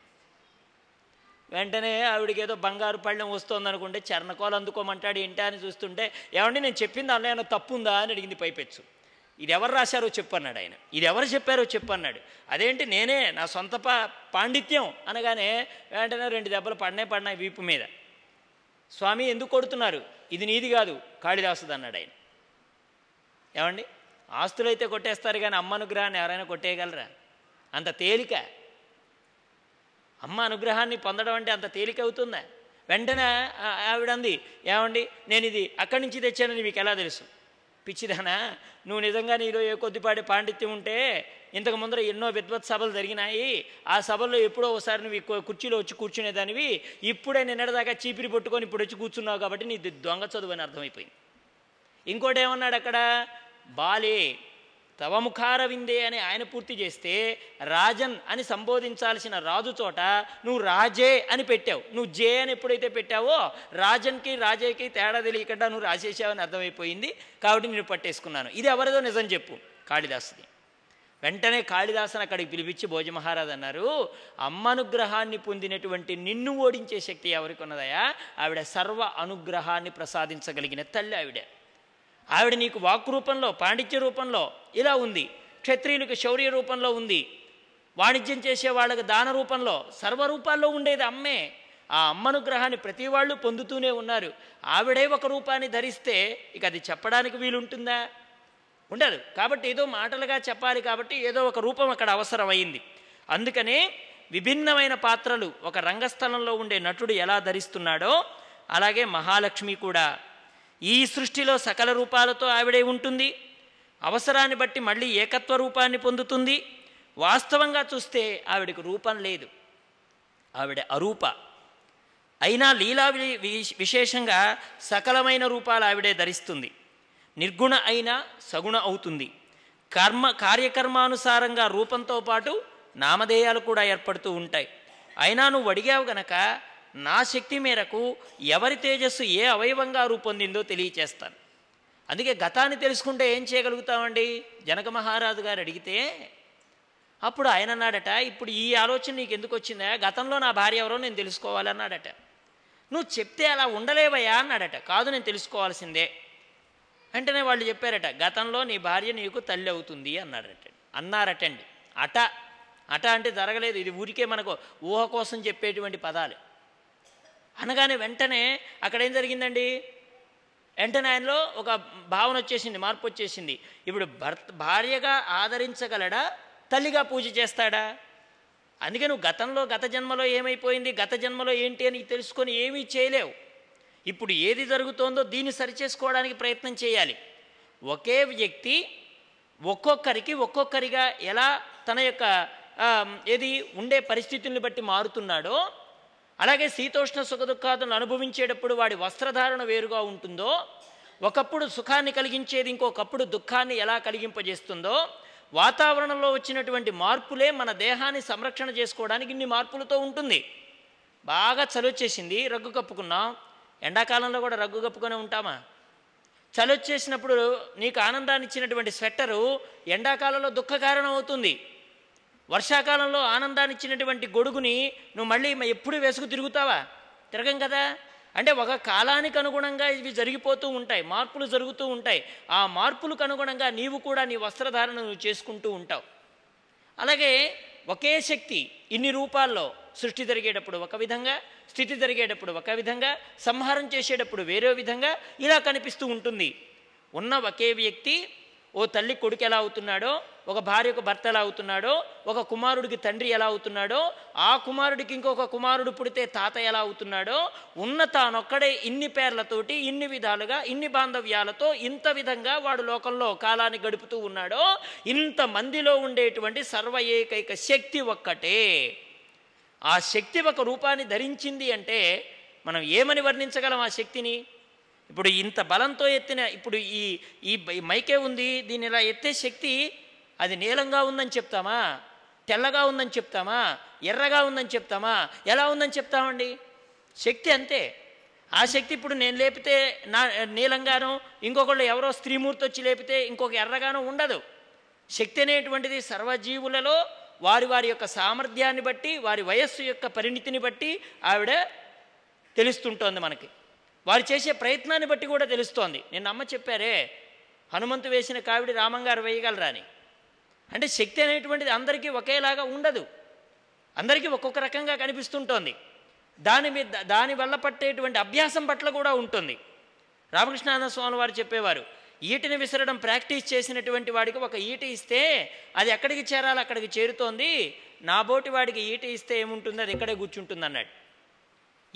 వెంటనే ఆవిడకి ఏదో బంగారు పళ్ళెం వస్తుంది అనుకుంటే చర్ణకోలు అందుకోమంటాడు ఏంటా అని చూస్తుంటే ఏమండి నేను చెప్పింది అన్న ఏమైనా తప్పు ఉందా అని అడిగింది పైపెచ్చు. ఇది ఎవరు రాశారో చెప్పన్నాడు ఆయన. ఇది ఎవరు చెప్పారో చెప్పన్నాడు అదేంటి నేనే నా సొంత పా పాండిత్యం అనగానే వెంటనే రెండు దెబ్బలు పడినాయి పడినాయి వీపు మీద. స్వామి ఎందుకు కొడుతున్నారు? ఇది నీది కాదు కాళిదాసుది అన్నాడు ఆయన. ఏమండి? ఆస్తులైతే కొట్టేస్తారు కానీ అమ్మ అనుగ్రహాన్ని ఎవరైనా కొట్టేయగలరా? అంత తేలిక? అమ్మ అనుగ్రహాన్ని పొందడం అంటే అంత తేలిక అవుతుందా? వెంటనే ఆవిడంది ఏమండి నేను ఇది అక్కడి నుంచి తెచ్చానని మీకు ఎలా తెలుసు? పిచ్చిదానా? నువ్వు నిజంగా నీలో ఏ కొద్దిపాటి పాండిత్యం ఉంటే ఇంతకు ముందర ఎన్నో విద్వత్ సభలు జరిగినాయి. ఆ సభల్లో ఎప్పుడో ఒకసారి నువ్వు కుర్చీలో వచ్చి కూర్చునేదానివి. ఇప్పుడే నిన్నటిదాకా చీపిరి పట్టుకొని ఇప్పుడు వచ్చి కూర్చున్నావు కాబట్టి నీ దొంగ చదువు అని అర్థమైపోయింది. ఇంకోటి ఏమన్నాడు అక్కడ? బాలే తవ ముఖారవిందే అని ఆయన పూర్తి చేస్తే రాజన్ అని సంబోధించాల్సిన రాజు చోట నువ్వు రాజే అని పెట్టావు. నువ్వు జే అని ఎప్పుడైతే పెట్టావో రాజన్కి రాజేకి తేడా తెలియకుండా నువ్వు రాసేసావని అర్థమైపోయింది. కాబట్టి నేను పట్టేసుకున్నాను. ఇది ఎవరిదో నిజం చెప్పు కాళిదాసుని వెంటనే కాళిదాసన్ అక్కడికి పిలిపించి భోజమహారాజ్ అన్నారు అమ్మ అనుగ్రహాన్ని పొందినటువంటి నిన్ను ఓడించే శక్తి ఎవరికి ఉన్నదయా ఆవిడ సర్వ అనుగ్రహాన్ని ప్రసాదించగలిగిన తల్లి ఆవిడ. ఆవిడ నీకు వాక్ రూపంలో పాండిత్య రూపంలో ఇలా ఉంది. క్షత్రియులకు శౌర్య రూపంలో ఉంది. వాణిజ్యం చేసే వాళ్ళకి దాన రూపంలో సర్వరూపాల్లో ఉండేది అమ్మే. ఆ అమ్మనుగ్రహాన్ని ప్రతి వాళ్ళు పొందుతూనే ఉన్నారు. ఆవిడే ఒక రూపాన్ని ధరిస్తే ఇక అది చెప్పడానికి వీలుంటుందా? ఉండదు. కాబట్టి ఏదో మాటలుగా చెప్పాలి కాబట్టి ఏదో ఒక రూపం అక్కడ అవసరమైంది. అందుకనే విభిన్నమైన పాత్రలు ఒక రంగస్థలంలో ఉండే నటుడు ఎలా ధరిస్తున్నాడో అలాగే మహాలక్ష్మి కూడా. ఈ సృష్టిలో సకల రూపాలతో ఆవిడే ఉంటుంది. అవసరాన్ని బట్టి మళ్ళీ ఏకత్వ రూపాన్ని పొందుతుంది. వాస్తవంగా చూస్తే ఆవిడకు రూపం లేదు. ఆవిడ అరూప. అయినా లీలా వి- విశేషంగా సకలమైన రూపాలు ఆవిడే ధరిస్తుంది. నిర్గుణ అయినా సగుణ అవుతుంది. కర్మ కార్యకర్మానుసారంగా రూపంతో పాటు నామధేయాలు కూడా ఏర్పడుతూ ఉంటాయి. అయినా నువ్వు అడిగావు గనక నా శక్తి మేరకు ఎవరి తేజస్సు ఏ అవయవంగా రూపొందిందో తెలియచేస్తాను. అందుకే గతాన్ని తెలుసుకుంటే ఏం చేయగలుగుతామండి? జనక మహారాజు గారు అడిగితే అప్పుడు ఆయన అన్నాడట ఇప్పుడు ఈ ఆలోచన నీకు ఎందుకు వచ్చిందా? గతంలో నా భార్య ఎవరో నేను తెలుసుకోవాలన్నాడట నువ్వు చెప్తే అలా ఉండలేవయ్యా అన్నాడట. కాదు నేను తెలుసుకోవాల్సిందే వెంటనే వాళ్ళు చెప్పారట. గతంలో నీ భార్య నీకు తల్లి అవుతుంది అన్నాడట. అన్నారటండి. అట. అట అంటే జరగలేదు. ఇది ఊరికే మనకు ఊహ కోసం చెప్పేటువంటి పదాలు. అనగానే వెంటనే అక్కడ ఏం జరిగిందండి? వెంటనే ఆయనలో ఒక భావన వచ్చేసింది మార్పు వచ్చేసింది. ఇప్పుడు భర్త భార్యగా ఆదరించగలడా? తల్లిగా పూజ చేస్తాడా? అందుకే నువ్వు గతంలో గత జన్మలో ఏమైపోయింది? గత జన్మలో ఏంటి అని తెలుసుకొని ఏమీ చేయలేవు. ఇప్పుడు ఏది జరుగుతోందో దీన్ని సరిచేసుకోవడానికి ప్రయత్నం చేయాలి. ఒకే వ్యక్తి ఒక్కొక్కరికి ఒక్కొక్కరిగా ఎలా తన యొక్క ఏది ఉండే పరిస్థితుల్ని బట్టి మారుతున్నాడో అలాగే శీతోష్ణ సుఖ దుఃఖాదులను అనుభవించేటప్పుడు వాడి వస్త్రధారణ వేరుగా ఉంటుందో ఒకప్పుడు సుఖాన్ని కలిగించేది ఇంకొకప్పుడు దుఃఖాన్ని ఎలా కలిగింపజేస్తుందో వాతావరణంలో వచ్చినటువంటి మార్పులే మన దేహాన్ని సంరక్షణ చేసుకోవడానికి ఇన్ని మార్పులతో ఉంటుంది. బాగా చలి వచ్చేసింది రగ్గు కప్పుకున్నాం. ఎండాకాలంలో కూడా రగ్గు కప్పుకొని ఉంటామా? చలి వచ్చేసినప్పుడు నీకు ఆనందాన్ని ఇచ్చినటువంటి స్వెట్టరు ఎండాకాలంలో దుఃఖ కారణం అవుతుంది వర్షాకాలంలో ఆనందాన్ని ఇచ్చినటువంటి గొడుగుని నువ్వు మళ్ళీ ఎప్పుడు వేసుకు తిరుగుతావా? తిరగం కదా? అంటే ఒక కాలానికి అనుగుణంగా ఇవి జరిగిపోతూ ఉంటాయి మార్పులు జరుగుతూ ఉంటాయి. ఆ మార్పులకు అనుగుణంగా నీవు కూడా నీ వస్త్రధారణ నువ్వు చేసుకుంటూ ఉంటావు. అలాగే ఒకే శక్తి ఇన్ని రూపాల్లో సృష్టి జరిగేటప్పుడు ఒక విధంగా స్థితి జరిగేటప్పుడు ఒక విధంగా సంహారం చేసేటప్పుడు వేరే విధంగా ఇలా కనిపిస్తూ ఉంటుంది. ఉన్న ఒకే వ్యక్తి ఓ తల్లి కొడుకు ఎలా అవుతున్నాడో ఒక భార్యకు భర్త ఎలా అవుతున్నాడో ఒక కుమారుడికి తండ్రి ఎలా అవుతున్నాడో ఆ కుమారుడికి ఇంకొక కుమారుడు పుడితే తాత ఎలా అవుతున్నాడో ఉన్న తానొక్కడే ఇన్ని పేర్లతోటి ఇన్ని విధాలుగా ఇన్ని బాంధవ్యాలతో ఇంత విధంగా వాడు లోకంలో కాలాన్ని గడుపుతూ ఉన్నాడో ఇంత మందిలో ఉండేటువంటి సర్వ ఏకైక శక్తి ఒక్కటే. ఆ శక్తి ఒక రూపాన్ని ధరించింది అంటే మనం ఏమని వర్ణించగలం ఆ శక్తిని? ఇప్పుడు ఇంత బలంతో ఎత్తిన ఇప్పుడు ఈ ఈ మైకే ఉంది దీని ఇలా ఎత్తే శక్తి అది నీలంగా ఉందని చెప్తామా? తెల్లగా ఉందని చెప్తామా? ఎర్రగా ఉందని చెప్తామా? ఎలా ఉందని చెప్తామండి? శక్తి అంతే. ఆ శక్తి ఇప్పుడు నేను లేపితే నా నీలంగానో ఇంకొకళ్ళు ఎవరో స్త్రీమూర్తి వచ్చి లేపితే ఇంకొక ఎర్రగానో ఉండదు. శక్తి అనేటువంటిది సర్వజీవులలో వారి వారి యొక్క సామర్థ్యాన్ని బట్టి వారి వయస్సు యొక్క పరిణితిని బట్టి ఆవిడ తెలుస్తుంటోంది మనకి. వారు చేసే ప్రయత్నాన్ని బట్టి కూడా తెలుస్తోంది. నేను అమ్మ చెప్పారే హనుమంతు వేసిన కావిడి రామంగారు వేయగలరా అని. అంటే శక్తి అనేటువంటిది అందరికీ ఒకేలాగా ఉండదు. అందరికీ ఒక్కొక్క రకంగా కనిపిస్తుంటోంది. దాని మీద దాని వల్ల పట్టేటువంటి అభ్యాసం పట్ల కూడా ఉంటుంది. రామకృష్ణానంద స్వామి వారు చెప్పేవారు ఈటిని విసరడం ప్రాక్టీస్ చేసినటువంటి వాడికి ఒక ఈట ఇస్తే అది ఎక్కడికి చేరాలి అక్కడికి చేరుతోంది. నా బోటి వాడికి ఈట ఇస్తే ఏముంటుంది? అది ఇక్కడే కూర్చుంటుంది అన్నాడు.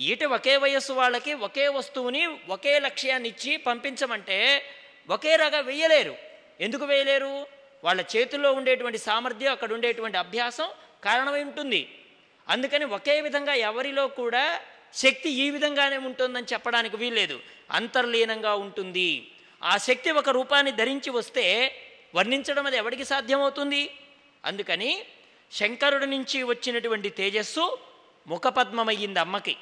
ఈట ఒకే వయస్సు వాళ్ళకి ఒకే వస్తువుని ఒకే లక్ష్యాన్ని ఇచ్చి పంపించమంటే ఒకే రగా వేయలేరు. ఎందుకు వేయలేరు? వాళ్ళ చేతుల్లో ఉండేటువంటి సామర్థ్యం అక్కడ ఉండేటువంటి అభ్యాసం కారణమై ఉంటుంది. అందుకని ఒకే విధంగా ఎవరిలో కూడా శక్తి ఈ విధంగానే ఉంటుందని చెప్పడానికి వీల్లేదు. అంతర్లీనంగా ఉంటుంది. ఆ శక్తి ఒక రూపాన్ని ధరించి వస్తే వర్ణించడం అది ఎవరికి సాధ్యమవుతుంది? అందుకని శంకరుడి నుంచి వచ్చినటువంటి తేజస్సు ముఖపద్మమయ్యింది అమ్మకి.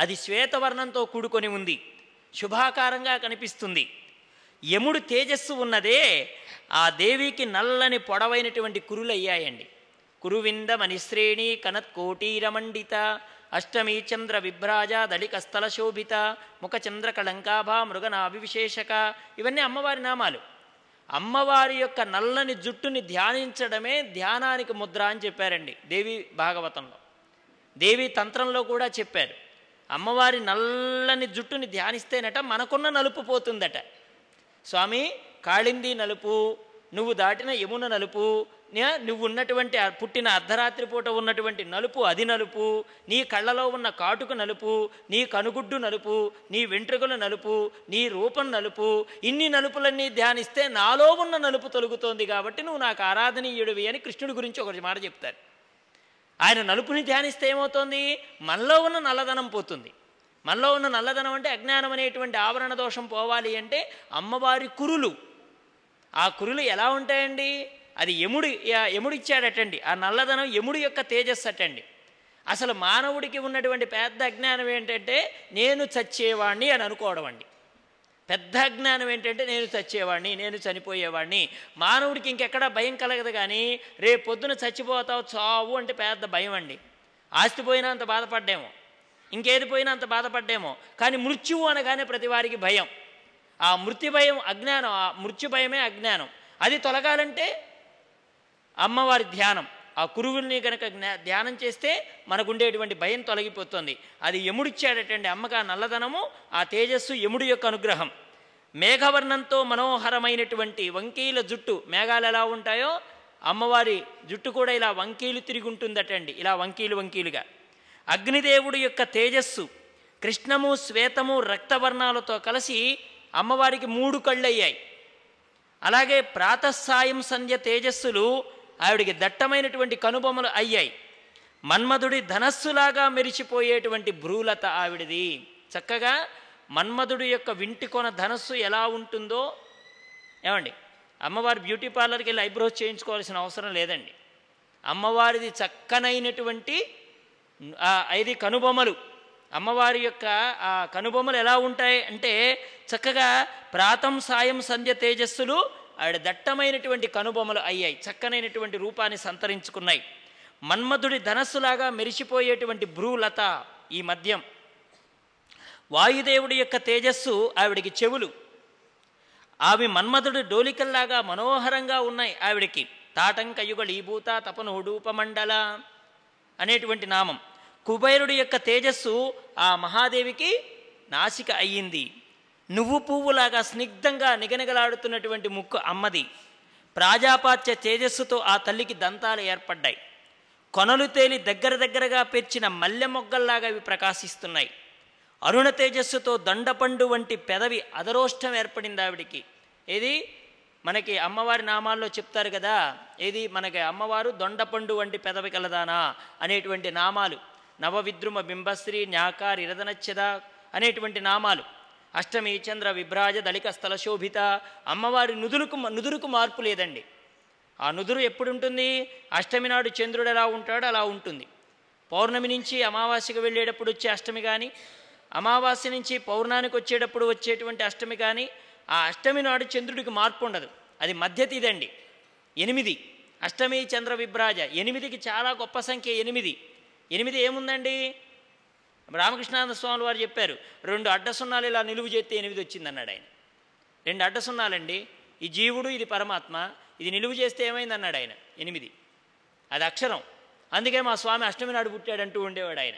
అది శ్వేతవర్ణంతో కూడుకొని ఉంది. శుభాకారంగా కనిపిస్తుంది. యముడు తేజస్సు ఉన్నదే ఆ దేవికి నల్లని పొడవైనటువంటి కురులు అయ్యాయండి. కురువింద మణిశ్రేణి కనత్కోటీరమండిత అష్టమి చంద్ర విభ్రాజ దళికస్థల శోభిత ముఖ చంద్ర కళంకాభ మృగనాభివిశేషక ఇవన్నీ అమ్మవారి నామాలు. అమ్మవారి యొక్క నల్లని జుట్టుని ధ్యానించడమే ధ్యానానికి ముద్ర అని చెప్పారండి దేవి భాగవతంలో. దేవి తంత్రంలో కూడా చెప్పారు. అమ్మవారి నల్లని జుట్టుని ధ్యానిస్తేనట మనకున్న నలుపు పోతుందట. స్వామి కాళింది నలుపు నువ్వు దాటిన యమున నలుపు నే- నువ్వు ఉన్నటువంటి పుట్టిన అర్ధరాత్రి పూట ఉన్నటువంటి నలుపు అది నలుపు నీ కళ్ళలో ఉన్న కాటుకు నలుపు నీ కనుగుడ్డు నలుపు నీ వెంట్రుకలు నలుపు నీ రూపం నలుపు ఇన్ని నలుపులన్నీ ధ్యానిస్తే నాలో ఉన్న నలుపు తొలుగుతోంది కాబట్టి నువ్వు నాకు ఆరాధనీయుడివి అని కృష్ణుడి గురించి ఒక మాట చెప్తారు. ఆయన నలుపుని ధ్యానిస్తే ఏమవుతోంది? మనలో ఉన్న నల్లదనం పోతుంది. మనలో ఉన్న నల్లధనం అంటే అజ్ఞానం అనేటువంటి ఆవరణ దోషం పోవాలి అంటే అమ్మవారి కురులు. ఆ కురులు ఎలా ఉంటాయండి? అది యముడు యముడిచ్చాడటండి. ఆ నల్లధనం యముడి యొక్క తేజస్సు అటండి. అసలు మానవుడికి ఉన్నటువంటి పెద్ద అజ్ఞానం ఏంటంటే నేను చచ్చేవాణ్ణి అని అనుకోవడం అండి. పెద్ద అజ్ఞానం ఏంటంటే నేను చచ్చేవాడిని నేను చనిపోయేవాడిని మానవుడికి ఇంకెక్కడా భయం కలగదు కానీ రేపు పొద్దున చచ్చిపోతావు చావు అంటే పెద్ద భయం అండి. ఆస్తి పోయినా అంత బాధపడ్డామో. ఇంకేది పోయినా అంత బాధపడ్డేమో. కానీ మృత్యువు అనగానే ప్రతి వారికి భయం. ఆ మృత్యు భయం అజ్ఞానం ఆ మృత్యు భయమే అజ్ఞానం. అది తొలగాలంటే అమ్మవారి ధ్యానం. ఆ కురువుల్ని కనుక జ్ఞా- ధ్యానం చేస్తే మనకుండేటువంటి భయం తొలగిపోతుంది. అది ఎముడిచ్చాడటండి అమ్మక ఆ నల్లదనము ఆ తేజస్సు ఎముడు యొక్క అనుగ్రహం. మేఘవర్ణంతో మనోహరమైనటువంటి వంకీల జుట్టు మేఘాలు ఎలా ఉంటాయో అమ్మవారి జుట్టు కూడా ఇలా వంకీలు తిరిగి ఉంటుందటండి. ఇలా వంకీలు వంకీలుగా. అగ్నిదేవుడి యొక్క తేజస్సు కృష్ణము శ్వేతము రక్తవర్ణాలతో కలిసి అమ్మవారికి మూడు కళ్ళయ్యాయి. అలాగే ప్రాతస్సాయం సంధ్య తేజస్సులు ఆవిడికి దట్టమైనటువంటి కనుబొమ్మలు అయ్యాయి. మన్మధుడి ధనస్సులాగా మెరిచిపోయేటువంటి భ్రూలత ఆవిడిది. చక్కగా మన్మధుడి యొక్క వింటికొన ధనస్సు ఎలా ఉంటుందో ఏమండి అమ్మవారి బ్యూటీ పార్లర్కి వెళ్ళి ఐబ్రోస్ చేయించుకోవాల్సిన అవసరం లేదండి. అమ్మవారిది చక్కనైనటువంటి ఆ ఐదు కనుబొమ్మలు. అమ్మవారి యొక్క ఆ కనుబొమ్మలు ఎలా ఉంటాయి అంటే చక్కగా ప్రాతం సాయం సంధ్య తేజస్సులు ఆవిడ దట్టమైనటువంటి కనుబొమ్మలు అయ్యాయి. చక్కనైనటువంటి రూపాన్ని సంతరించుకున్నాయి. మన్మధుడి ధనస్సులాగా మెరిసిపోయేటువంటి భ్రూలత ఈ మద్యం. వాయుదేవుడి యొక్క తేజస్సు ఆవిడికి చెవులు. ఆవి మన్మధుడి డోలికల్లాగా మనోహరంగా ఉన్నాయి ఆవిడికి. తాటంకయుగళ ఈభూత తపనోడూపమండల. అనేటువంటి నామం. కుబేరుడి యొక్క తేజస్సు ఆ మహాదేవికి నాసిక అయ్యింది. నువ్వు పువ్వులాగా స్నిగ్ధంగా నిగనిగలాడుతున్నటువంటి ముక్కు అమ్మది. ప్రాజాపాత్య తేజస్సుతో ఆ తల్లికి దంతాలు ఏర్పడ్డాయి. కొనలు తేలి దగ్గర దగ్గరగా పేర్చిన మల్లె మొగ్గల్లాగా అవి ప్రకాశిస్తున్నాయి. అరుణ తేజస్సుతో దండపండు వంటి పెదవి అదరోష్టం ఏర్పడింది ఆవిడికి. ఏది? మనకి అమ్మవారి నామాల్లో చెప్తారు కదా ఏది మనకి అమ్మవారు దొండపండు వంటి పెదవి కలదానా అనేటువంటి నామాలు. నవవిద్రుమ బింబశ్రీ న్యాకార్ ఇరదనచ్చద అనేటువంటి నామాలు. అష్టమి చంద్ర విభ్రాజ దళిక స్థల శోభిత అమ్మవారి నుదురుకు నుదురుకు మార్పు లేదండి. ఆ నుదురు ఎప్పుడు ఉంటుంది అష్టమి నాడు చంద్రుడు ఎలా ఉంటాడో అలా ఉంటుంది. పౌర్ణమి నుంచి అమావాస్యకు వెళ్ళేటప్పుడు వచ్చే అష్టమి కానీ అమావాస్య నుంచి పౌర్ణానికి వచ్చేటప్పుడు వచ్చేటువంటి అష్టమి కానీ ఆ అష్టమి నాడు చంద్రుడికి మార్పు ఉండదు. అది మధ్యతిదండి ఎనిమిది. అష్టమి చంద్ర విభ్రాజ. ఎనిమిదికి చాలా గొప్ప సంఖ్య ఎనిమిది. ఎనిమిది ఏముందండి? రామకృష్ణానంద స్వామి వారు చెప్పారు రెండు అడ్డ సున్నాలు ఇలా నిలువు చేస్తే ఎనిమిది వచ్చిందన్నాడు ఆయన. రెండు అడ్డ సున్నాలండి ఈ జీవుడు ఇది పరమాత్మ ఇది నిలువు చేస్తే ఏమైంది అన్నాడు ఆయన? ఎనిమిది. అది అక్షరం. అందుకే మా స్వామి అష్టమి నాడు పుట్టాడంటూ ఉండేవాడు ఆయన.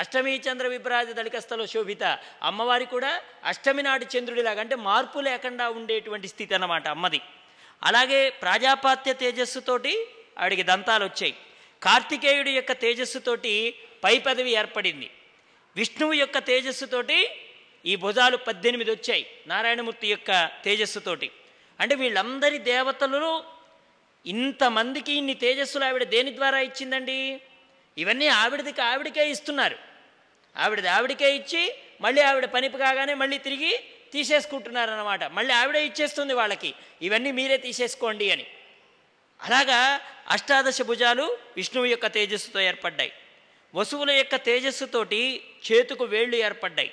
అష్టమి చంద్ర విభ్రాజ దళికస్థలో శోభిత. అమ్మవారి కూడా అష్టమి నాడు చంద్రుడిలాగా అంటే మార్పు లేకుండా ఉండేటువంటి స్థితి అన్నమాట అమ్మది. అలాగే ప్రాజాపాత్య తేజస్సుతోటి ఆవిడికి దంతాలు వచ్చాయి. కార్తికేయుడి యొక్క తేజస్సుతోటి పై పదవి ఏర్పడింది. విష్ణువు యొక్క తేజస్సుతోటి ఈ భుజాలు పద్దెనిమిది వచ్చాయి నారాయణమూర్తి యొక్క తేజస్సుతోటి అంటే వీళ్ళందరి దేవతలు ఇంతమందికి ఇన్ని తేజస్సులు ఆవిడ దేని ద్వారా ఇచ్చిందండి? ఇవన్నీ ఆవిడదికి ఆవిడకే ఇస్తున్నారు. ఆవిడది ఆవిడకే ఇచ్చి మళ్ళీ ఆవిడ పని కాగానే మళ్ళీ తిరిగి తీసేసుకుంటున్నారన్నమాట. మళ్ళీ ఆవిడే ఇచ్చేస్తుంది వాళ్ళకి ఇవన్నీ మీరే తీసేసుకోండి అని. అలాగా అష్టాదశ భుజాలు విష్ణువు యొక్క తేజస్సుతో ఏర్పడ్డాయి. వసువుల యొక్క తేజస్సుతోటి చేతుకు వేళ్ళు ఏర్పడ్డాయి.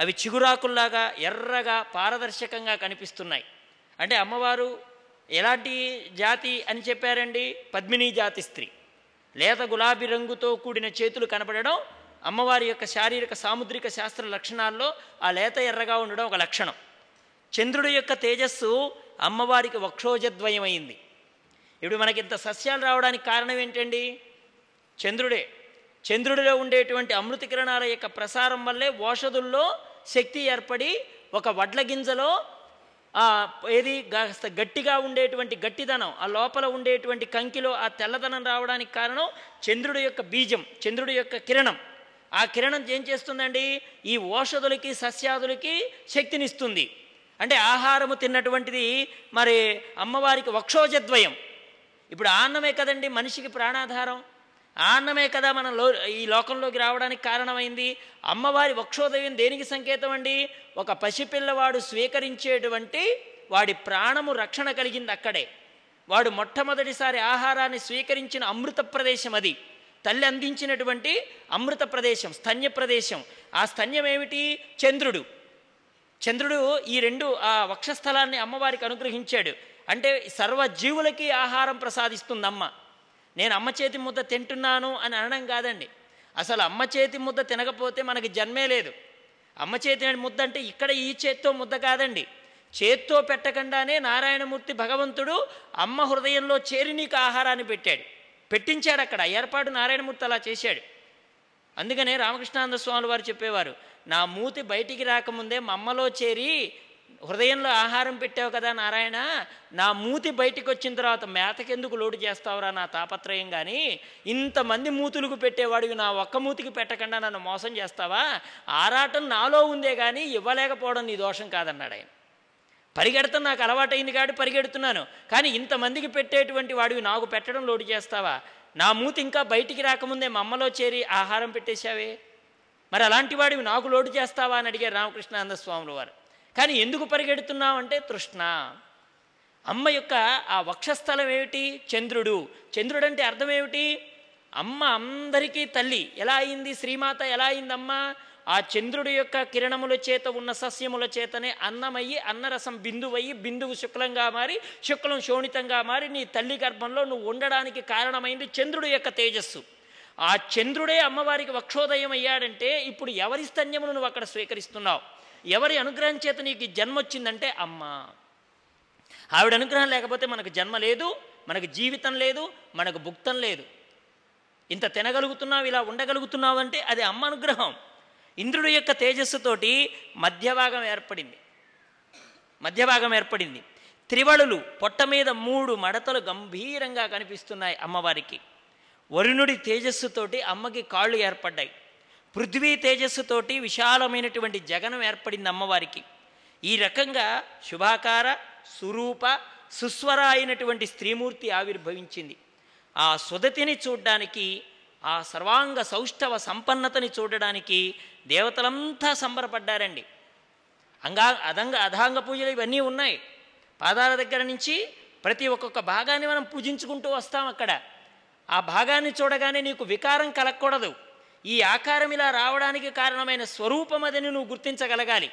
అవి చిగురాకుల్లాగా ఎర్రగా పారదర్శకంగా కనిపిస్తున్నాయి. అంటే అమ్మవారు ఎలాంటి జాతి అని చెప్పారండి? పద్మినీ జాతి స్త్రీ. లేత గులాబీ రంగుతో కూడిన చేతులు కనపడడం అమ్మవారి యొక్క శారీరక సాముద్రిక శాస్త్ర లక్షణాల్లో ఆ లేత ఎర్రగా ఉండడం ఒక లక్షణం. చంద్రుడి యొక్క తేజస్సు అమ్మవారికి వక్షోజద్వయమైంది. ఇప్పుడు మనకి ఇంత సస్యాలు రావడానికి కారణం ఏంటండి? చంద్రుడే. చంద్రుడిలో ఉండేటువంటి అమృత కిరణాల యొక్క ప్రసారం వల్లే ఓషధుల్లో శక్తి ఏర్పడి ఒక వడ్ల గింజలో ఏది కాస్త గట్టిగా ఉండేటువంటి గట్టిదనం ఆ లోపల ఉండేటువంటి కంకిలో ఆ తెల్లదనం రావడానికి కారణం చంద్రుడి యొక్క బీజం చంద్రుడి యొక్క కిరణం. ఆ కిరణం ఏం చేస్తుందండి? ఈ ఓషధులకి సస్యాదులకి శక్తినిస్తుంది. అంటే ఆహారము తిన్నటువంటిది మరి అమ్మవారికి వక్షోజద్వయం. ఇప్పుడు ఆన్నమే అన్నమే కదండి మనిషికి ప్రాణాధారం? ఆ అన్నమే కదా మనం లో ఈ లోకంలోకి రావడానికి కారణమైంది. అమ్మవారి వక్షోదయం దేనికి సంకేతం అండి? ఒక పసిపిల్లవాడు స్వీకరించేటువంటి వాడి ప్రాణము రక్షణ కలిగింది అక్కడే. వాడు మొట్టమొదటిసారి ఆహారాన్ని స్వీకరించిన అమృత ప్రదేశం అది. తల్లి అందించినటువంటి అమృత ప్రదేశం స్తన్య ప్రదేశం. ఆ స్తన్యం ఏమిటి? చంద్రుడు. చంద్రుడు ఈ రెండు ఆ వక్షస్థలాన్ని అమ్మవారికి అనుగ్రహించాడు. అంటే సర్వజీవులకి ఆహారం ప్రసాదిస్తుంది అమ్మ నేను అమ్మ చేతి ముద్ద తింటున్నాను అని అనడం కాదండి. అసలు అమ్మ చేతి ముద్ద తినకపోతే మనకి జన్మే లేదు. అమ్మ చేతి ముద్ద అంటే ఇక్కడ ఈ చేత్తో ముద్ద కాదండి. చేత్తో పెట్టకుండానే నారాయణమూర్తి భగవంతుడు అమ్మ హృదయంలో చేరి నీకు ఆహారాన్ని పెట్టాడు. పెట్టించాడు అక్కడ. ఏర్పాటు నారాయణమూర్తి అలా చేశాడు. అందుకనే రామకృష్ణానంద స్వామి వారు చెప్పేవారు నా మూతి బయటికి రాకముందే మా అమ్మలో చేరి హృదయంలో ఆహారం పెట్టావు కదా నారాయణ నా మూతి బయటికి వచ్చిన తర్వాత మేతకెందుకు లోటు చేస్తావురా నా తాపత్రయం కానీ ఇంతమంది మూతులకు పెట్టేవాడివి నా ఒక్క మూతికి పెట్టకుండా నన్ను మోసం చేస్తావా? ఆరాటం నాలో ఉందే కానీ ఇవ్వలేకపోవడం నీ దోషం కాదన్నాడు ఆయన. పరిగెడతాం నాకు అలవాటైంది కాబట్టి పరిగెడుతున్నాను. కానీ ఇంతమందికి పెట్టేటువంటి వాడివి నాకు పెట్టడం లోటు చేస్తావా? నా మూతి ఇంకా బయటికి రాకముందే మమ్మలో చేరి ఆహారం పెట్టేశావే? మరి అలాంటి వాడివి నాకు లోటు చేస్తావా అని అడిగారు రామకృష్ణానంద స్వాములు వారు. కానీ ఎందుకు పరిగెడుతున్నావు అంటే తృష్ణ. అమ్మ యొక్క ఆ వక్షస్థలం ఏమిటి? చంద్రుడు. చంద్రుడు అంటే అర్థం ఏమిటి? అమ్మ అందరికీ తల్లి. ఎలా అయింది? శ్రీమాత ఎలా అయింది అమ్మ ఆ చంద్రుడి యొక్క కిరణముల చేత ఉన్న సస్యముల చేతనే అన్నమయ్యి అన్నరసం బిందువయ్యి బిందువు శుక్లంగా మారి శుక్లం శోణితంగా మారి నీ తల్లి గర్భంలో నువ్వు ఉండడానికి కారణమైంది చంద్రుడి యొక్క తేజస్సు. ఆ చంద్రుడే అమ్మవారికి వక్షోదయం అయ్యాడంటే ఇప్పుడు ఎవరి స్తన్యమును నువ్వు అక్కడ స్వీకరిస్తున్నావు? ఎవరి అనుగ్రహం చేత నీకు జన్మ వచ్చిందంటే అమ్మ. ఆవిడ అనుగ్రహం లేకపోతే మనకు జన్మ లేదు మనకు జీవితం లేదు మనకు భుక్తం లేదు. ఇంత తినగలుగుతున్నావు ఇలా ఉండగలుగుతున్నావు అంటే అది అమ్మ అనుగ్రహం. ఇంద్రుడి యొక్క తేజస్సుతోటి మధ్యభాగం ఏర్పడింది. మధ్యభాగం ఏర్పడింది. త్రివళులు పొట్ట మీద మూడు మడతలు గంభీరంగా కనిపిస్తున్నాయి అమ్మవారికి. వరుణుడి తేజస్సుతోటి అమ్మకి కాళ్ళు ఏర్పడ్డాయి. పృథ్వీ తేజస్సుతోటి విశాలమైనటువంటి జగనం ఏర్పడింది అమ్మవారికి. ఈ రకంగా శుభాకార సురూప సుస్వర అయినటువంటి స్త్రీమూర్తి ఆవిర్భవించింది. ఆ సుదతిని చూడ్డానికి ఆ సర్వాంగ సౌష్ఠవ సంపన్నతని చూడడానికి దేవతలంతా సంబరపడ్డారండి. అంగా అదంగ అధాంగ పూజలు ఇవన్నీ ఉన్నాయి. పాదాల దగ్గర నుంచి ప్రతి ఒక్కొక్క భాగాన్ని మనం పూజించుకుంటూ వస్తాం అక్కడ. ఆ భాగాన్ని చూడగానే నీకు వికారం కలగకూడదు. ఈ ఆకారం ఇలా రావడానికి కారణమైన స్వరూపం అదని నువ్వు గుర్తించగలగాలి.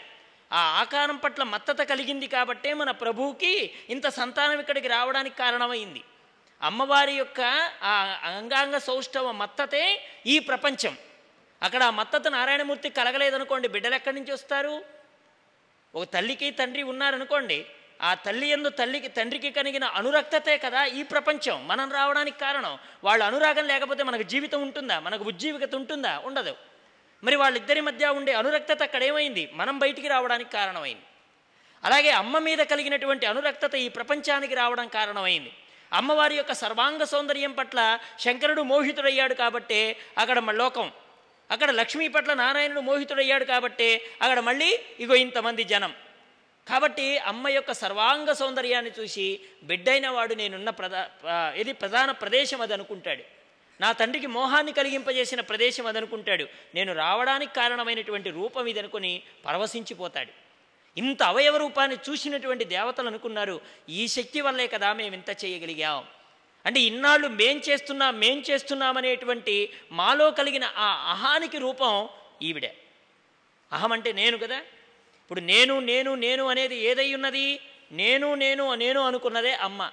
ఆ ఆకారం పట్ల మత్తత కలిగింది కాబట్టే మన ప్రభువుకి ఇంత సంతానం ఇక్కడికి రావడానికి కారణమైంది. అమ్మవారి యొక్క ఆ అంగాంగ సౌష్ఠవ మత్తతే ఈ ప్రపంచం. అక్కడ ఆ మత్తత నారాయణమూర్తి కలగలేదనుకోండి బిడ్డలు ఎక్కడి నుంచి వస్తారు? ఒక తల్లికి తండ్రి ఉన్నారనుకోండి ఆ తల్లి ఎందు తల్లికి తండ్రికి కలిగిన అనురక్తతే కదా ఈ ప్రపంచం. మనం రావడానికి కారణం వాళ్ళ అనురాగం లేకపోతే మనకు జీవితం ఉంటుందా? మనకు ఉజ్జీవికత ఉంటుందా? ఉండదు. మరి వాళ్ళిద్దరి మధ్య ఉండే అనురక్తత అక్కడ ఏమైంది? మనం బయటికి రావడానికి కారణమైంది. అలాగే అమ్మ మీద కలిగినటువంటి అనురక్తత ఈ ప్రపంచానికి రావడం కారణమైంది. అమ్మవారి యొక్క సర్వాంగ సౌందర్యం పట్ల శంకరుడు మోహితుడయ్యాడు కాబట్టే అక్కడ లోకం అక్కడ లక్ష్మీ పట్ల నారాయణుడు మోహితుడయ్యాడు కాబట్టే అక్కడ మళ్ళీ ఇగో ఇంతమంది జనం. కాబట్టి అమ్మ యొక్క సర్వాంగ సౌందర్యాన్ని చూసి బిడ్డైన వాడు నేనున్న ప్రధా ఇది ప్రధాన ప్రదేశం అది అనుకుంటాడు. నా తండ్రికి మోహాన్ని కలిగింపజేసిన ప్రదేశం అది అనుకుంటాడు. నేను రావడానికి కారణమైనటువంటి రూపం ఇది అనుకుని పరవశించిపోతాడు. ఇంత అవయవ రూపాన్ని చూసినటువంటి దేవతలు అనుకున్నారు ఈ శక్తి వల్లే కదా మేము ఇంత చేయగలిగాం. అంటే ఇన్నాళ్ళు మేం చేస్తున్నాం మేం చేస్తున్నామనేటువంటి మాలో కలిగిన ఆ అహానికి రూపం ఈవిడే. అహం అంటే నేను కదా ఇప్పుడు నేను నేను నేను అనేది ఏదై ఉన్నది? నేను నేను నేను అనుకున్నదే అమ్మ.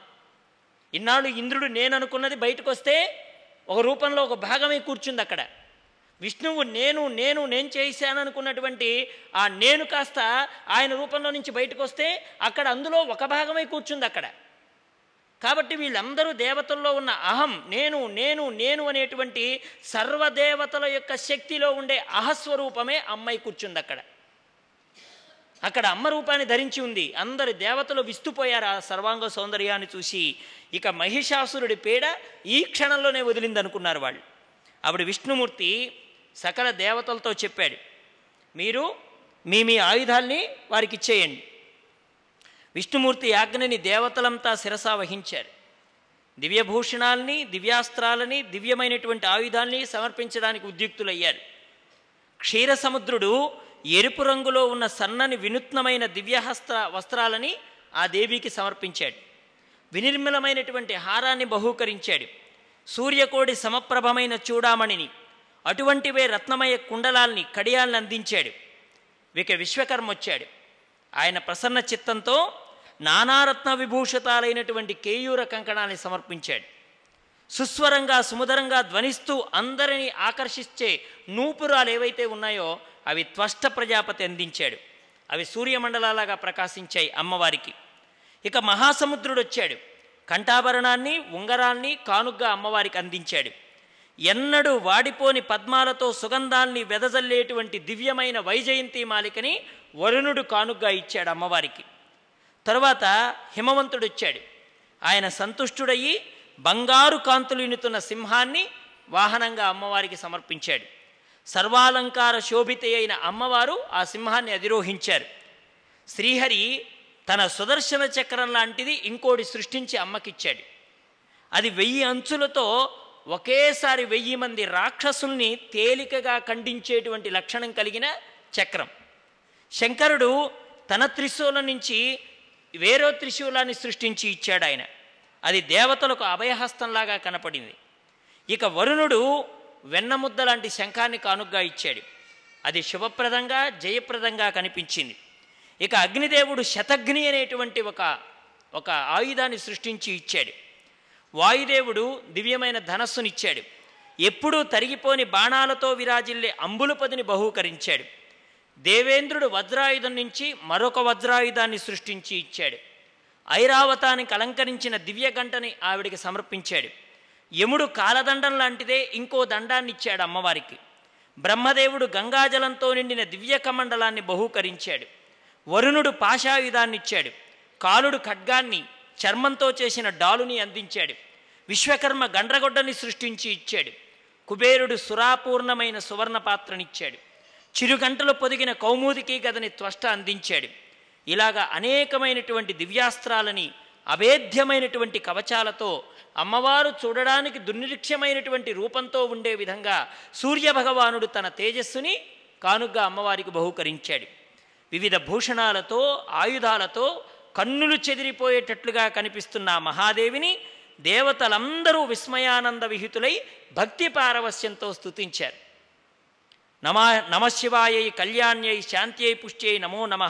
ఇన్నాళ్ళు ఇంద్రుడు నేను అనుకున్నది బయటకు వస్తే ఒక రూపంలో ఒక భాగమే కూర్చుంది అక్కడ. విష్ణువు నేను నేను నేను చేశాను అనుకున్నటువంటి ఆ నేను కాస్త ఆయన రూపంలో నుంచి బయటకు వస్తే అక్కడ అందులో ఒక భాగమే కూర్చుంది అక్కడ. కాబట్టి వీళ్ళందరూ దేవతల్లో ఉన్న అహం నేను నేను నేను అనేటువంటి సర్వదేవతల యొక్క శక్తిలో ఉండే అహస్వరూపమే అమ్మాయి కూర్చుంది అక్కడ. అక్కడ అమ్మ రూపాన్ని ధరించి ఉంది. అందరి దేవతలు విస్తుపోయారు ఆ సర్వాంగ సౌందర్యాన్ని చూసి. ఇక మహిషాసురుడి పీడ ఈ క్షణంలోనే వదిలిందనుకున్నారు వాళ్ళు. అప్పుడు విష్ణుమూర్తి సకల దేవతలతో చెప్పాడు మీరు మీ మీ ఆయుధాల్ని వారికి ఇచ్చేయండి. విష్ణుమూర్తి యాజ్ఞని దేవతలంతా శిరసా వహించారు. దివ్యభూషణాలని దివ్యాస్త్రాలని దివ్యమైనటువంటి ఆయుధాల్ని సమర్పించడానికి ఉద్యుక్తులయ్యారు. క్షీరసముద్రుడు ఎరుపు రంగులో ఉన్న సన్నని వినూత్నమైన దివ్యహస్త్ర వస్త్రాలని ఆ దేవికి సమర్పించాడు. వినిర్మలమైనటువంటి హారాన్ని బహూకరించాడు. సూర్యకోడి సమప్రభమైన చూడామణిని అటువంటివే రత్నమయ కుండలాల్ని కడియాల్ని అందించాడు. ఇక విశ్వకర్మ వచ్చాడు. ఆయన ప్రసన్న చిత్తంతో నానారత్న విభూషితాలైనటువంటి కేయూర కంకణాన్ని సమర్పించాడు. సుస్వరంగా సుమధరంగా ధ్వనిస్తూ అందరినీ ఆకర్షించే నూపురాలు ఏవైతే ఉన్నాయో అవి త్వష్ట ప్రజాపతి అందించాడు. అవి సూర్యమండలాలాగా ప్రకాశించాయి అమ్మవారికి. ఇక మహాసముద్రుడు వచ్చాడు. కంఠాభరణాన్ని ఉంగరాన్ని కానుగ్గా అమ్మవారికి అందించాడు. ఎన్నడూ వాడిపోని పద్మాలతో సుగంధాల్ని వెదజల్లేటువంటి దివ్యమైన వైజయంతి మాలికని వరుణుడు కానుగ్గా ఇచ్చాడు అమ్మవారికి. తరువాత హిమవంతుడు వచ్చాడు. ఆయన సంతుష్టుడయ్యి బంగారు కాంతులు ఇనుతున్న సింహాన్ని వాహనంగా అమ్మవారికి సమర్పించాడు. సర్వాలంకార శోభిత అయిన అమ్మవారు ఆ సింహాన్ని అధిరోహించారు. శ్రీహరి తన సుదర్శన చక్రం లాంటిది ఇంకోటి సృష్టించి అమ్మకిచ్చాడు. అది వెయ్యి అంచులతో ఒకేసారి వెయ్యి మంది రాక్షసుల్ని తేలికగా ఖండించేటువంటి లక్షణం కలిగిన చక్రం. శంకరుడు తన త్రిశూలం నుంచి వేరో త్రిశూలాన్ని సృష్టించి ఇచ్చాడు ఆయన అది దేవతలకు అభయహస్తంలాగా కనపడింది. ఇక వరుణుడు వెన్నముద్ద లాంటి శంఖాన్ని కానుగ్గా ఇచ్చాడు. అది శుభప్రదంగా జయప్రదంగా కనిపించింది. ఇక అగ్నిదేవుడు శతగ్ని అనేటువంటి ఒక ఒక ఆయుధాన్ని సృష్టించి ఇచ్చాడు. వాయుదేవుడు దివ్యమైన ధనస్సునిచ్చాడు. ఎప్పుడూ తరిగిపోని బాణాలతో విరాజిల్లే అంబులపదిని బహూకరించాడు. దేవేంద్రుడు వజ్రాయుధం నుంచి మరొక వజ్రాయుధాన్ని సృష్టించి ఇచ్చాడు. ఐరావతానికి అలంకరించిన దివ్య గంటని ఆవిడికి సమర్పించాడు. యముడు కాలదండం లాంటిదే ఇంకో దండాన్ని ఇచ్చాడు అమ్మవారికి. బ్రహ్మదేవుడు గంగాజలంతో నిండిన దివ్య కమండలాన్ని బహూకరించాడు. వరుణుడు పాశాయుధాన్నిచ్చాడు కాలుడు ఖడ్గాన్ని చర్మంతో చేసిన డాలుని అందించాడు. విశ్వకర్మ గండ్రగొడ్డని సృష్టించి ఇచ్చాడు. కుబేరుడు సురాపూర్ణమైన సువర్ణ పాత్రనిచ్చాడు చిరుగంటలు పొదిగిన కౌముదికి గదని త్వష్ట అందించాడు. ఇలాగా అనేకమైనటువంటి దివ్యాస్త్రాలని అభేద్యమైనటువంటి కవచాలతో అమ్మవారు చూడడానికి దుర్నిరీక్షమైనటువంటి రూపంతో ఉండే విధంగా సూర్యభగవానుడు తన తేజస్సుని కానుగ్గా అమ్మవారికి బహూకరించాడు. వివిధ భూషణాలతో ఆయుధాలతో కన్నులు చెదిరిపోయేటట్లుగా కనిపిస్తున్న మహాదేవిని దేవతలందరూ విస్మయానంద విహితులై భక్తి పారవస్యంతో స్తుతించారు. నమ నమశివాయై కళ్యాణ్యై శాంత్యై పుష్ట్యై నమో నమ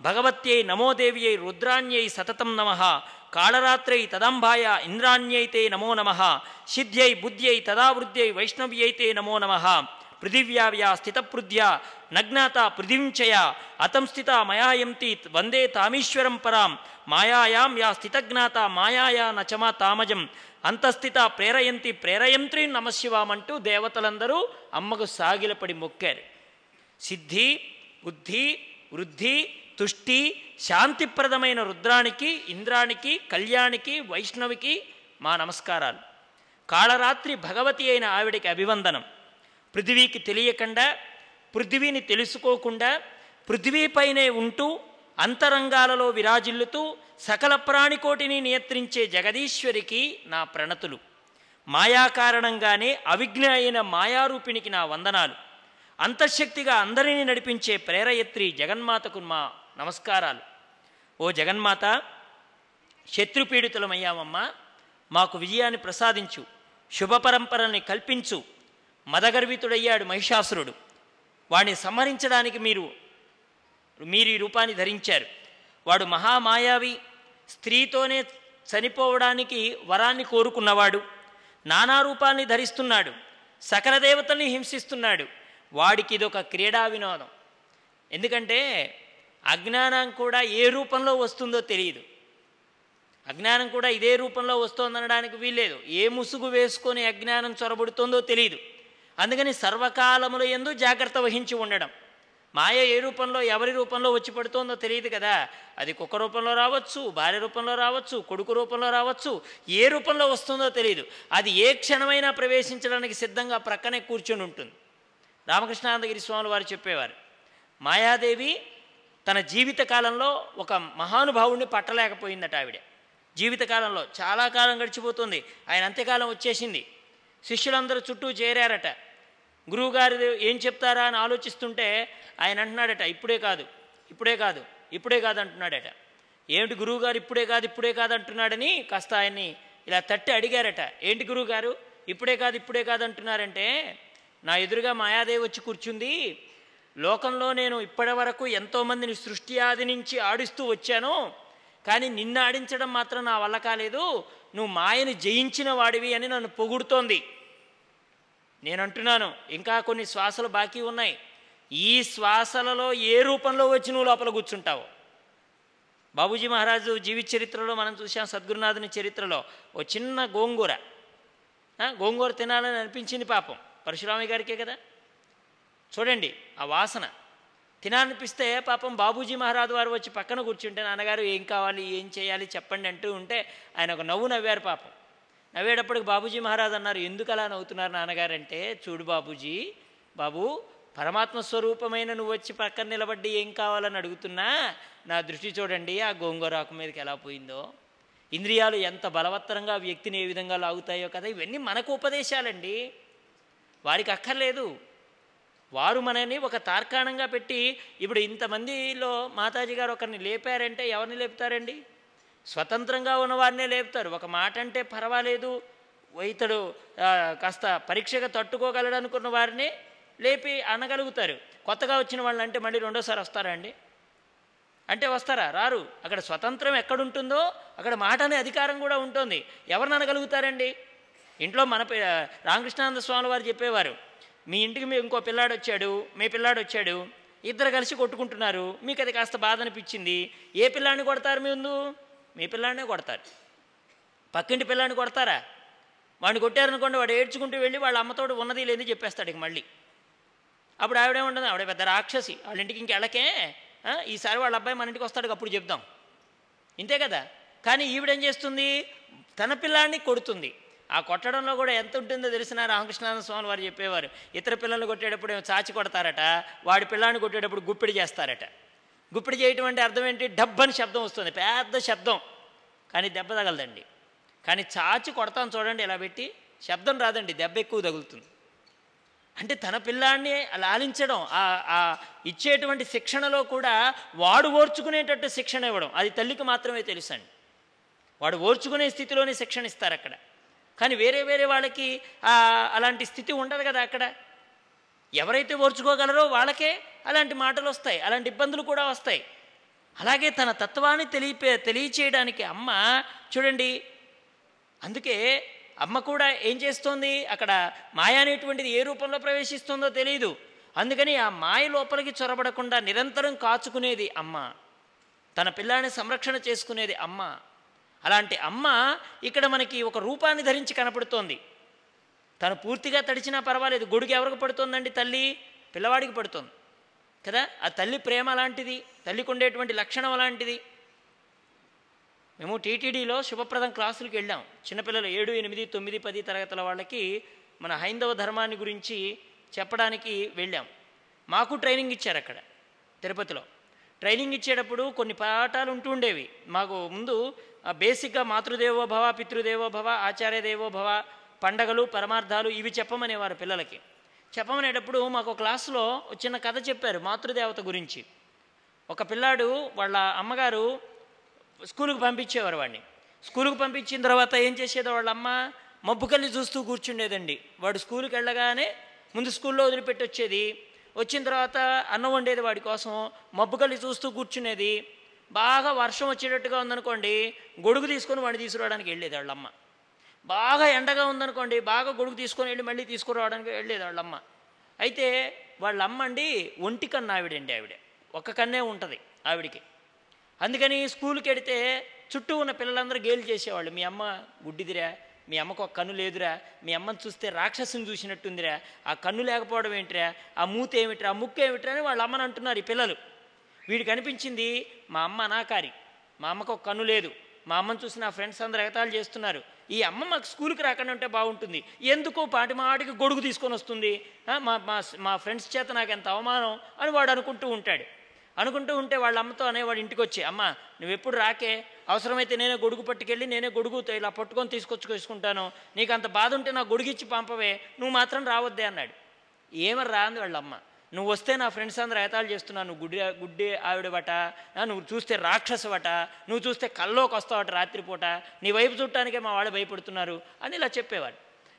భగవత్యై నమోదేవ్యై రుద్రాణ్యై సతతం నమ. కాళరాత్రై తదంబాయ ఇంద్రాణ్యైతే నమో నమ. సిద్ధ్యై బుద్ధ్యై తదావృద్ధ్యై వైష్ణవ్యైతే నమో నమ. పృథివ్యావ్యా స్థితపృథ్య నగ్నాత పృథించయ అతంస్థిత మయాయంతి వందే తామీశ్వరం పరాం. మాయాయాం యా స్థితజ్ఞాత మాయాయా నచమ తామజం. అంతస్థిత ప్రేరయంతి ప్రేరయంత్రి నమశివామంటూ దేవతలందరూ అమ్మకు సాగిలపడి మొక్కారు. సిద్ధి బుద్ధి వృద్ధి తుష్టి శాంతిప్రదమైన రుద్రానికి ఇంద్రానికి కళ్యాణికి వైష్ణవికి మా నమస్కారాలు. కాళరాత్రి భగవతి అయిన ఆవిడికి అభివందనం. పృథివీకి తెలియకుండా పృథివీని తెలుసుకోకుండా పృథివీపైనే ఉంటూ అంతరంగాలలో విరాజిల్లుతూ సకల ప్రాణికోటిని నియంత్రించే జగదీశ్వరికి నా ప్రణతులు. మాయా కారణంగానే అవిజ్ఞ అయిన మాయారూపిణికి నా వందనాలు. అంతఃశక్తిగా అందరినీ నడిపించే ప్రేరయత్రి జగన్మాతకు మా నమస్కారాలు. ఓ జగన్మాత శత్రుపీడితులమయ్యామమ్మా మాకు విజయాన్ని ప్రసాదించు. శుభ పరంపరల్ని కల్పించు. మదగర్వితుడయ్యాడు మహిషాసురుడు. వాడిని సంహరించడానికి మీరు మీరు ఈ రూపాన్ని ధరించారు. వాడు మహామాయావి స్త్రీతోనే చనిపోవడానికి వరాన్ని కోరుకున్నవాడు. నానా రూపాన్ని ధరిస్తున్నాడు. సకల దేవతల్ని హింసిస్తున్నాడు. వాడికి ఇదొక క్రీడా వినోదం ఎందుకంటే అజ్ఞానం కూడా ఏ రూపంలో వస్తుందో తెలియదు. అజ్ఞానం కూడా ఇదే రూపంలో వస్తోందనడానికి వీల్లేదు. ఏ ముసుగు వేసుకొని అజ్ఞానం చొరబడుతుందో తెలియదు. అందుకని సర్వకాలముల ఎందు జాగ్రత్త వహించి ఉండడం. మాయ ఏ రూపంలో ఎవరి రూపంలో వచ్చి పడుతుందో తెలియదు కదా. అది కుక్క రూపంలో రావచ్చు భార్య రూపంలో రావచ్చు కొడుకు రూపంలో రావచ్చు ఏ రూపంలో వస్తుందో తెలియదు. అది ఏ క్షణమైనా ప్రవేశించడానికి సిద్ధంగా ప్రక్కనే కూర్చొని ఉంటుంది. రామకృష్ణానందగిరి స్వాములు వారు చెప్పేవారు మాయాదేవి తన జీవితకాలంలో ఒక మహానుభావుడిని పట్టలేకపోయిందట ఆవిడ. జీవితకాలంలో చాలా కాలం గడిచిపోతుంది. ఆయన అంత్యకాలం వచ్చేసింది. శిష్యులందరూ చుట్టూ చేరారట. గురువుగారు ఏం చెప్తారా అని ఆలోచిస్తుంటే ఆయన అంటున్నాడట ఇప్పుడే కాదు ఇప్పుడే కాదు ఇప్పుడే కాదు అంటున్నాడట. ఏమిటి గురువుగారు ఇప్పుడే కాదు ఇప్పుడే కాదు అంటున్నాడని కాస్త ఆయన్ని ఇలా తట్టి అడిగారట. ఏంటి గురువుగారు ఇప్పుడే కాదు ఇప్పుడే కాదు అంటున్నారంటే నా ఎదురుగా మాయాదేవి వచ్చి కూర్చుంది లోకంలో నేను ఇప్పటి వరకు ఎంతోమందిని సృష్టి ఆది నుంచి ఆడిస్తూ వచ్చాను కానీ నిన్ను ఆడించడం మాత్రం నా వల్ల కాలేదు. నువ్వు మాయను జయించిన వాడివి అని నన్ను పొగుడుతోంది. నేను అంటున్నాను ఇంకా కొన్ని శ్వాసలు బాకీ ఉన్నాయి. ఈ శ్వాసలలో ఏ రూపంలో వచ్చి నువ్వు లోపల కూర్చుంటావు? బాబూజీ మహారాజు జీవి చరిత్రలో మనం చూసాం సద్గురునాథుని చరిత్రలో. ఓ చిన్న గోంగూర. గోంగూర తినాలని అనిపించింది పాపం. పరశురామయ్య గారికే కదా? చూడండి ఆ వాసన. తినాలనిపిస్తే పాపం బాబూజీ మహారాజు వారు వచ్చి పక్కన కూర్చుంటే నాన్నగారు ఏం కావాలి ఏం చేయాలి చెప్పండి అంటూ ఉంటే ఆయన ఒక నవ్వు నవ్వారు పాపం. నవ్వేటప్పటికి బాబూజీ మహారాజ్ అన్నారు ఎందుకు అలా నవ్వుతున్నారు నాన్నగారు? అంటే చూడు బాబూజీ బాబు పరమాత్మ స్వరూపమైన నువ్వు వచ్చి పక్కన నిలబడి ఏం కావాలని అడుగుతున్నా నా దృష్టి చూడండి ఆ గోంగూరాకు మీదకి ఎలా పోయిందో. ఇంద్రియాలు ఎంత బలవత్తరంగా వ్యక్తిని ఏ విధంగా లాగుతాయో కదా ఇవన్నీ మనకు ఉపదేశాలండి. వారికి అక్కర్లేదు. వారు మనని ఒక తార్కాణంగా పెట్టి ఇప్పుడు ఇంతమందిలో మాతాజీ గారు ఒకరిని లేపారంటే ఎవరిని లేపుతారండి? స్వతంత్రంగా ఉన్నవారినే లేపుతారు. ఒక మాట అంటే పర్వాలేదు. ఇతడు కాస్త పరీక్షగా తట్టుకోగలడు అనుకున్న వారిని లేపి అనగలుగుతారు. కొత్తగా వచ్చిన వాళ్ళు అంటే మళ్ళీ రెండోసారి వస్తారా అండి? అంటే వస్తారా? రారు. అక్కడ స్వతంత్రం ఎక్కడుంటుందో అక్కడ మాట అనే అధికారం కూడా ఉంటుంది. ఎవరిని అనగలుగుతారండి? ఇంట్లో మన రామకృష్ణానంద స్వామి వారు చెప్పేవారు మీ ఇంటికి మీ ఇంకో పిల్లాడు వచ్చాడు మీ పిల్లాడు వచ్చాడు ఇద్దరు కలిసి కొట్టుకుంటున్నారు మీకు అది కాస్త బాధ అనిపించింది. ఏ పిల్లాడిని కొడతారు మీ ముందు? మీ పిల్లాడినే కొడతారు. పక్కింటి పిల్లాడిని కొడతారా? వాడిని కొట్టారనుకోండి వాడు ఏడ్చుకుంటూ వెళ్ళి వాళ్ళ అమ్మతోడు ఉన్నది లేని చెప్పేస్తాడు ఇక మళ్ళీ. అప్పుడు ఆవిడేముంటుంది ఆవిడ పెద్ద రాక్షసి. వాళ్ళ ఇంటికి ఇంకెళ్ళకే ఈసారి వాళ్ళ అబ్బాయి మన ఇంటికి వస్తాడు అప్పుడు చెప్దాం. ఇంతే కదా? కానీ ఈవిడేం చేస్తుంది? తన పిల్లాడిని కొడుతుంది. ఆ కొట్టడంలో కూడా ఎంత ఉంటుందో తెలిసిన రామకృష్ణానంద స్వామి వారు చెప్పేవారు. ఇతర పిల్లల్ని కొట్టేటప్పుడు ఏమో చాచి కొడతారట వాడి పిల్లాన్ని కొట్టేటప్పుడు గుప్పిడి చేస్తారట. గుప్పిడి చేయటం అంటే అర్థం ఏంటి? డబ్బని శబ్దం వస్తుంది పెద్ద శబ్దం. కానీ దెబ్బ తగలదండి. కానీ చాచి కొడతాం చూడండి ఇలా పెట్టి శబ్దం రాదండి దెబ్బ ఎక్కువ తగులుతుంది. అంటే తన పిల్లాన్ని లాలించడం ఆ ఇచ్చేటువంటి శిక్షణలో కూడా వాడు ఓర్చుకునేటట్టు శిక్షణ ఇవ్వడం అది తల్లికి మాత్రమే తెలుసండి. వాడు ఓర్చుకునే స్థితిలోనే శిక్షణ ఇస్తారు అక్కడ. కానీ వేరే వేరే వాళ్ళకి అలాంటి స్థితి ఉండదు కదా అక్కడ. ఎవరైతే ఓర్చుకోగలరో వాళ్ళకే అలాంటి మాటలు వస్తాయి అలాంటి ఇబ్బందులు కూడా వస్తాయి. అలాగే తన తత్వాన్ని తెలియపే తెలియచేయడానికి అమ్మ చూడండి అందుకే అమ్మ కూడా ఏం చేస్తోంది? అక్కడ మాయ అనేటువంటిది ఏ రూపంలో ప్రవేశిస్తుందో తెలియదు అందుకని ఆ మాయ లోపలికి చొరబడకుండా నిరంతరం కాచుకునేది అమ్మ. తన పిల్లాన్ని సంరక్షణ చేసుకునేది అమ్మ. అలాంటి అమ్మ ఇక్కడ మనకి ఒక రూపాన్ని ధరించి కనపడుతోంది. తను పూర్తిగా తడిచినా పర్వాలేదు. గొడుగు ఎవరికి పడుతోందండి తల్లి? పిల్లవాడికి పడుతోంది. కదా? ఆ తల్లి ప్రేమ అలాంటిది తల్లికి ఉండేటువంటి లక్షణం అలాంటిది మేము టీటీడీలో శుభప్రదం క్లాసులకు వెళ్ళాం. చిన్నపిల్లలు ఏడు ఎనిమిది తొమ్మిది పది తరగతుల వాళ్ళకి మన హైందవ ధర్మాన్ని గురించి చెప్పడానికి వెళ్ళాం. మాకు ట్రైనింగ్ ఇచ్చారు అక్కడ తిరుపతిలో. ట్రైనింగ్ ఇచ్చేటప్పుడు కొన్ని పాఠాలు ఉంటూ ఉండేవి. మాకు ముందు బేసిక్గా మాతృదేవో భవ పితృదేవో భవ ఆచార్య దేవో భవ పండగలు పరమార్థాలు ఇవి చెప్పమనేవారు పిల్లలకి. చెప్పమనేటప్పుడు మాకు క్లాసులో చిన్న కథ చెప్పారు మాతృదేవత గురించి. ఒక పిల్లాడు వాళ్ళ అమ్మగారు స్కూలుకు పంపించేవారు వాడిని. స్కూలుకు పంపించిన తర్వాత ఏం చేసేదో వాళ్ళ అమ్మ మబ్బుకల్లి చూస్తూ కూర్చుండేదండి. వాడు స్కూల్కి వెళ్ళగానే ముందు స్కూల్లో వదిలిపెట్టి వచ్చేది వచ్చిన తర్వాత అన్నం వండేది వాడి కోసం మబ్బుకల్లి చూస్తూ కూర్చునేది. బాగా వర్షం వచ్చేటట్టుగా ఉందనుకోండి గొడుగు తీసుకొని వాడిని తీసుకురావడానికి వెళ్ళేది వాళ్ళమ్మ. బాగా ఎండగా ఉందనుకోండి బాగా గొడుగు తీసుకొని వెళ్ళి మళ్ళీ తీసుకురావడానికి వెళ్ళేది వాళ్ళమ్మ. అయితే వాళ్ళమ్మ అండి ఒంటి కన్ను ఆవిడండి ఆవిడ. ఒక్క కన్నే ఉంటుంది ఆవిడికి. అందుకని స్కూల్కి వెడితే చుట్టూ ఉన్న పిల్లలందరూ గేలు చేసేవాళ్ళు. మీ అమ్మ గుడ్డిదిరా మీ అమ్మకు ఒక కన్ను లేదురా మీ అమ్మని చూస్తే రాక్షసుని చూసినట్టుందిరా ఆ కన్ను లేకపోవడం ఏంటిరా ఆ మూత ఏమిట్రా ఆ ముక్కు ఏమిట్రా అని వాళ్ళ అమ్మని అంటున్నారు ఈ పిల్లలు. వీడికి అనిపించింది మా అమ్మ అనాకారి. మా అమ్మకు ఒక కన్ను లేదు. మా అమ్మని చూసి నా ఫ్రెండ్స్ అందరు ఎగతాలు చేస్తున్నారు. ఈ అమ్మ మాకు స్కూల్కి రాకుండా ఉంటే బాగుంటుంది. ఎందుకో పాటి మాటికి గొడుగు తీసుకొని వస్తుంది. మా మా మా ఫ్రెండ్స్ చేత నాకు ఎంత అవమానం అని వాడు అనుకుంటూ ఉంటాడు. అనుకుంటూ ఉంటే వాళ్ళ అమ్మతో అనేవాడు ఇంటికి వచ్చి అమ్మ నువ్వు ఎప్పుడు రాకే? అవసరమైతే నేనే గొడుగు పట్టుకెళ్ళి నేనే గొడుగుతో ఇలా పట్టుకొని తీసుకొచ్చుకొచ్చుకుంటాను నీకు అంత బాధ ఉంటే నా గొడుగు ఇచ్చి పంపవే. నువ్వు మాత్రం రావద్దే అన్నాడు. ఏమని రాంది వాళ్ళ అమ్మ నువ్వు వస్తే నా ఫ్రెండ్స్ అందరూ ఏతాలు చేస్తున్నావు నువ్వు గుడ్డి గుడ్డి ఆవిడవట నువ్వు చూస్తే రాక్షసవట నువ్వు చూస్తే కల్లోకి వస్తావట రాత్రిపూట నీ వైపు చూడటానికే మా వాళ్ళు భయపడుతున్నారు అని ఇలా చెప్పేవాడు.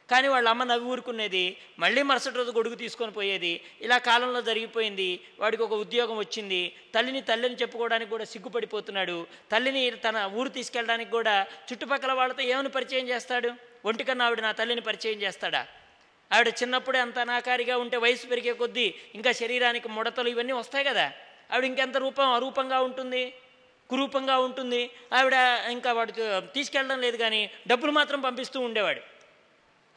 కానీ వాళ్ళ అమ్మ నవ్వి ఊరుకునేది మళ్ళీ మరుసటి రోజు గొడుగు తీసుకొని పోయేది ఇలా కాలంలో జరిగిపోయింది వాడికి ఒక ఉద్యోగం వచ్చింది తల్లిని తల్లిని చెప్పుకోవడానికి కూడా సిగ్గుపడిపోతున్నాడు తల్లిని తన ఊరు తీసుకెళ్ళడానికి కూడా చుట్టుపక్కల వాళ్ళతో ఏమని పరిచయం చేస్తాడు? ఒంటికన్నా ఆవిడ నా తల్లిని పరిచయం చేస్తాడా? ఆవిడ చిన్నప్పుడే అంత అనాకారిగా ఉంటే వయసు పెరిగే కొద్దీ ఇంకా శరీరానికి ముడతలు ఇవన్నీ వస్తాయి కదా. ఆవిడ ఇంకెంత రూపం అరూపంగా ఉంటుంది? కురూపంగా ఉంటుంది. ఆవిడ ఇంకా వాడు తీసుకెళ్ళడం లేదు కానీ డబ్బులు మాత్రం పంపిస్తూ ఉండేవాడు.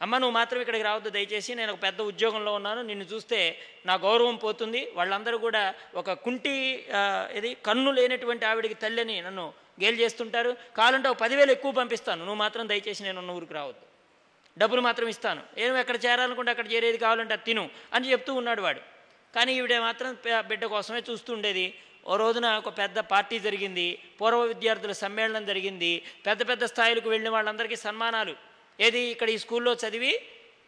అమ్మ నువ్వు మాత్రం ఇక్కడికి రావద్దు. దయచేసి నేను ఒక పెద్ద ఉద్యోగంలో ఉన్నాను. నిన్ను చూస్తే నా గౌరవం పోతుంది. వాళ్ళందరూ కూడా ఒక కుంటి ఇది కన్ను లేనటువంటి ఆవిడికి తల్లిని నన్ను గేలు చేస్తుంటారు. కావాలంటే ఒక పదివేలు ఎక్కువ పంపిస్తాను. నువ్వు మాత్రం దయచేసి నేను ఉన్న ఊరికి రావద్దు. డబ్బులు మాత్రం ఇస్తాను. ఏం ఎక్కడ చేరాలనుకుంటే అక్కడ చేరేది కావాలంటే అది తిను అని చెప్తూ ఉన్నాడు వాడు. కానీ ఈవిడ మాత్రం బిడ్డ కోసమే చూస్తూ ఉండేది. ఓ రోజున ఒక పెద్ద పార్టీ జరిగింది. పూర్వ విద్యార్థుల సమ్మేళనం జరిగింది. పెద్ద పెద్ద స్థాయిలకు వెళ్ళిన వాళ్ళందరికీ సన్మానాలు. ఏది ఇక్కడ ఈ స్కూల్లో చదివి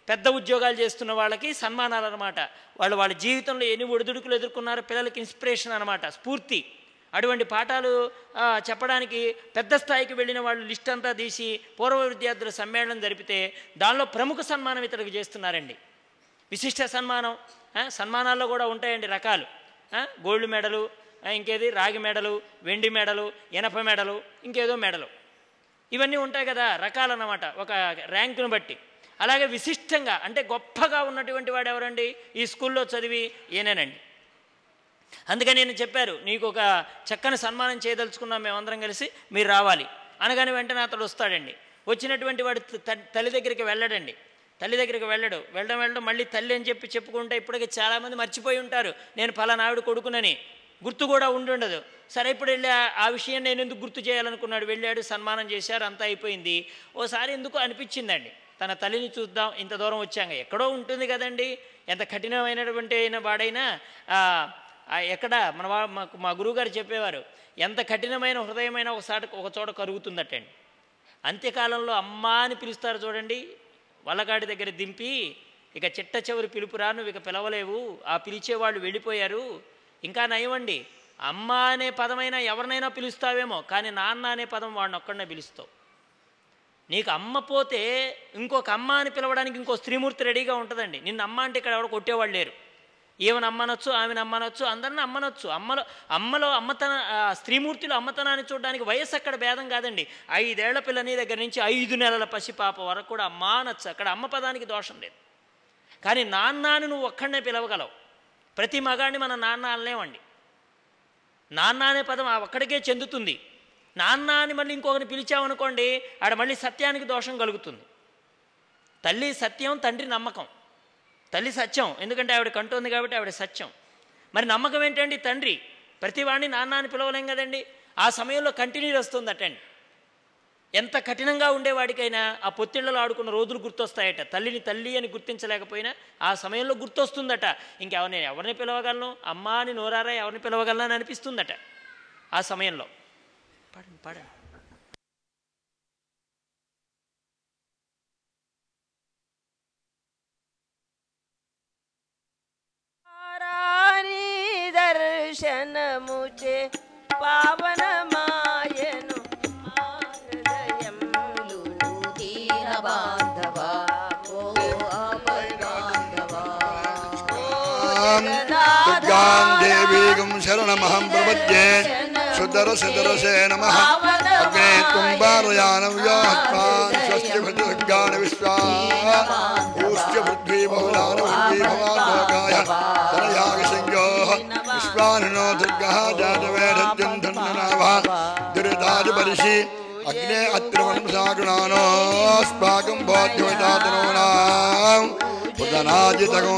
పెద్ద ఉద్యోగాలు చేస్తున్న వాళ్ళకి సన్మానాలు అనమాట వాళ్ళు వాళ్ళ జీవితంలో ఎన్ని ఒడిదుడుకులు ఎదుర్కొన్నారో పిల్లలకి ఇన్స్పిరేషన్ అనమాట స్ఫూర్తి. అటువంటి పాఠాలు చెప్పడానికి పెద్ద స్థాయికి వెళ్ళిన వాళ్ళు లిస్ట్ అంతా తీసి పూర్వ విద్యార్థుల సమ్మేళనం జరిపితే దానిలో ప్రముఖ సన్మానం ఇతరులకు చేస్తున్నారండి. విశిష్ట సన్మానం సన్మానాల్లో కూడా ఉంటాయండి రకాలు. గోల్డ్ మెడలు ఇంకేది రాగి మెడలు వెండి మెడలు ఎనప మెడలు ఇంకేదో మెడలు. ఇవన్నీ ఉంటాయి కదా రకాలన్నమాట ఒక ర్యాంకును బట్టి. అలాగే విశిష్టంగా అంటే గొప్పగా ఉన్నటువంటి వాడు ఎవరండి? ఈ స్కూల్లో చదివి ఈయనేనండి. అందుకని నేను చెప్పారు నీకు ఒక చక్కని సన్మానం చేయదలుచుకున్నాం మేమందరం కలిసి మీరు రావాలి. అనగానే వెంటనే అతడు వస్తాడండి. వచ్చినటువంటి వాడు త- తల్లి దగ్గరికి వెళ్ళడండి. తల్లి దగ్గరికి వెళ్ళడు. వెళ్ళడం వెళ్ళడం మళ్ళీ తల్లి అని చెప్పి చెప్పుకుంటే ఇప్పటికే చాలామంది మర్చిపోయి ఉంటారు. నేను ఫలానా ఆవిడ కొడుకునని. గుర్తు కూడా ఉండుండదు. సరే ఇప్పుడు వెళ్ళి ఆ- విషయం నేను ఎందుకు గుర్తు చేయాలనుకున్నాడు? వెళ్ళాడు సన్మానం చేశారు అంతా అయిపోయింది. ఓసారి ఎందుకు అనిపించిందండి? తన తల్లిని చూద్దాం ఇంత దూరం వచ్చాక. ఎక్కడో ఉంటుంది కదండి. ఎంత కఠినమైనటువంటి అయిన వాడైనా ఎక్కడ? మన వా- మాకు మా గురువుగారు చెప్పేవారు ఎంత కఠినమైన హృదయమైన ఒకసారి ఒక చోట కరుగుతుందటండి. అంత్యకాలంలో అమ్మ అని పిలుస్తారు చూడండి వల్లగాడి దగ్గర దింపి ఇక చిట్ట చివరి పిలుపురా నువ్వు ఇక పిలవలేవు ఆ పిలిచేవాళ్ళు వెళ్ళిపోయారు. ఇంకా నయమండి అమ్మ అనే పదమైనా ఎవరినైనా పిలుస్తావేమో కానీ నాన్న అనే పదం వాడిని ఒక్కడనే పిలుస్తావు. నీకు అమ్మ పోతే ఇంకొక అమ్మ అని పిలవడానికి ఇంకో స్త్రీమూర్తి రెడీగా ఉంటుందండి. నిన్న అమ్మ అంటే ఇక్కడ ఎవరు కొట్టేవాళ్ళు లేరు. ఈమెను అమ్మనొచ్చు ఆమెను అమ్మనొచ్చు అందరిని అమ్మనొచ్చు అమ్మలో అమ్మలో అమ్మతన స్త్రీమూర్తిలో అమ్మతనాన్ని చూడడానికి వయసు అక్కడ భేదం కాదండి. ఐదేళ్ళ పిల్లని దగ్గర నుంచి ఐదు నెలల పసిపాప వరకు కూడా అమ్మ అనొచ్చు. అక్కడ అమ్మ పదానికి దోషం లేదు. కానీ నాన్నని నువ్వు ఒక్కడనే పిలవగలవు. ప్రతి మగాడిని మన నాన్న అనలేమండి. నాన్న అనే పదం ఆ ఒక్కడికే చెందుతుంది. నాన్న అని మళ్ళీ ఇంకొకరిని పిలిచామనుకోండి ఆడ మళ్ళీ సత్యానికి దోషం కలుగుతుంది. తల్లి సత్యం తండ్రి నమ్మకం. తల్లి సత్యం. ఎందుకంటే ఆవిడ కంటుంది కాబట్టి ఆవిడ సత్యం. మరి నమ్మకం ఏంటండి తండ్రి? ప్రతివాడిని నాన్న అని పిలవలేం కదండి? ఆ సమయంలో కంటిన్యూ వస్తుందటండి ఎంత కఠినంగా ఉండేవాడికైనా ఆ పొత్తిళ్ళలో ఆడుకున్న రోజులు గుర్తొస్తాయట. తల్లిని తల్లి అని గుర్తించలేకపోయినా ఆ సమయంలో గుర్తొస్తుందట. ఇంకెవరు నేను ఎవరిని పిలవగలను? అమ్మ అని నోరారా ఎవరిని పిలవగలను అని అనిపిస్తుందట. ఆ సమయంలో. పాడండి పాడండి. రాని దర్శనముచే పావనమాయను మా హృదయంలో దీన బాంధవా ఓ ఆపద్బాంధవా దుర్గాం దేవీగం శరణమహం ప్రపద్యే సుదరసదరసే నమ అగ్నే కుంభారయానవ్యాహ్వాన్ స్వస్తి బహుళాన పృథ్వీ భవాలోకాయ తనయాగ సంయో విశ్వానినో దుర్గः జాతవేదత్యం ధన్యనాభ దురితాదిపరిషి అగ్నే అత్రివణం సాగుణానోస్మాకం బోధ్యమితాతనూనాం పుదనాజితగం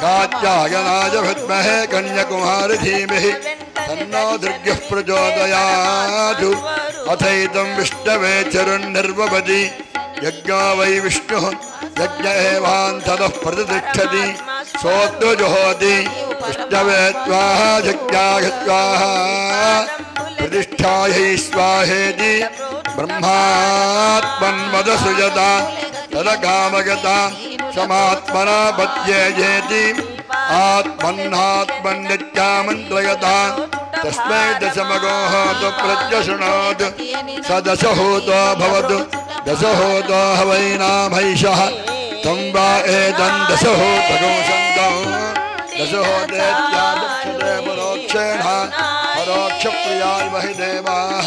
गात्यायनाय विद्महे कन्याकुमार धीमहि तन्नो दुर्गः प्रचोदयात् अथैतं विष्णवे चरुर्निर्वपति यज्ञो वै विष्णु, यज्ञ प्रतिष्ठति। सोऽत्वजुहोति विष्णवे त्वाः यज्ञाः प्रतिष्ठायै स्वाहेति। ब्रह्मात्मन्वद सुजता तदकामगता समात्मना भत्यजेति आत्मन्नात्मन्नित्यामन्त्रयता। तस्मै दशमगोहोतु प्रत्यशृणोत् स दशहोतो भवतु। दशहोतो हवै नामैषः। त्वं वा एतं दशहोतगो सन्तौ दशहोतेत्यादक्षते परोक्षेण। परोक्षप्रियाय वहि देवाः।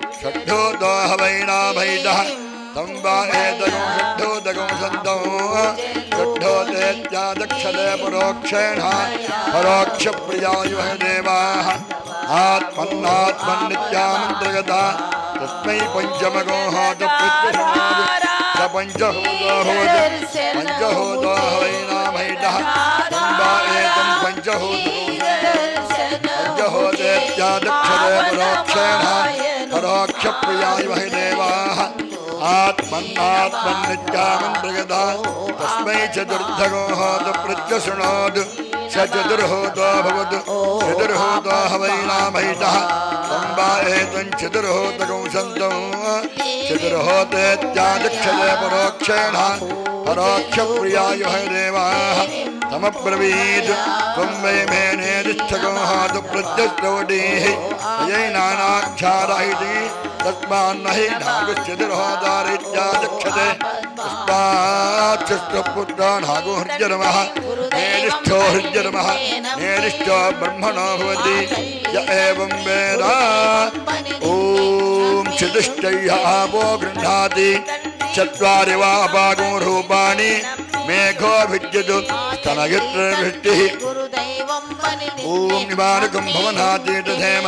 षड्ढोदो हवैणाभैदः तं वा एतयो षड्ढोदगो सन्तो षड्ढोदेत्यादक्षते तस्म परोक्षप्रियायुः देवाः। आत्मन्नात्मन्नित्यामन्त्रगता तस्मै पञ्चमगो प्रियाय वह देवाः आत्मन्नात्मन्नित्यामन् प्रगदा तस्मै चतुर्धगो होतु स चतुर्होतो भवतु चतुर्होतो हवैनामहितः सम्बाहेतुं चतुर्होतकं सन्तं। चतुर्होतेत्यादिक्षते परोक्षेण। परोक्षप्रियाय वह देवाः तमब्रवीत् त्वं वै मेने तिष्ठगो हातु प्रत्यश्रवटीः ఇతి तस्मान्न हि नागुश्चितिर्होदारित्याचक्षते तस्माच्छुष्टपुत्रा नागो हृजनमः नेरिष्ठो हृजनमः नेरिष्ठो ब्रह्मणो भवति। य एवं वेद। ॐ क्षितिष्ठैः आपो गृह्णाति। चत्वारि वा अपागो रूपाणि। मेघो भिद्यतु। स्तनगित्रवृष्टिः ॐ निवारकं भवनातीतधेम।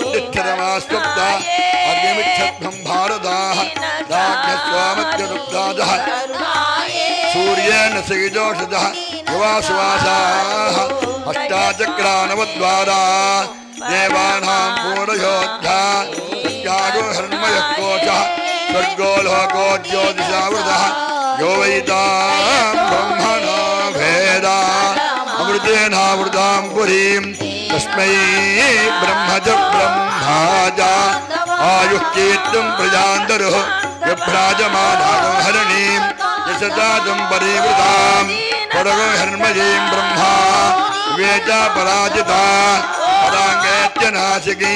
अग्निमिच्छध्वं भारताः राज्ञस्वामत्यरुक्तादः सूर्येण सैजोषधः युवासुवासाः अष्टाचक्रानवद्वारा देवानां पूरयोद्धा सत्यागो हर्मयः कोशः स्वर्गो लोको ज्योतिषावृतः यो वैतां ब्रह्मणो भेदा अमृतेनावृतां पुरीं तस्मै ब्रह्म ब्रह्माजा। आयुः कीर्तिम् प्रजान्तरः। विभ्राजमानागोहरणीम् यशदादम् परिवृताम् पडगो हर्मजीम् ब्रह्मा। वेचा पराजिता। पराङ्गेत्य नाशिकी।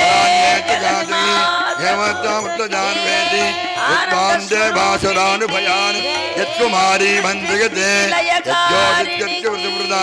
पराङ्गेत्य घासिकी हेमतामुत्तजान्वेति उत्तान्ते भासुरानुभयान् यत्कुमारी भञ्जगते यज्योतित्यत्युवृता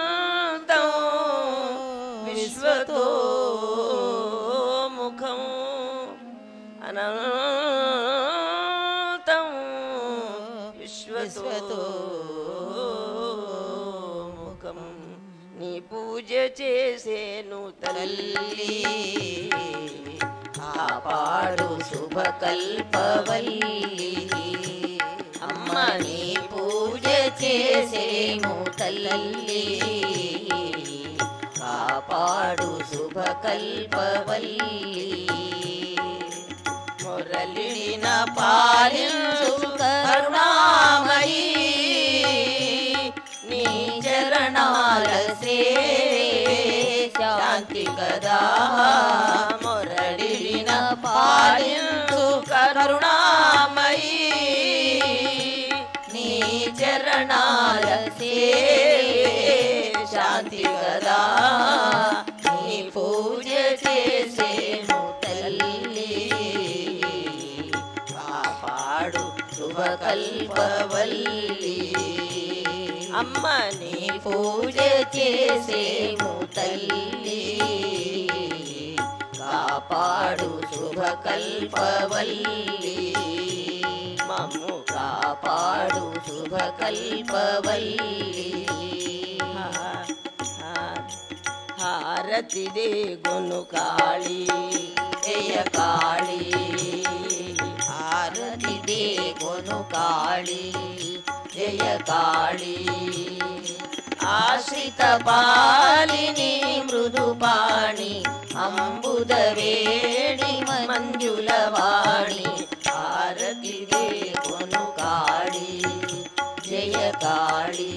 చేసేను తల్లి. కాపాడు శుభకల్పవల్లి. అమ్మ నీ పూజ చేసేము తల్లి. కాపాడు శుభకల్పవల్లి. మురళిన పాలించు కరుణామయీ. నీ చరణాల శాంతి కదా మురళిన పాలించు కరుణామయీ. నీ చరణాల శాంతి కదా నీ పూజ చేసేను తల్లి. కాపాడు శుభకల్పవల్లి. అమ్మ నీ పూజ చేసేము తల్లి కాపాడు శుభకల్పవల్లి మమ్ము కాపాడు శుభకల్పవల్లి హారతి దే గును కాళీ జయ కాళీ హారతి దే కొను కాళీ జయ కాళీ ఆశ్రిత పాలిని మృదుపాణి అంబుదవేణి మంజులవాణి హారతి దే కొను కాళీ జయ కాళీ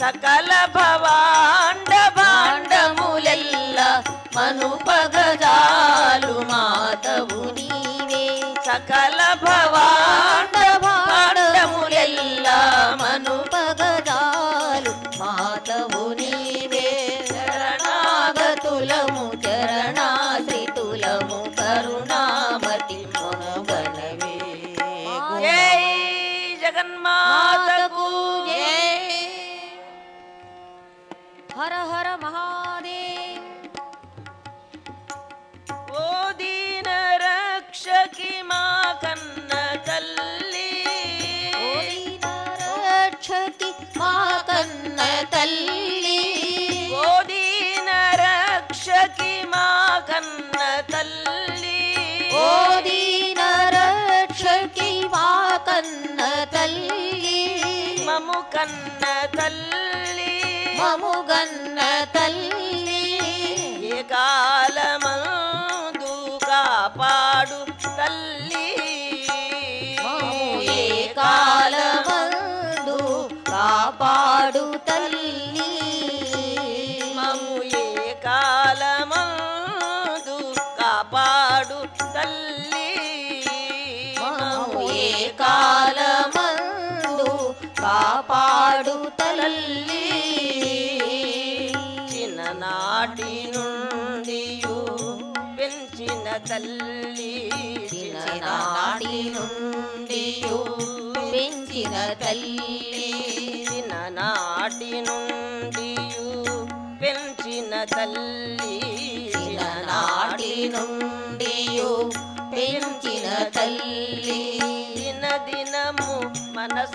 సకల భవాండ భాండములెల్ల మనుపగజాలు మాతవు కన్న తల్లి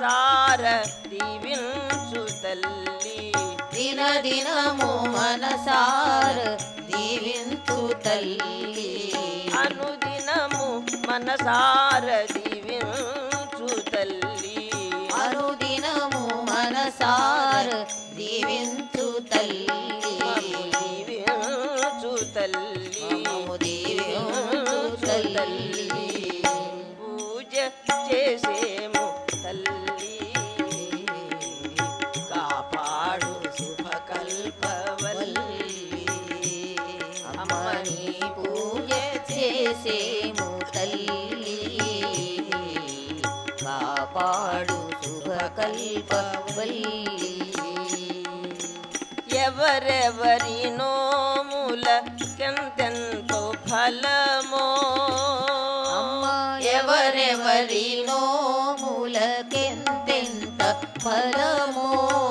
మనసార దీవించు తల్లి దిన దినము మనసార దీవించు తల్లి అనుదినము మనసార దీవించు కాపాడు శుభకల్పవల్లి. ఎవరెవరి నోముల కెంతెంతో ఫలమో. ఎవరెవరి నోముల కెంతెంత ఫలమో.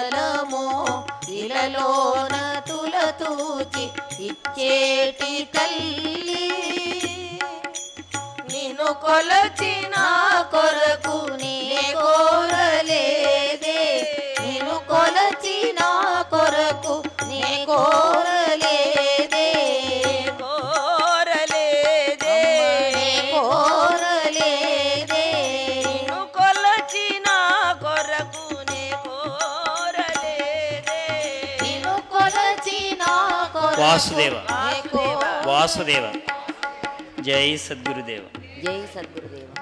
ఫలమో ఇలలోన తులతూచి ఇచ్చేటి తల్లి. నిన్ను కొలచిన కొరకు నీ కోరలేదే. నిన్ను కొలచిన కొరకు నీ కోరలేదే వాసుదేవ. వాసుదేవ. జై సద్గురుదేవ. జై సద్గురుదేవ.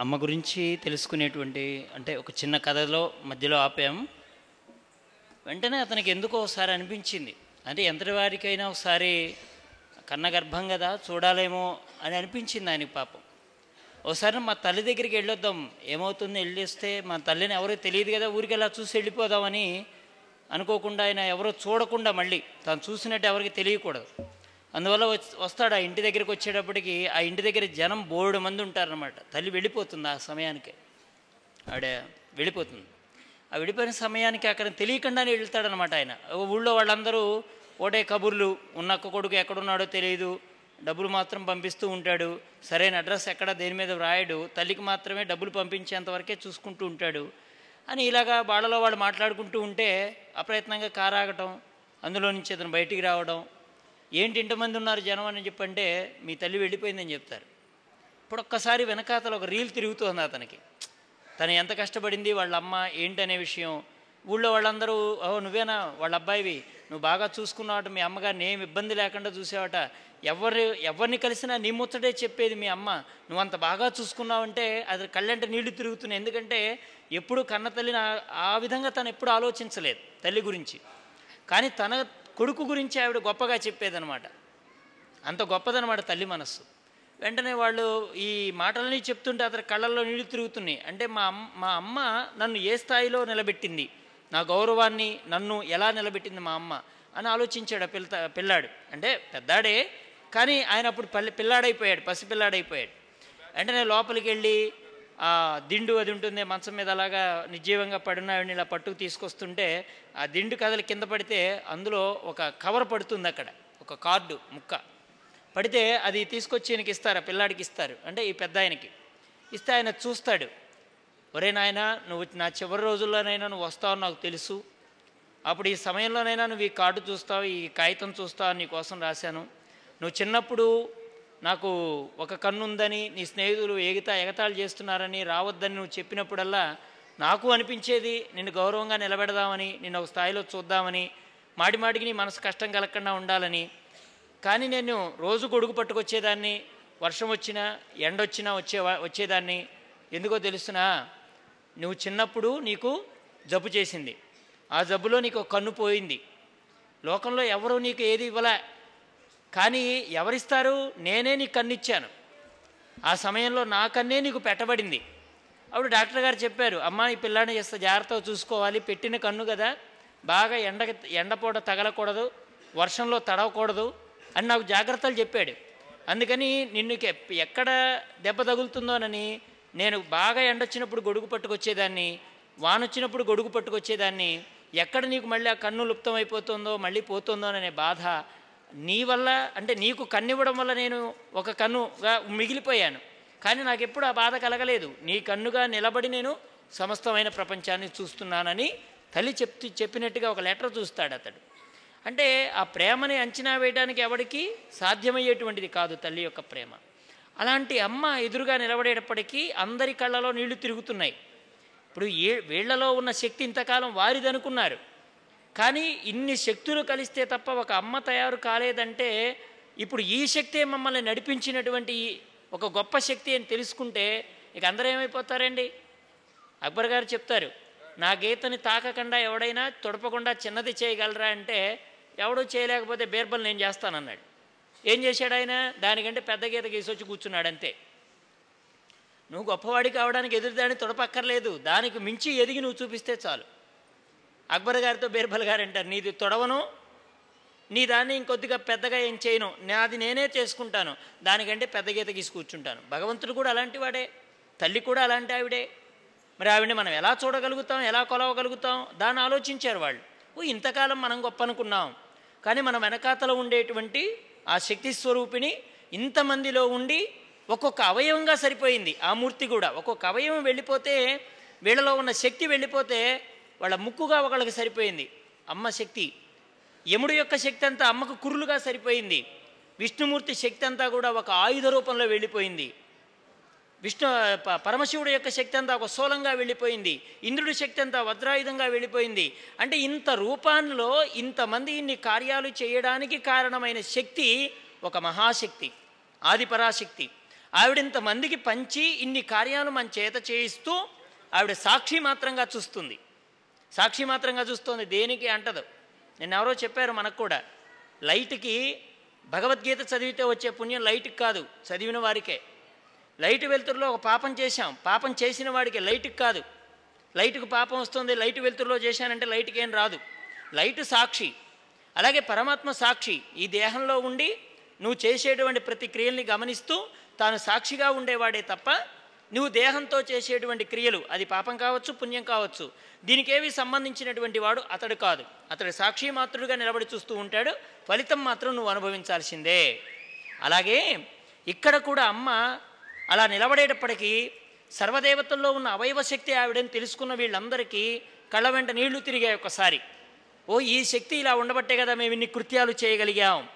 అమ్మ గురించి తెలుసుకునేటువంటి అంటే ఒక చిన్న కథలో మధ్యలో ఆపాం. వెంటనే అతనికి ఎందుకో ఒకసారి అనిపించింది. అంటే ఎంతటి వారికైనా ఒకసారి కన్న గర్భం కదా చూడాలేమో అని అనిపించింది ఆయనకి పాపం. ఒకసారి మా తల్లి దగ్గరికి వెళ్ళొద్దాం. ఏమవుతుంది? వెళ్ళేస్తే మా తల్లిని ఎవరో తెలియదు కదా ఊరికి ఎలా చూసి వెళ్ళిపోదామని అనుకోకుండా ఆయన ఎవరో చూడకుండా మళ్ళీ తాను చూసినట్టు ఎవరికి తెలియకూడదు. అందువల్ల వస్తాడు ఆ ఇంటి దగ్గరికి వచ్చేటప్పటికి ఆ ఇంటి దగ్గర జనం బోర్డు మంది ఉంటారనమాట తల్లి వెళ్ళిపోతుంది ఆ సమయానికి. ఆవిడ వెళ్ళిపోతుంది. ఆ వెళ్ళిపోయిన సమయానికి అక్కడ తెలియకుండానే వెళ్తాడనమాట ఆయన. ఊళ్ళో వాళ్ళందరూ ఒకటే కబుర్లు ఉన్న అక్క కొడుకు ఎక్కడున్నాడో తెలియదు. డబ్బులు మాత్రం పంపిస్తూ ఉంటాడు. సరైన అడ్రస్ ఎక్కడ దేని మీద వ్రాయడు. తల్లికి మాత్రమే డబ్బులు పంపించేంత వరకే చూసుకుంటూ ఉంటాడు. అని ఇలాగా వాళ్ళలో వాళ్ళు మాట్లాడుకుంటూ ఉంటే అప్రయత్నంగా కారాగటం అందులో నుంచి అతను బయటికి రావడం ఏంటి ఇంతమంది ఉన్నారు జనం? అని చెప్పంటే మీ తల్లి వెళ్ళిపోయిందని చెప్తారు. ఇప్పుడు ఒక్కసారి వెనకాతల ఒక రీల్ తిరుగుతోంది అతనికి. తను ఎంత కష్టపడింది వాళ్ళ అమ్మ ఏంటనే విషయం. ఊళ్ళో వాళ్ళందరూ ఓ నువ్వేనా? వాళ్ళ అబ్బాయివి? నువ్వు బాగా చూసుకున్నావట మీ అమ్మగారిని ఏమి ఇబ్బంది లేకుండా చూసావట. ఎవరు ఎవరిని కలిసినా నీ ముచ్చటే చెప్పేది మీ అమ్మ. నువ్వు అంత బాగా చూసుకున్నావంటే అది కళ్ళంటే నీళ్ళు తిరుగుతున్నాయి. ఎందుకంటే ఎప్పుడు కన్న తల్లిని ఆ- విధంగా తను ఎప్పుడు ఆలోచించలేదు తల్లి గురించి. కానీ తన కొడుకు గురించి ఆవిడ గొప్పగా చెప్పేదనమాట అంత గొప్పదనమాట తల్లి మనస్సు. వెంటనే వాళ్ళు ఈ మాటలని చెప్తుంటే అతని కళ్ళల్లో నీళ్ళు తిరుగుతున్నాయి. అంటే మా అమ్మ మా అమ్మ నన్ను ఏ స్థాయిలో నిలబెట్టింది? నా గౌరవాన్ని నన్ను ఎలా నిలబెట్టింది మా అమ్మ? అని ఆలోచించాడు పిల్ల పిల్లాడు. అంటే పెద్దాడే కానీ ఆయన అప్పుడు పల్లె పిల్లాడైపోయాడు పసిపిల్లాడైపోయాడు. వెంటనే లోపలికి వెళ్ళి ఆ దిండు అది ఉంటుంది మంచం మీద అలాగా నిర్జీవంగా పడిన ఆవిడని ఇలా పట్టుకు తీసుకొస్తుంటే ఆ దిండు కథలు కింద పడితే అందులో ఒక కవర్ పడుతుంది అక్కడ ఒక కార్డు ముక్క. పడితే అది తీసుకొచ్చి ఈయనకి ఇస్తారు ఆ పిల్లాడికి ఇస్తారు. అంటే ఈ పెద్ద ఆయనకి. ఇస్తే ఆయన చూస్తాడు. ఒరే నాయన నువ్వు నా చివరి రోజుల్లోనైనా నువ్వు వస్తావు నాకు తెలుసు. అప్పుడు ఈ సమయంలోనైనా నువ్వు ఈ కార్డు చూస్తావు ఈ కాగితం చూస్తావు నీకోసం రాశాను. నువ్వు చిన్నప్పుడు నాకు ఒక కన్ను ఉందని నీ స్నేహితులు ఎగితా ఎగతాళి చేస్తున్నారని రావద్దని నువ్వు చెప్పినప్పుడల్లా నాకు అనిపించేది నిన్ను గౌరవంగా నిలబెడదామని నిన్ను ఒక స్థాయిలో చూద్దామని మాటి మాటికి నీ మనసు కష్టం కలగకుండా ఉండాలని. కానీ నేను రోజు గొడుగు పట్టుకొచ్చేదాన్ని వర్షం వచ్చినా ఎండ వచ్చినా వచ్చే వచ్చేదాన్ని. ఎందుకో తెలుసునా నువ్వు చిన్నప్పుడు నీకు జబ్బు చేసింది. ఆ జబ్బులో నీకు ఒక కన్ను పోయింది. లోకంలో ఎవరు నీకు ఏది ఇవ్వలే. కానీ ఎవరిస్తారు? నేనే నీకు కన్నిచ్చాను. ఆ సమయంలో నా కన్నే నీకు పెట్టబడింది. అప్పుడు డాక్టర్ గారు చెప్పారు అమ్మా ఈ పిల్లాడిని చేస్తే జాగ్రత్తగా చూసుకోవాలి. పెట్టిన కన్ను కదా బాగా ఎండ ఎండపూట తగలకూడదు వర్షంలో తడవకూడదు అని నాకు జాగ్రత్తలు చెప్పాడు. అందుకని నిన్ను ఎక్కడ దెబ్బ తగులుతుందోనని నేను బాగా ఎండొచ్చినప్పుడు గొడుగు పట్టుకొచ్చేదాన్ని వానొచ్చినప్పుడు గొడుగు పట్టుకొచ్చేదాన్ని ఎక్కడ నీకు మళ్ళీ ఆ కన్ను లుప్తమైపోతుందో మళ్ళీ పోతుందో అనే బాధ నీ వల్ల అంటే నీకు కన్నివ్వడం వల్ల నేను ఒక కన్నుగా మిగిలిపోయాను. కానీ నాకు ఎప్పుడు ఆ బాధ కలగలేదు. నీ కన్నుగా నిలబడి నేను సమస్తమైన ప్రపంచాన్ని చూస్తున్నానని తల్లి చెప్తూ చెప్పినట్టుగా ఒక లెటర్ చూస్తాడు అతడు. అంటే ఆ ప్రేమని అంచనా వేయడానికి ఎవరికి సాధ్యమయ్యేటువంటిది కాదు తల్లి యొక్క ప్రేమ. అలాంటి అమ్మ ఎదురుగా నిలబడేటప్పటికీ అందరి కళ్ళలో నీళ్ళు తిరుగుతున్నాయి. ఇప్పుడు ఏ వీళ్ళలో ఉన్న శక్తి ఇంతకాలం వారిదనుకున్నారు. కానీ ఇన్ని శక్తులు కలిస్తే తప్ప ఒక అమ్మ తయారు కాలేదంటే ఇప్పుడు ఈ శక్తే మమ్మల్ని నడిపించినటువంటి ఒక గొప్ప శక్తి అని తెలుసుకుంటే ఇక అందరూ ఏమైపోతారండి? అక్బర్ గారు చెప్తారు నా గీతని తాకకుండా ఎవడైనా తొడపకుండా చిన్నది చేయగలరా అంటే ఎవడూ చేయలేకపోతే బీర్బల్ నేను చేస్తానన్నాడు. ఏం చేశాడు ఆయన? దానికంటే పెద్ద గీత గీసి వచ్చి కూర్చున్నాడు అంతే. నువ్వు గొప్పవాడి కావడానికి ఎదురుదాన్ని తొడపక్కర్లేదు దానికి మించి ఎదిగి నువ్వు చూపిస్తే చాలు. అక్బర్ గారితో బీర్బల్ గారు అంటారు నీది తొడవను నీ దాన్ని ఇంకొద్దిగా పెద్దగా ఏం చేయను నాది నేనే చేసుకుంటాను దానికంటే పెద్ద గీత గీసి కూర్చుంటాను. భగవంతుడు కూడా అలాంటి వాడే తల్లి కూడా అలాంటి ఆవిడే. మరి ఆవిడని మనం ఎలా చూడగలుగుతాం ఎలా కొలవగలుగుతాం? దాన్ని ఆలోచించారు వాళ్ళు. ఓ ఇంతకాలం మనం గొప్ప అనుకున్నాం కానీ మన వెనకాతలో ఉండేటువంటి ఆ శక్తి స్వరూపిణి ఇంతమందిలో ఉండి ఒక్కొక్క అవయవంగా సరిపోయింది. ఆ మూర్తి కూడా ఒక్కొక్క అవయవం వెళ్ళిపోతే వీళ్ళలో ఉన్న శక్తి వెళ్ళిపోతే వాళ్ళ ముక్కుగా ఒకళ్ళకి సరిపోయింది. అమ్మ శక్తి. యముడు యొక్క శక్తి అంతా అమ్మకు కురులుగా సరిపోయింది. విష్ణుమూర్తి శక్తి అంతా కూడా ఒక ఆయుధ రూపంలో వెళ్ళిపోయింది. విష్ణు ప- పరమశివుడు యొక్క శక్తి అంతా ఒక సోలంగా వెళ్ళిపోయింది. ఇంద్రుడి శక్తి అంతా వజ్రాయుధంగా వెళ్ళిపోయింది. అంటే ఇంత రూపాల్లో ఇంతమంది ఇన్ని కార్యాలు చేయడానికి కారణమైన శక్తి ఒక మహాశక్తి ఆదిపరాశక్తి. ఆవిడ ఇంతమందికి పంచి ఇన్ని కార్యాలు మన చేత చేయిస్తూ ఆవిడ సాక్షి మాత్రంగా చూస్తుంది. సాక్షి మాత్రంగా చూస్తోంది. దేనికి అంటదు. నిన్న ఎవరో చెప్పారు మనకు కూడా. లైట్కి భగవద్గీత చదివితే వచ్చే పుణ్యం లైట్కి కాదు చదివిన వారికే. లైట్ వెలుతురులో ఒక పాపం చేశాం. పాపం చేసిన వాడికి లైట్కి కాదు. లైట్కి పాపం వస్తుంది లైట్ వెలుతురులో చేశానంటే లైట్కి ఏం రాదు. లైట్ సాక్షి. అలాగే పరమాత్మ సాక్షి. ఈ దేహంలో ఉండి నువ్వు చేసేటువంటి ప్రతి క్రియల్ని గమనిస్తూ తాను సాక్షిగా ఉండేవాడే తప్ప నువ్వు దేహంతో చేసేటువంటి క్రియలు అది పాపం కావచ్చు పుణ్యం కావచ్చు దీనికేవి సంబంధించినటువంటి వాడు అతడు కాదు. అతడు సాక్షి మాత్రుడుగా నిలబడి చూస్తూ ఉంటాడు ఫలితం మాత్రం నువ్వు అనుభవించాల్సిందే. అలాగే ఇక్కడ కూడా అమ్మ అలా నిలబడేటప్పటికీ సర్వదేవతల్లో ఉన్న అవయవ శక్తి ఆవిడని తెలుసుకున్న వీళ్ళందరికీ కళ్ళ వెంట నీళ్ళు తిరిగాయి ఒకసారి. ఓ ఈ శక్తి ఇలా ఉండబట్టే కదా మేము ఇన్ని కృత్యాలు చేయగలిగాం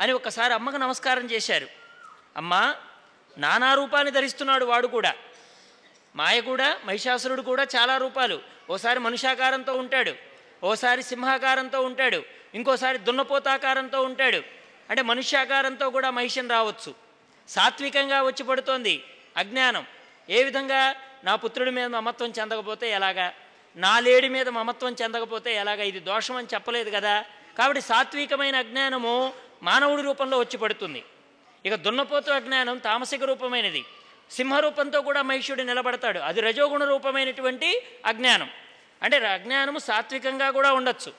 అని ఒకసారి అమ్మకు నమస్కారం చేశారు. అమ్మా నానా రూపాన్ని ధరిస్తున్నాడు వాడు కూడా. మాయ కూడా మహిషాసురుడు కూడా చాలా రూపాలు. ఓసారి మనుషాకారంతో ఉంటాడు. ఓసారి సింహాకారంతో ఉంటాడు. ఇంకోసారి దున్నపోతాకారంతో ఉంటాడు. అంటే మనుష్యాకారంతో కూడా మహిషన్ రావచ్చు. సాత్వికంగా వచ్చి పడుతోంది అజ్ఞానం. ఏ విధంగా నా పుత్రుడి మీద మమత్వం చెందకపోతే ఎలాగా? నా లేడి మీద మమత్వం చెందకపోతే ఎలాగా? ఇది దోషం అని చెప్పలేదు కదా. కాబట్టి సాత్వికమైన అజ్ఞానము మానవుడి రూపంలో వచ్చి పడుతుంది. ఇక దున్నపోతు అజ్ఞానం తామసిక రూపమైనది. సింహరూపంతో కూడా మహిషుడు నిలబడతాడు. అది రజోగుణ రూపమైనటువంటి అజ్ఞానం. అంటే అజ్ఞానము సాత్వికంగా కూడా ఉండొచ్చు.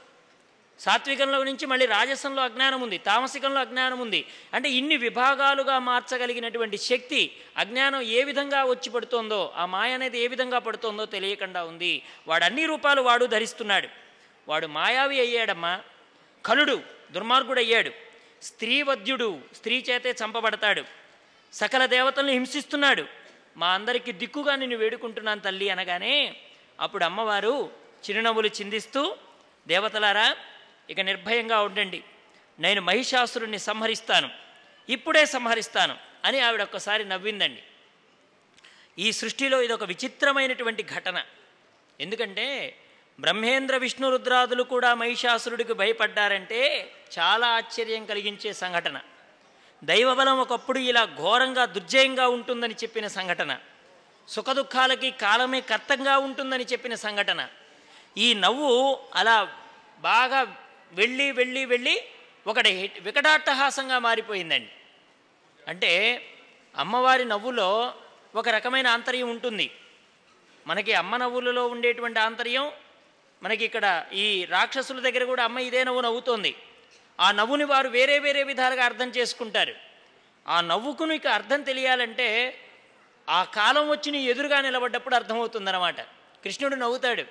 సాత్వికంలో నుంచి మళ్ళీ రాజసంలో అజ్ఞానం ఉంది తామసికంలో అజ్ఞానం ఉంది. అంటే ఇన్ని విభాగాలుగా మార్చగలిగినటువంటి శక్తి అజ్ఞానం ఏ విధంగా వచ్చి పడుతోందో ఆ మాయ అనేది ఏ విధంగా పడుతోందో తెలియకుండా ఉంది. వాడు అన్ని రూపాలు వాడు ధరిస్తున్నాడు. వాడు మాయావి అయ్యాడమ్మా. కలుడు దుర్మార్గుడు అయ్యాడు స్త్రీవద్యుడు స్త్రీ చేతే చంపబడతాడు. సకల దేవతలను హింసిస్తున్నాడు. మా అందరికీ దిక్కుగా నిన్ను వేడుకుంటున్నాను తల్లి అనగానే అప్పుడు అమ్మవారు చిరునవ్వులు చిందిస్తూ దేవతలారా ఇక నిర్భయంగా ఉండండి. నేను మహిషాసురుణ్ణి సంహరిస్తాను. ఇప్పుడే సంహరిస్తాను అని ఆవిడ ఒక్కసారి నవ్విందండి. ఈ సృష్టిలో ఇది ఒక విచిత్రమైనటువంటి ఘటన. ఎందుకంటే బ్రహ్మేంద్ర విష్ణు రుద్రాదులు కూడా మహిషాసురుడికి భయపడ్డారంటే చాలా ఆశ్చర్యం కలిగించే సంఘటన. దైవబలం ఒకప్పుడు ఇలా ఘోరంగా దుర్జయంగా ఉంటుందని చెప్పిన సంఘటన. సుఖదుఖాలకి కాలమే కర్తంగా ఉంటుందని చెప్పిన సంఘటన. ఈ నవ్వు అలా బాగా వెళ్ళి వెళ్ళి వెళ్ళి ఒకటి వికటాట్టహాసంగా మారిపోయిందండి. అంటే అమ్మవారి నవ్వులో ఒక రకమైన ఆంతర్యం ఉంటుంది. మనకి అమ్మ నవ్వులలో ఉండేటువంటి ఆంతర్యం మనకి ఇక్కడ ఈ రాక్షసుల దగ్గర కూడా అమ్మ ఇదే నవ్వు నవ్వుతోంది. ఆ నవ్వుని వారు వేరే వేరే విధాలుగా అర్థం చేసుకుంటారు. ఆ నవ్వుకు ఇక అర్థం తెలియాలంటే ఆ కాలం వచ్చి నీ ఎదురుగా నిలబడ్డప్పుడు అర్థమవుతుందన్నమాట. కృష్ణుడు నవ్వుతాడు.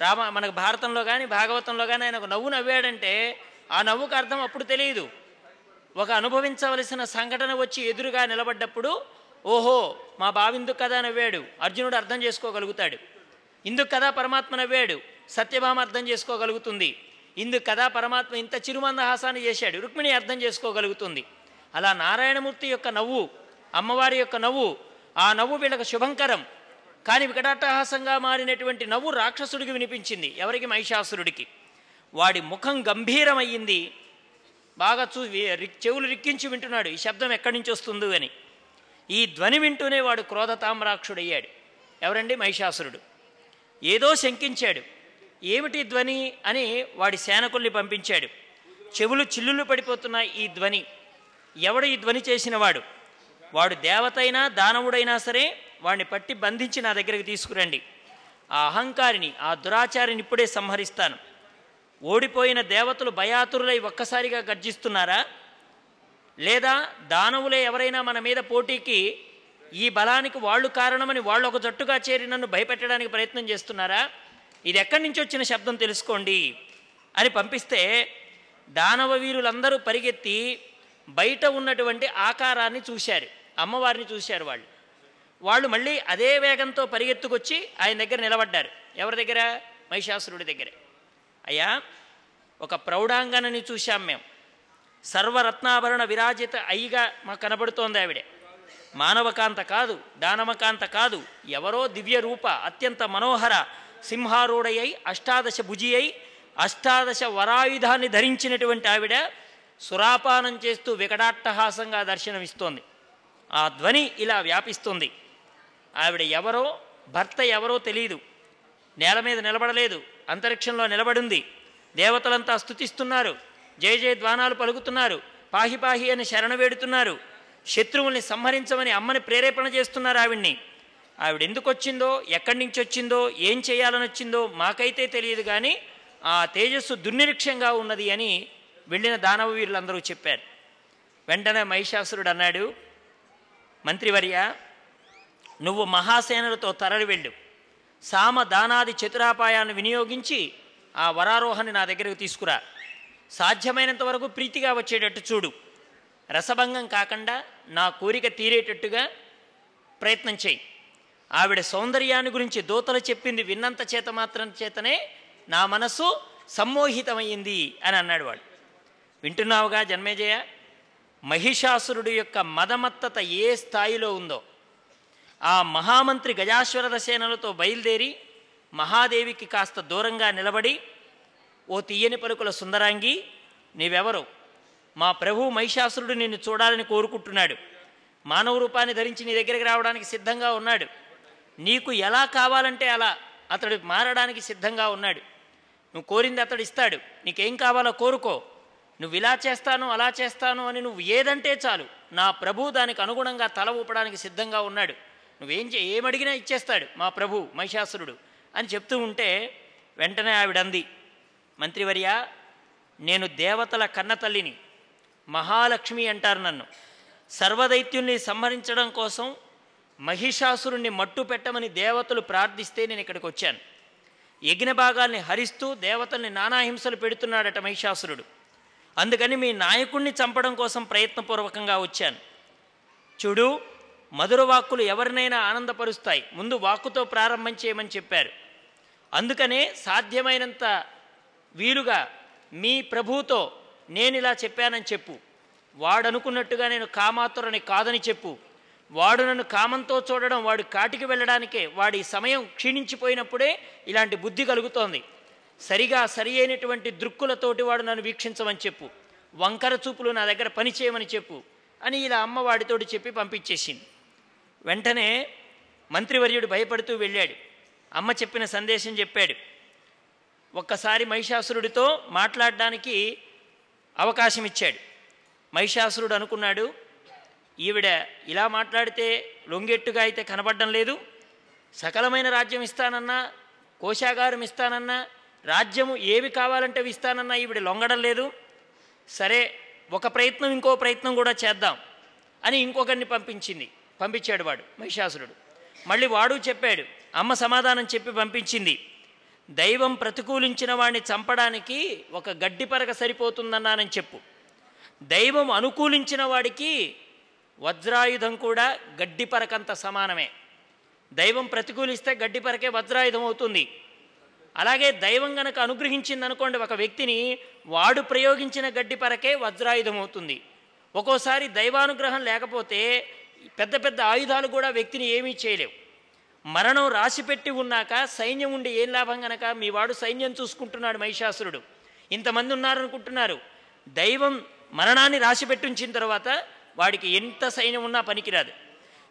రామ మనకు భారతంలో కానీ భాగవతంలో కానీ ఆయన ఒక నవ్వు నవ్వాడంటే ఆ నవ్వుకు అర్థం అప్పుడు తెలియదు. ఒక అనుభవించవలసిన సంఘటన వచ్చి ఎదురుగా నిలబడ్డప్పుడు ఓహో మా బావిందుకు కదా నవ్వాడు. అర్జునుడు అర్థం చేసుకోగలుగుతాడు. ఇందుకు కదా పరమాత్మ నవ్వాడు సత్యభామ అర్థం చేసుకోగలుగుతుంది. ఇందుకు కదా పరమాత్మ ఇంత చిరుమందహాసాన్ని చేశాడు? రుక్మిణి అర్థం చేసుకోగలుగుతుంది. అలా నారాయణమూర్తి యొక్క నవ్వు అమ్మవారి యొక్క నవ్వు ఆ నవ్వు వీళ్ళకి శుభంకరం. కానీ వికటాట్టహాసంగా మారినటువంటి నవ్వు రాక్షసుడికి వినిపించింది. ఎవరికి? మహిషాసురుడికి. వాడి ముఖం గంభీరమయ్యింది. బాగా చూ రిక్ చెవులు రిక్కించి వింటున్నాడు. ఈ శబ్దం ఎక్కడి నుంచి వస్తుందో అని. ఈ ధ్వని వింటూనే వాడు క్రోధతామ్రాక్షుడయ్యాడు. ఎవరండి? మహిషాసురుడు. ఏదో శంకించాడు. ఏమిటి ధ్వని? అని వాడి సేనకుల్ని పంపించాడు. చెవులు చిల్లులు పడిపోతున్న ఈ ధ్వని. ఎవడు ఈ ధ్వని చేసినవాడు? వాడు దేవతైనా దానవుడైనా సరే వాడిని పట్టి బంధించి నా దగ్గరికి తీసుకురండి. ఆ అహంకారిని ఆ దురాచారిని ఇప్పుడే సంహరిస్తాను. ఓడిపోయిన దేవతలు భయాతురులై ఒక్కసారిగా గర్జిస్తున్నారా? లేదా దానవులే ఎవరైనా మన మీద పోటీకి ఈ బలానికి వాళ్ళు కారణమని వాళ్ళు ఒక జట్టుగా చేరి నన్ను భయపెట్టడానికి ప్రయత్నం చేస్తున్నారా? ఇది ఎక్కడి నుంచి వచ్చిన శబ్దం తెలుసుకోండి అని పంపిస్తే దానవ వీరులందరూ పరిగెత్తి బయట ఉన్నటువంటి ఆకారాన్ని చూశారు. అమ్మవారిని చూశారు వాళ్ళు. వాళ్ళు మళ్ళీ అదే వేగంతో పరిగెత్తుకొచ్చి ఆయన దగ్గర నిలబడ్డారు. ఎవరి దగ్గర? మహిషాసురుడి దగ్గర. అయ్యా ఒక ప్రౌఢాంగనని చూశాం మేము. సర్వరత్నాభరణ విరాజిత అయ్యిగా మాకు కనబడుతోంది ఆవిడే. మానవకాంత కాదు దానవకాంత కాదు ఎవరో దివ్య రూప అత్యంత మనోహర సింహారూఢయై అష్టాదశ భుజి అయి అష్టాదశ వరాయుధాన్ని ధరించినటువంటి ఆవిడ సురాపానం చేస్తూ వికటాట్టహాసంగా దర్శనమిస్తోంది. ఆ ధ్వని ఇలా వ్యాపిస్తుంది. ఆవిడ ఎవరో భర్త ఎవరో తెలియదు నేల మీద నిలబడలేదు. అంతరిక్షంలో నిలబడింది. దేవతలంతా స్తుతిస్తున్నారు. జయ జయ ద్వానాలు పలుకుతున్నారు. పాహి పాహి అని శరణ వేడుతున్నారు. శత్రువుల్ని సంహరించమని అమ్మని ప్రేరేపణ చేస్తున్నారు ఆవిడ్ని. ఆవిడ ఎందుకు వచ్చిందో ఎక్కడి నుంచి వచ్చిందో ఏం చేయాలని వచ్చిందో మాకైతే తెలియదు కానీ ఆ తేజస్సు దుర్నిరీక్షంగా ఉన్నది అని వెళ్ళిన దానవ వీరులందరూ చెప్పారు. వెంటనే మహిషాసురుడు అన్నాడు మంత్రివర్య నువ్వు మహాసేనలతో తరలి వెళ్ళు. సామ దానాది చతురాపాయాన్ని వినియోగించి ఆ వరారోహాన్ని నా దగ్గరకు తీసుకురా. సాధ్యమైనంత వరకు ప్రీతిగా వచ్చేటట్టు చూడు. రసభంగం కాకుండా నా కోరిక తీరేటట్టుగా ప్రయత్నం చేయి. ఆవిడ సౌందర్యాన్ని గురించి దూతలు చెప్పింది విన్నంత చేత మాత్రం చేతనే నా మనస్సు సమ్మోహితమైంది అని అన్నాడు వాడు. వింటున్నావుగా జన్మేజయ? మహిషాసురుడు యొక్క మదమత్తత ఏ స్థాయిలో ఉందో? ఆ మహామంత్రి గజాశ్వరద సేనలతో బయలుదేరి మహాదేవికి కాస్త దూరంగా నిలబడి ఓ తీయని పలుకుల సుందరాంగి నీవెవరు? మా ప్రభు మహిషాసురుడు నిన్ను చూడాలని కోరుకుంటున్నాడు. మానవ రూపాన్ని ధరించి నీ దగ్గరికి రావడానికి సిద్ధంగా ఉన్నాడు. నీకు ఎలా కావాలంటే అలా అతడు మారడానికి సిద్ధంగా ఉన్నాడు. నువ్వు కోరింది అతడు ఇస్తాడు. నీకేం కావాలో కోరుకో. నువ్వు ఇలా చేస్తాను అలా చేస్తాను అని నువ్వు ఏదంటే చాలు. నా ప్రభు దానికి అనుగుణంగా తల ఊపడానికి సిద్ధంగా ఉన్నాడు. నువ్వేం చే ఏమడిగినా ఇచ్చేస్తాడు మా ప్రభు మహిషాసురుడు అని చెప్తూ ఉంటే వెంటనే ఆవిడంది మంత్రివర్య నేను దేవతల కన్న తల్లిని మహాలక్ష్మి అంటారు నన్ను. సర్వదైత్యుల్ని సంహరించడం కోసం మహిషాసురుణ్ణి మట్టు పెట్టమని దేవతలు ప్రార్థిస్తే నేను ఇక్కడికి వచ్చాను. యజ్ఞ భాగాల్ని హరిస్తూ దేవతల్ని నానాహింసలు పెడుతున్నాడట మహిషాసురుడు. అందుకని మీ నాయకుణ్ణి చంపడం కోసం ప్రయత్నపూర్వకంగా వచ్చాను. చూడు మధుర వాక్కులు ఎవరినైనా ఆనందపరుస్తాయి. ముందు వాక్కుతో ప్రారంభం చేయమని చెప్పారు. అందుకనే సాధ్యమైనంత వీలుగా మీ ప్రభుతో నేను ఇలా చెప్పానని చెప్పు. వాడనుకున్నట్టుగా నేను కామాతురని కాదని చెప్పు. వాడు నన్ను కామంతో చూడడం వాడు కాటికి వెళ్ళడానికే వాడి సమయం క్షీణించిపోయినప్పుడే ఇలాంటి బుద్ధి కలుగుతోంది. సరిగా సరి అయినటువంటి దృక్కులతోటి వాడు నన్ను వీక్షించమని చెప్పు. వంకర చూపులు నా దగ్గర పని చేయమని చెప్పు అని ఇలా అమ్మ వాడితోటి చెప్పి పంపించేసింది. వెంటనే మంత్రివర్యుడు భయపడుతూ వెళ్ళాడు. అమ్మ చెప్పిన సందేశం చెప్పాడు. ఒక్కసారి మహిషాసురుడితో మాట్లాడడానికి అవకాశం ఇచ్చాడు మహిషాసురుడు అనుకున్నాడు ఈవిడ ఇలా మాట్లాడితే లొంగెట్టుగా అయితే కనబడడం లేదు. సకలమైన రాజ్యం ఇస్తానన్నా కోశాగారం ఇస్తానన్నా రాజ్యము ఏవి కావాలంటే అవి ఇస్తానన్నా ఈవిడ లొంగడం లేదు. సరే ఒక ప్రయత్నం ఇంకో ప్రయత్నం కూడా చేద్దాం అని ఇంకొకరిని పంపించింది. పంపించాడు వాడు మహిషాసురుడు. మళ్ళీ వాడు చెప్పాడు అమ్మ సమాధానం చెప్పి పంపించింది. దైవం ప్రతికూలించిన వాడిని చంపడానికి ఒక గడ్డి పరక సరిపోతుందన్నానని చెప్పు. దైవం అనుకూలించిన వాడికి వజ్రాయుధం కూడా గడ్డి పరకంత సమానమే. దైవం ప్రతికూలిస్తే గడ్డి పరకే వజ్రాయుధం అవుతుంది. అలాగే దైవం గనక అనుగ్రహించింది అనుకోండి ఒక వ్యక్తిని వాడు ప్రయోగించిన గడ్డి పరకే వజ్రాయుధం అవుతుంది. ఒక్కోసారి దైవానుగ్రహం లేకపోతే పెద్ద పెద్ద ఆయుధాలు కూడా వ్యక్తిని ఏమీ చేయలేవు. మరణం రాసిపెట్టి ఉన్నాక సైన్యం ఉండి ఏం లాభం గనక? మీ వాడు సైన్యం చూసుకుంటున్నాడు మహిషాసురుడు. ఇంతమంది ఉన్నారనుకుంటున్నారు. దైవం మరణాన్ని రాసిపెట్టించిన తర్వాత వాడికి ఎంత సైన్యం ఉన్నా పనికిరాదు.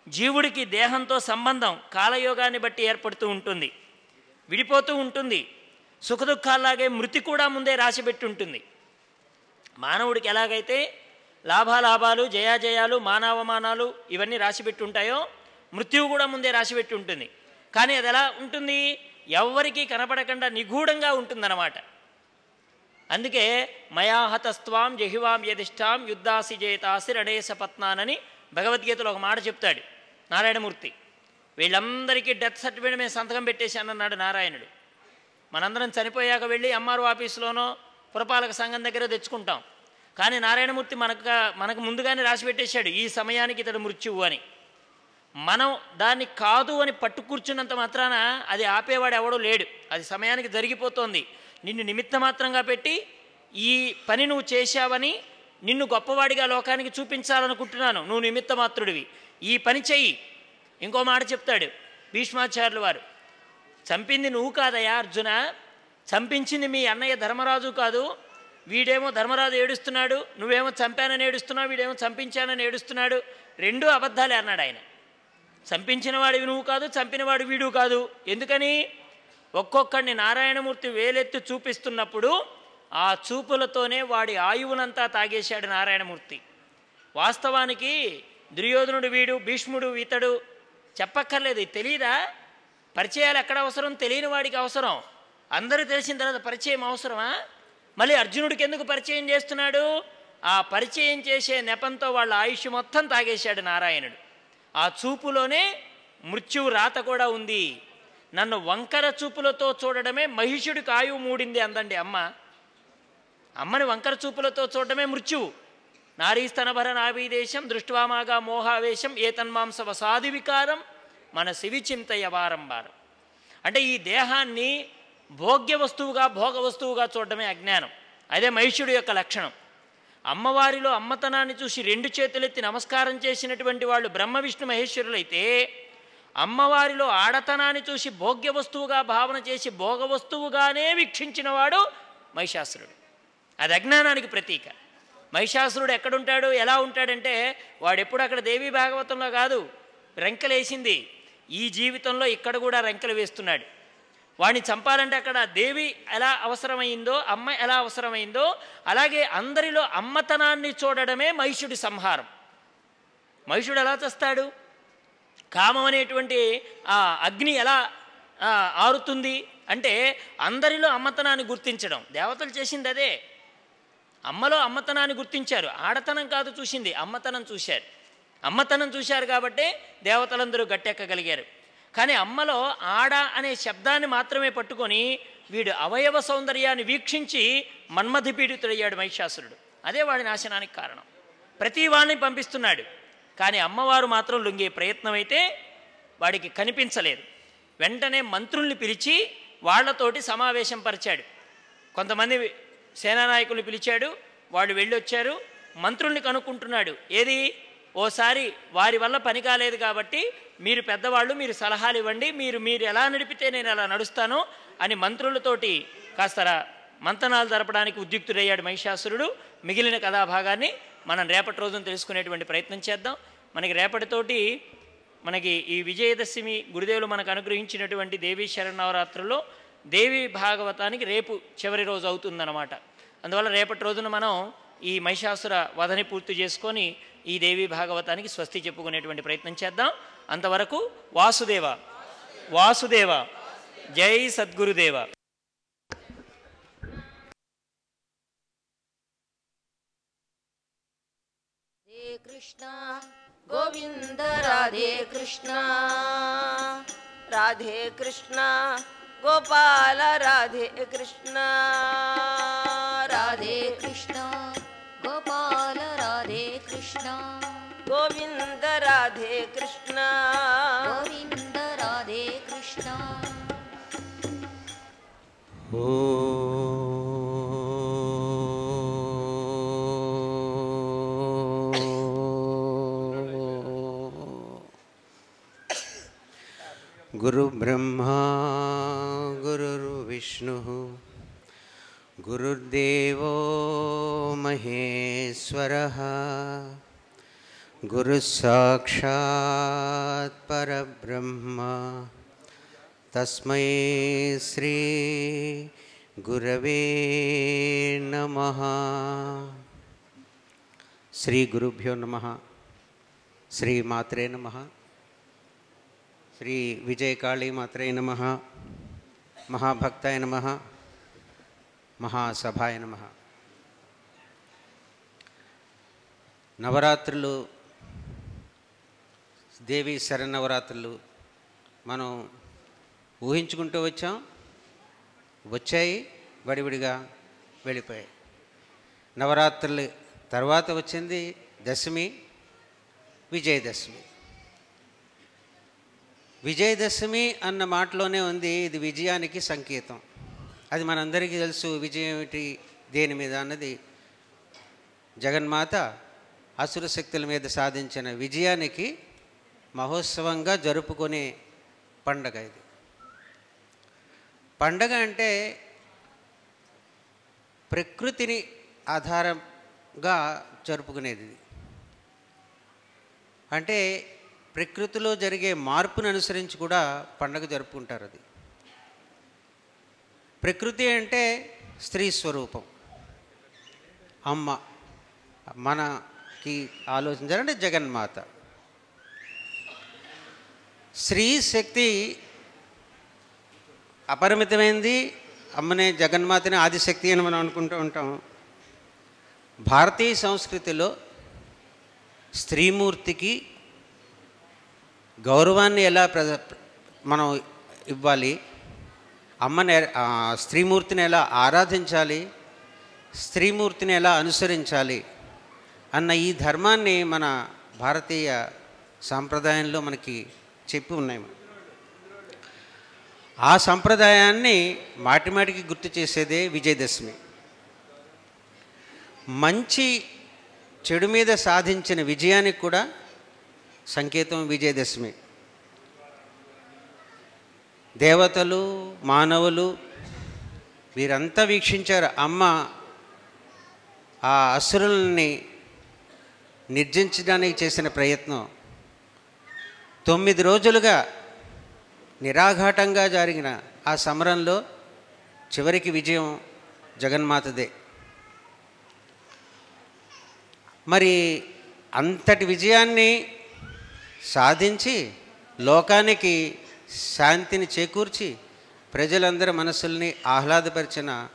జీవుడికి దేహంతో సంబంధం కాలయోగాన్ని బట్టి ఏర్పడుతూ ఉంటుంది. విడిపోతూ ఉంటుంది. సుఖదుఖాల్లాగే మృతి కూడా ముందే రాసిపెట్టి ఉంటుంది మానవుడికి ఎలాగైతే లాభాలాభాలు జయాజయాలు మానవమానాలు ఇవన్నీ రాసిపెట్టి ఉంటాయో మృత్యువు కూడా ముందే రాసిపెట్టి ఉంటుంది. కానీ అది ఎలా ఉంటుంది? ఎవ్వరికీ కనపడకుండా నిగూఢంగా ఉంటుందన్నమాట. అందుకే మయాహతస్వాం జహివాం యధిష్టాం యుద్ధాసి జయతాసి రణేశ పత్నానని భగవద్గీతలో ఒక మాట చెప్తాడు నారాయణమూర్తి. వీళ్ళందరికీ డెత్ సర్టిఫికేట్ మేము సంతకం పెట్టేశానన్నాడు నారాయణుడు. మనందరం చనిపోయాక వెళ్ళి ఎంఆర్ఓ ఆఫీసులోనో పురపాలక సంఘం దగ్గర తెచ్చుకుంటాం. కానీ నారాయణమూర్తి మనకు మనకు ముందుగానే రాసి పెట్టేశాడు ఈ సమయానికి ఇతడు మృత్యువు అని. మనం దాన్ని కాదు అని పట్టు కూర్చున్నంత మాత్రాన అది ఆపేవాడు ఎవడో లేడు. అది సమయానికి జరిగిపోతోంది. నిన్ను నిమిత్త మాత్రంగా పెట్టి ఈ పని నువ్వు చేశావని నిన్ను గొప్పవాడిగా లోకానికి చూపించాలనుకుంటున్నాను. నువ్వు నిమిత్త మాత్రుడివి ఈ పని చెయ్యి. ఇంకో మాట చెప్తాడు భీష్మాచార్యులు వారు. చంపింది నువ్వు కాదయా అర్జున. చంపించింది మీ అన్నయ్య ధర్మరాజు కాదు. వీడేమో ధర్మరాజు ఏడుస్తున్నాడు. నువ్వేమో చంపానని ఏడుస్తున్నావు. వీడేమో చంపించానని ఏడుస్తున్నాడు. రెండూ అబద్ధాలే అన్నాడు ఆయన. చంపించిన వాడివి నువ్వు కాదు చంపినవాడు వీడు కాదు. ఎందుకని? ఒక్కొక్కడిని నారాయణమూర్తి వేలెత్తి చూపిస్తున్నప్పుడు ఆ చూపులతోనే వాడి ఆయువునంతా తాగేశాడు నారాయణమూర్తి. వాస్తవానికి దుర్యోధనుడు వీడు భీష్ముడు ఇతడు చెప్పక్కర్లేదు తెలియదా తెలీదా? పరిచయాలు ఎక్కడ అవసరం? తెలియని వాడికి అవసరం. అందరూ తెలిసిన తర్వాత పరిచయం అవసరమా? మళ్ళీ అర్జునుడికి ఎందుకు పరిచయం చేస్తున్నాడు? ఆ పరిచయం చేసే నెపంతో వాళ్ళ ఆయుష్ మొత్తం తాగేశాడు నారాయణుడు. ఆ చూపులోనే మృత్యువు రాత కూడా ఉంది. నన్ను వంకర చూపులతో చూడడమే మహిషుడికి ఆయువు మూడింది అందండి అమ్మ. అమ్మని వంకర చూపులతో చూడడమే మృత్యువు. నారీస్తనభర నాభీదేశం దృష్టివామాగా మోహావేశం ఏతన్మాంస వసాది వికారం మన శివి చింతయ వారంబారం అంటే ఈ దేహాన్ని భోగ్య వస్తువుగా భోగ వస్తువుగా చూడడమే అజ్ఞానం. అదే మహిషుడి యొక్క లక్షణం. అమ్మవారిలో అమ్మతనాన్ని చూసి రెండు చేతులెత్తి నమస్కారం చేసినటువంటి వాళ్ళు బ్రహ్మ విష్ణు మహేశ్వరులైతే అమ్మవారిలో ఆడతనాన్ని చూసి భోగ్య వస్తువుగా భావన చేసి భోగ వస్తువుగానే వీక్షించినవాడు మహిషాసురుడు. అది అజ్ఞానానికి ప్రతీక. మహిషాసురుడు ఎక్కడుంటాడు ఎలా ఉంటాడంటే వాడు ఎప్పుడు అక్కడ దేవీ భాగవతంలో కాదు రెంకలేసింది. ఈ జీవితంలో ఇక్కడ కూడా రెంకలు వేస్తున్నాడు. వాడిని చంపాలంటే అక్కడ దేవి ఎలా అవసరమైందో అమ్మ ఎలా అవసరమైందో అలాగే అందరిలో అమ్మతనాన్ని చూడడమే మహిషుడి సంహారం. మహిషుడు ఎలా చేస్తాడు? కామం అనేటువంటి ఆ అగ్ని ఎలా ఆరుతుంది? అంటే అందరిలో అమ్మతనాన్ని గుర్తించడం. దేవతలు చేసింది అదే. అమ్మలో అమ్మతనాన్ని గుర్తించారు. ఆడతనం కాదు చూసింది అమ్మతనం చూశారు. అమ్మతనం చూశారు కాబట్టి దేవతలందరూ గట్టెక్కగలిగారు. కానీ అమ్మలో ఆడ అనే శబ్దాన్ని మాత్రమే పట్టుకొని వీడు అవయవ సౌందర్యాన్ని వీక్షించి మన్మథపీడితుడయ్యాడు మహిషాసురుడు. అదే వాడి నాశనానికి కారణం. ప్రతి వాడిని పంపిస్తున్నాడు. కానీ అమ్మవారు మాత్రం లొంగే ప్రయత్నం అయితే వాడికి కనిపించలేదు. వెంటనే మంత్రుల్ని పిలిచి వాళ్ళతోటి సమావేశం పరిచాడు. కొంతమంది సేనానాయకులు పిలిచాడు. వాళ్ళు వెళ్ళొచ్చారు. మంత్రుల్ని కనుక్కుంటున్నాడు. ఏది? ఓసారి వారి వల్ల పని కాలేదు కాబట్టి మీరు పెద్దవాళ్ళు మీరు సలహాలు ఇవ్వండి మీరు మీరు ఎలా నడిపితే నేను అలా నడుస్తాను అని మంత్రులతోటి కాస్త మంతనాలు జరపడానికి ఉద్యుక్తుడయ్యాడు మహిషాసురుడు. మిగిలిన కథాభాగాన్ని మనం రేపటి రోజున తెలుసుకునేటువంటి ప్రయత్నం చేద్దాం. మనకి రేపటితోటి మనకి ఈ విజయదశమి గురుదేవులు మనకు అనుగ్రహించినటువంటి దేవీ శరణవరాత్రుల్లో దేవి భాగవతానికి రేపు చివరి రోజు అవుతుందన్నమాట. అందువల్ల రేపటి రోజున మనం ఈ మహిషాసుర వధని పూర్తి చేసుకొని ఈ దేవి భాగవతానికి స్వస్తి చెప్పుకునేటువంటి ప్రయత్నం చేద్దాం. అంతవరకు వాసుదేవ. వాసుదేవ. జై సద్గురుదేవ. కృష్ణ. గోవింద రాధే కృష్ణ. రాధే కృష్ణ. గోపాల రాధే కృష్ణ. రాధే కృష్ణ. गोविंद राधे कृष्ण। गोविंद राधे कृष्ण। ओ गुरुब्रह्मा गुरुर्विष्णुः गुरुर्देवो महेश्वरः। गुरुः साक्षात् परब्रह्म तस्मै श्री गुरवे नमः श्रीगुरुभ्यो नमः श्रीमात्रे नमः శ్రీ విజయకాళీ మాత్రే నమ మహాభక్తాయ నమ మహాసభాయ నమ నవరాత్రులు దేవి శరణవరాత్రులు మనం ఊహించుకుంటూ వచ్చాం. వచ్చాయి వడివిడిగా వెళ్ళిపోయాయి. నవరాత్రులు తర్వాత వచ్చింది దశమి విజయదశమి. విజయదశమి అన్న మాటలోనే ఉంది ఇది విజయానికి సంకేతం. అది మనందరికీ తెలుసు విజయం ఏమిటి దేని మీద అన్నది. జగన్మాత అసుర శక్తుల మీద సాధించిన విజయానికి మహోత్సవంగా జరుపుకునే పండగ ఇది. పండగ అంటే ప్రకృతిని ఆధారంగా జరుపుకునేది ఇది. అంటే ప్రకృతిలో జరిగే మార్పును అనుసరించి కూడా పండగ జరుపుకుంటారు అది. ప్రకృతి అంటే స్త్రీ స్వరూపం. అమ్మ మనకి ఆలోచించాలంటే జగన్మాత. స్త్రీ శక్తి అపరిమితమైంది. అమ్మనే జగన్మాతని ఆదిశక్తి అని మనం అనుకుంటూ ఉంటాం. భారతీయ సంస్కృతిలో స్త్రీమూర్తికి గౌరవాన్ని ఎలా ప్ర మనం ఇవ్వాలి? అమ్మని స్త్రీమూర్తిని ఎలా ఆరాధించాలి? స్త్రీమూర్తిని ఎలా అనుసరించాలి? అన్న ఈ ధర్మాన్ని మన భారతీయ సాంప్రదాయంలో మనకి చెప్పి ఉన్నాయి ఆ సంప్రదాయాన్ని మాటిమాటికి గుర్తు చేసేదే విజయదశమి. మంచి చెడు మీద సాధించిన విజయానికి కూడా సంకేతం విజయదశమి. దేవతలు మానవులు వీరంతా వీక్షించారు. అమ్మ ఆ అసురుల్ని నిర్జించడానికి చేసిన ప్రయత్నం తొమ్మిది రోజులుగా నిరాఘాటంగా జరిగిన ఆ సమరంలో చివరికి విజయం జగన్మాతదే. మరి అంతటి విజయాన్ని సాధించి లోకానికి శాంతిని చేకూర్చి ప్రజలందరి మనసుల్ని ఆహ్లాదపరిచిన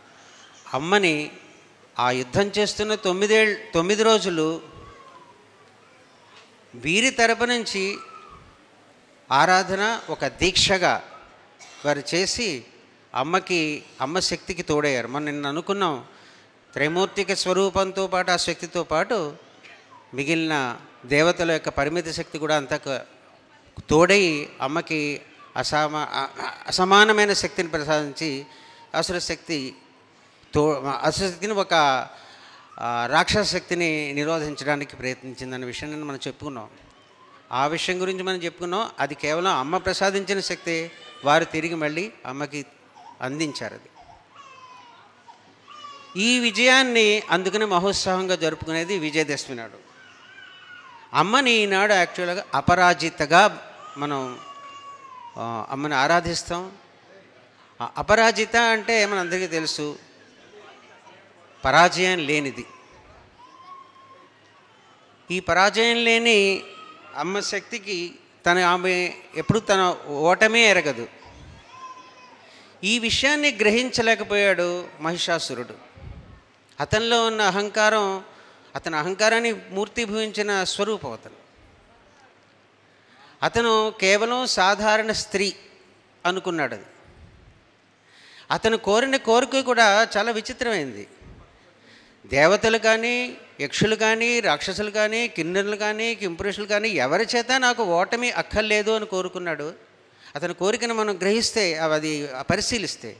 అమ్మని ఆ యుద్ధం చేస్తున్న తొమ్మిదేళ్ళు తొమ్మిది రోజులు వీరి తరపు నుంచి ఆరాధన ఒక దీక్షగా వారు చేసి అమ్మకి అమ్మ శక్తికి తోడయ్యారు. మనం నిన్న అనుకున్నాం త్రైమూర్తిక స్వరూపంతో పాటు ఆ శక్తితో పాటు మిగిలిన దేవతల యొక్క పరిమిత శక్తి కూడా అంత తోడై అమ్మకి అసమా అసమానమైన శక్తిని ప్రసాదించి అసుర శక్తి తో అసుర శక్తిని ఒక రాక్షస శక్తిని నిరోధించడానికి ప్రయత్నించిందన్న విషయాన్ని మనం చెప్పుకున్నాం. ఆ విషయం గురించి మనం చెప్పుకున్నాం. అది కేవలం అమ్మ ప్రసాదించిన శక్తి వారు తిరిగి మళ్ళీ అమ్మకి అందించారు అది. ఈ విజయాన్ని అందుకని మహోత్సాహంగా జరుపుకునేది విజయదశమి నాడు. అమ్మని ఈనాడు యాక్చువల్గా అపరాజితగా మనం అమ్మని ఆరాధిస్తాం. అపరాజిత అంటే మనందరికీ తెలుసు? పరాజయం లేనిది. ఈ పరాజయం లేని అమ్మ శక్తికి తన ఆమె ఎప్పుడు తన ఓటమే ఎరగదు. ఈ విషయాన్ని గ్రహించలేకపోయాడు మహిషాసురుడు. అతనిలో ఉన్న అహంకారం అతని అహంకారాన్ని మూర్తిభవించిన స్వరూపం అతను. అతను కేవలం సాధారణ స్త్రీ అనుకున్నాడు అది అతను కోరిన కోరిక కూడా చాలా విచిత్రమైంది. దేవతలు కానీ యక్షులు కానీ రాక్షసులు కానీ కిన్నెరులు కానీ కింపురుషులు కానీ ఎవరి చేత నాకు ఓటమి అక్కర్లేదు అని కోరుకున్నాడు. అతని కోరికను మనం గ్రహిస్తే అది పరిశీలిస్తే.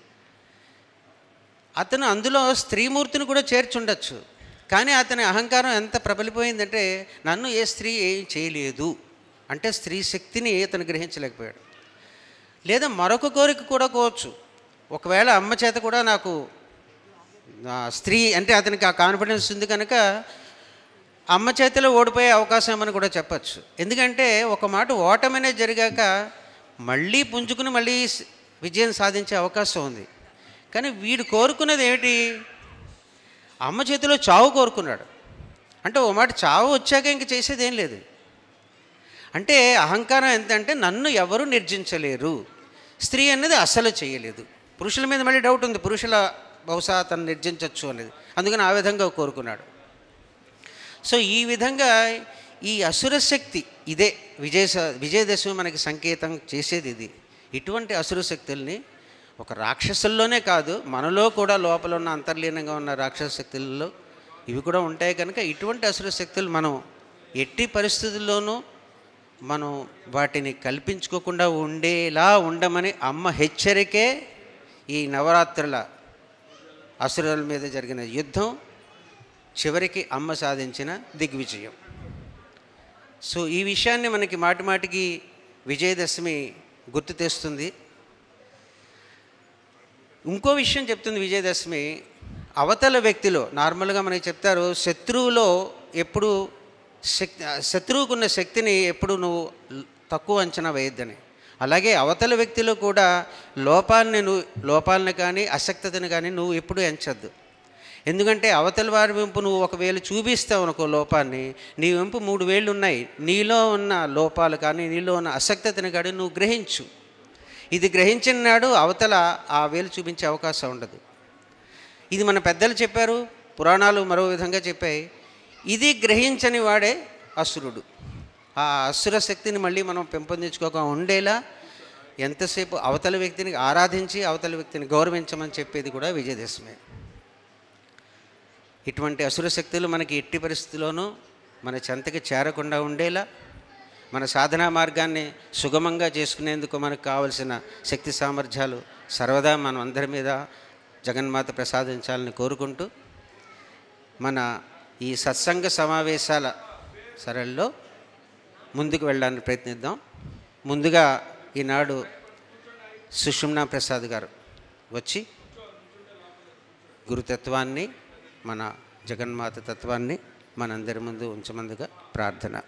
అతను అందులో స్త్రీమూర్తిని కూడా చేర్చుండొచ్చు. కానీ అతని అహంకారం ఎంత ప్రబలిపోయిందంటే నన్ను ఏ స్త్రీ ఏం చేయలేదు. అంటే స్త్రీ శక్తిని అతను గ్రహించలేకపోయాడు. లేదా మరొక కోరిక కూడా కోవచ్చు. ఒకవేళ అమ్మ చేత కూడా నాకు స్త్రీ అంటే అతనికి ఆ కాన్ఫిడెన్స్ ఉంది కనుక అమ్మ చేతిలో ఓడిపోయే అవకాశం అని కూడా చెప్పచ్చు. ఎందుకంటే ఒక మాట ఓటమనే జరిగాక మళ్ళీ పుంజుకుని మళ్ళీ విజయం సాధించే అవకాశం ఉంది. కానీ వీడు కోరుకున్నది ఏమిటి? అమ్మ చేతిలో చావు కోరుకున్నాడు. అంటే ఓ మాట చావు వచ్చాక ఇంక చేసేది ఏం లేదు. అంటే అహంకారం ఎంతంటే నన్ను ఎవరు నిర్జించలేరు. స్త్రీ అనేది అస్సలు చేయలేదు. పురుషుల మీద మళ్ళీ డౌట్ ఉంది. పురుషుల బహుశా తను నిర్జించవచ్చు అనేది. అందుకని ఆ విధంగా కోరుకున్నాడు. సో ఈ విధంగా ఈ అసుర శక్తి ఇదే విజయ విజయదశమి మనకి సంకేతం చేసేది ఇది. ఇటువంటి అసుర శక్తుల్ని ఒక రాక్షసుల్లోనే కాదు మనలో కూడా లోపల ఉన్న అంతర్లీనంగా ఉన్న రాక్షస శక్తుల్లో ఇవి కూడా ఉంటాయి కనుక ఇటువంటి అసుర శక్తులు మనం ఎట్టి పరిస్థితుల్లోనూ మనం వాటిని కల్పించుకోకుండా ఉండేలా ఉండమని అమ్మ హెచ్చరికే ఈ నవరాత్రుల అసురుల మీద జరిగిన యుద్ధం చివరికి అమ్మ సాధించిన దిగ్విజయం. సో ఈ విషయాన్ని మనకి మాటి మాటికి విజయదశమి గుర్తు తెస్తుంది. ఇంకో విషయం చెప్తుంది విజయదశమి అవతల వ్యక్తిలో నార్మల్గా మనకి చెప్తారు శత్రువులో ఎప్పుడు శక్తి శత్రువుకున్న శక్తిని ఎప్పుడు నువ్వు తక్కువ అంచనా వేయొద్దని. అలాగే అవతల వ్యక్తిలో కూడా లోపాలని నువ్వు లోపాలను కానీ అసక్తతను కానీ నువ్వు ఎప్పుడూ ఎంచద్దు. ఎందుకంటే అవతల వారి వెంపు నువ్వు ఒకవేళ చూపిస్తావు అనుకో లోపాన్ని నీ వెంపు మూడు వేళ్ళు ఉన్నాయి. నీలో ఉన్న లోపాలు కానీ నీలో ఉన్న అసక్తతను కానీ నువ్వు గ్రహించు. ఇది గ్రహించిన నాడు అవతల ఆ వేలు చూపించే అవకాశం ఉండదు. ఇది మన పెద్దలు చెప్పారు పురాణాలు మరో విధంగా చెప్పాయి. ఇది గ్రహించని వాడే అసురుడు. ఆ అసుర శక్తిని మళ్ళీ మనం పెంపొందించుకోక ఉండేలా ఎంతసేపు అవతల వ్యక్తిని ఆరాధించి అవతల వ్యక్తిని గౌరవించమని చెప్పేది కూడా విజయదశమే. ఇటువంటి అసుర శక్తులు మనకి ఎట్టి పరిస్థితుల్లోనూ మన చెంతకి చేరకుండా ఉండేలా మన సాధనా మార్గాన్ని సుగమంగా చేసుకునేందుకు మనకు కావలసిన శక్తి సామర్థ్యాలు సర్వదా మనం అందరి మీద జగన్మాత ప్రసాదించాలని కోరుకుంటూ మన ఈ సత్సంగ సమావేశాల సరళిలో ముందుకు వెళ్ళడానికి ప్రయత్నిద్దాం. ముందుగా ఈనాడు సుషుమ్నా ప్రసాద్ గారు వచ్చి గురుతత్వాన్ని మన జగన్మాత తత్వాన్ని మనందరి ముందు ఉంచమందుగా ప్రార్థన.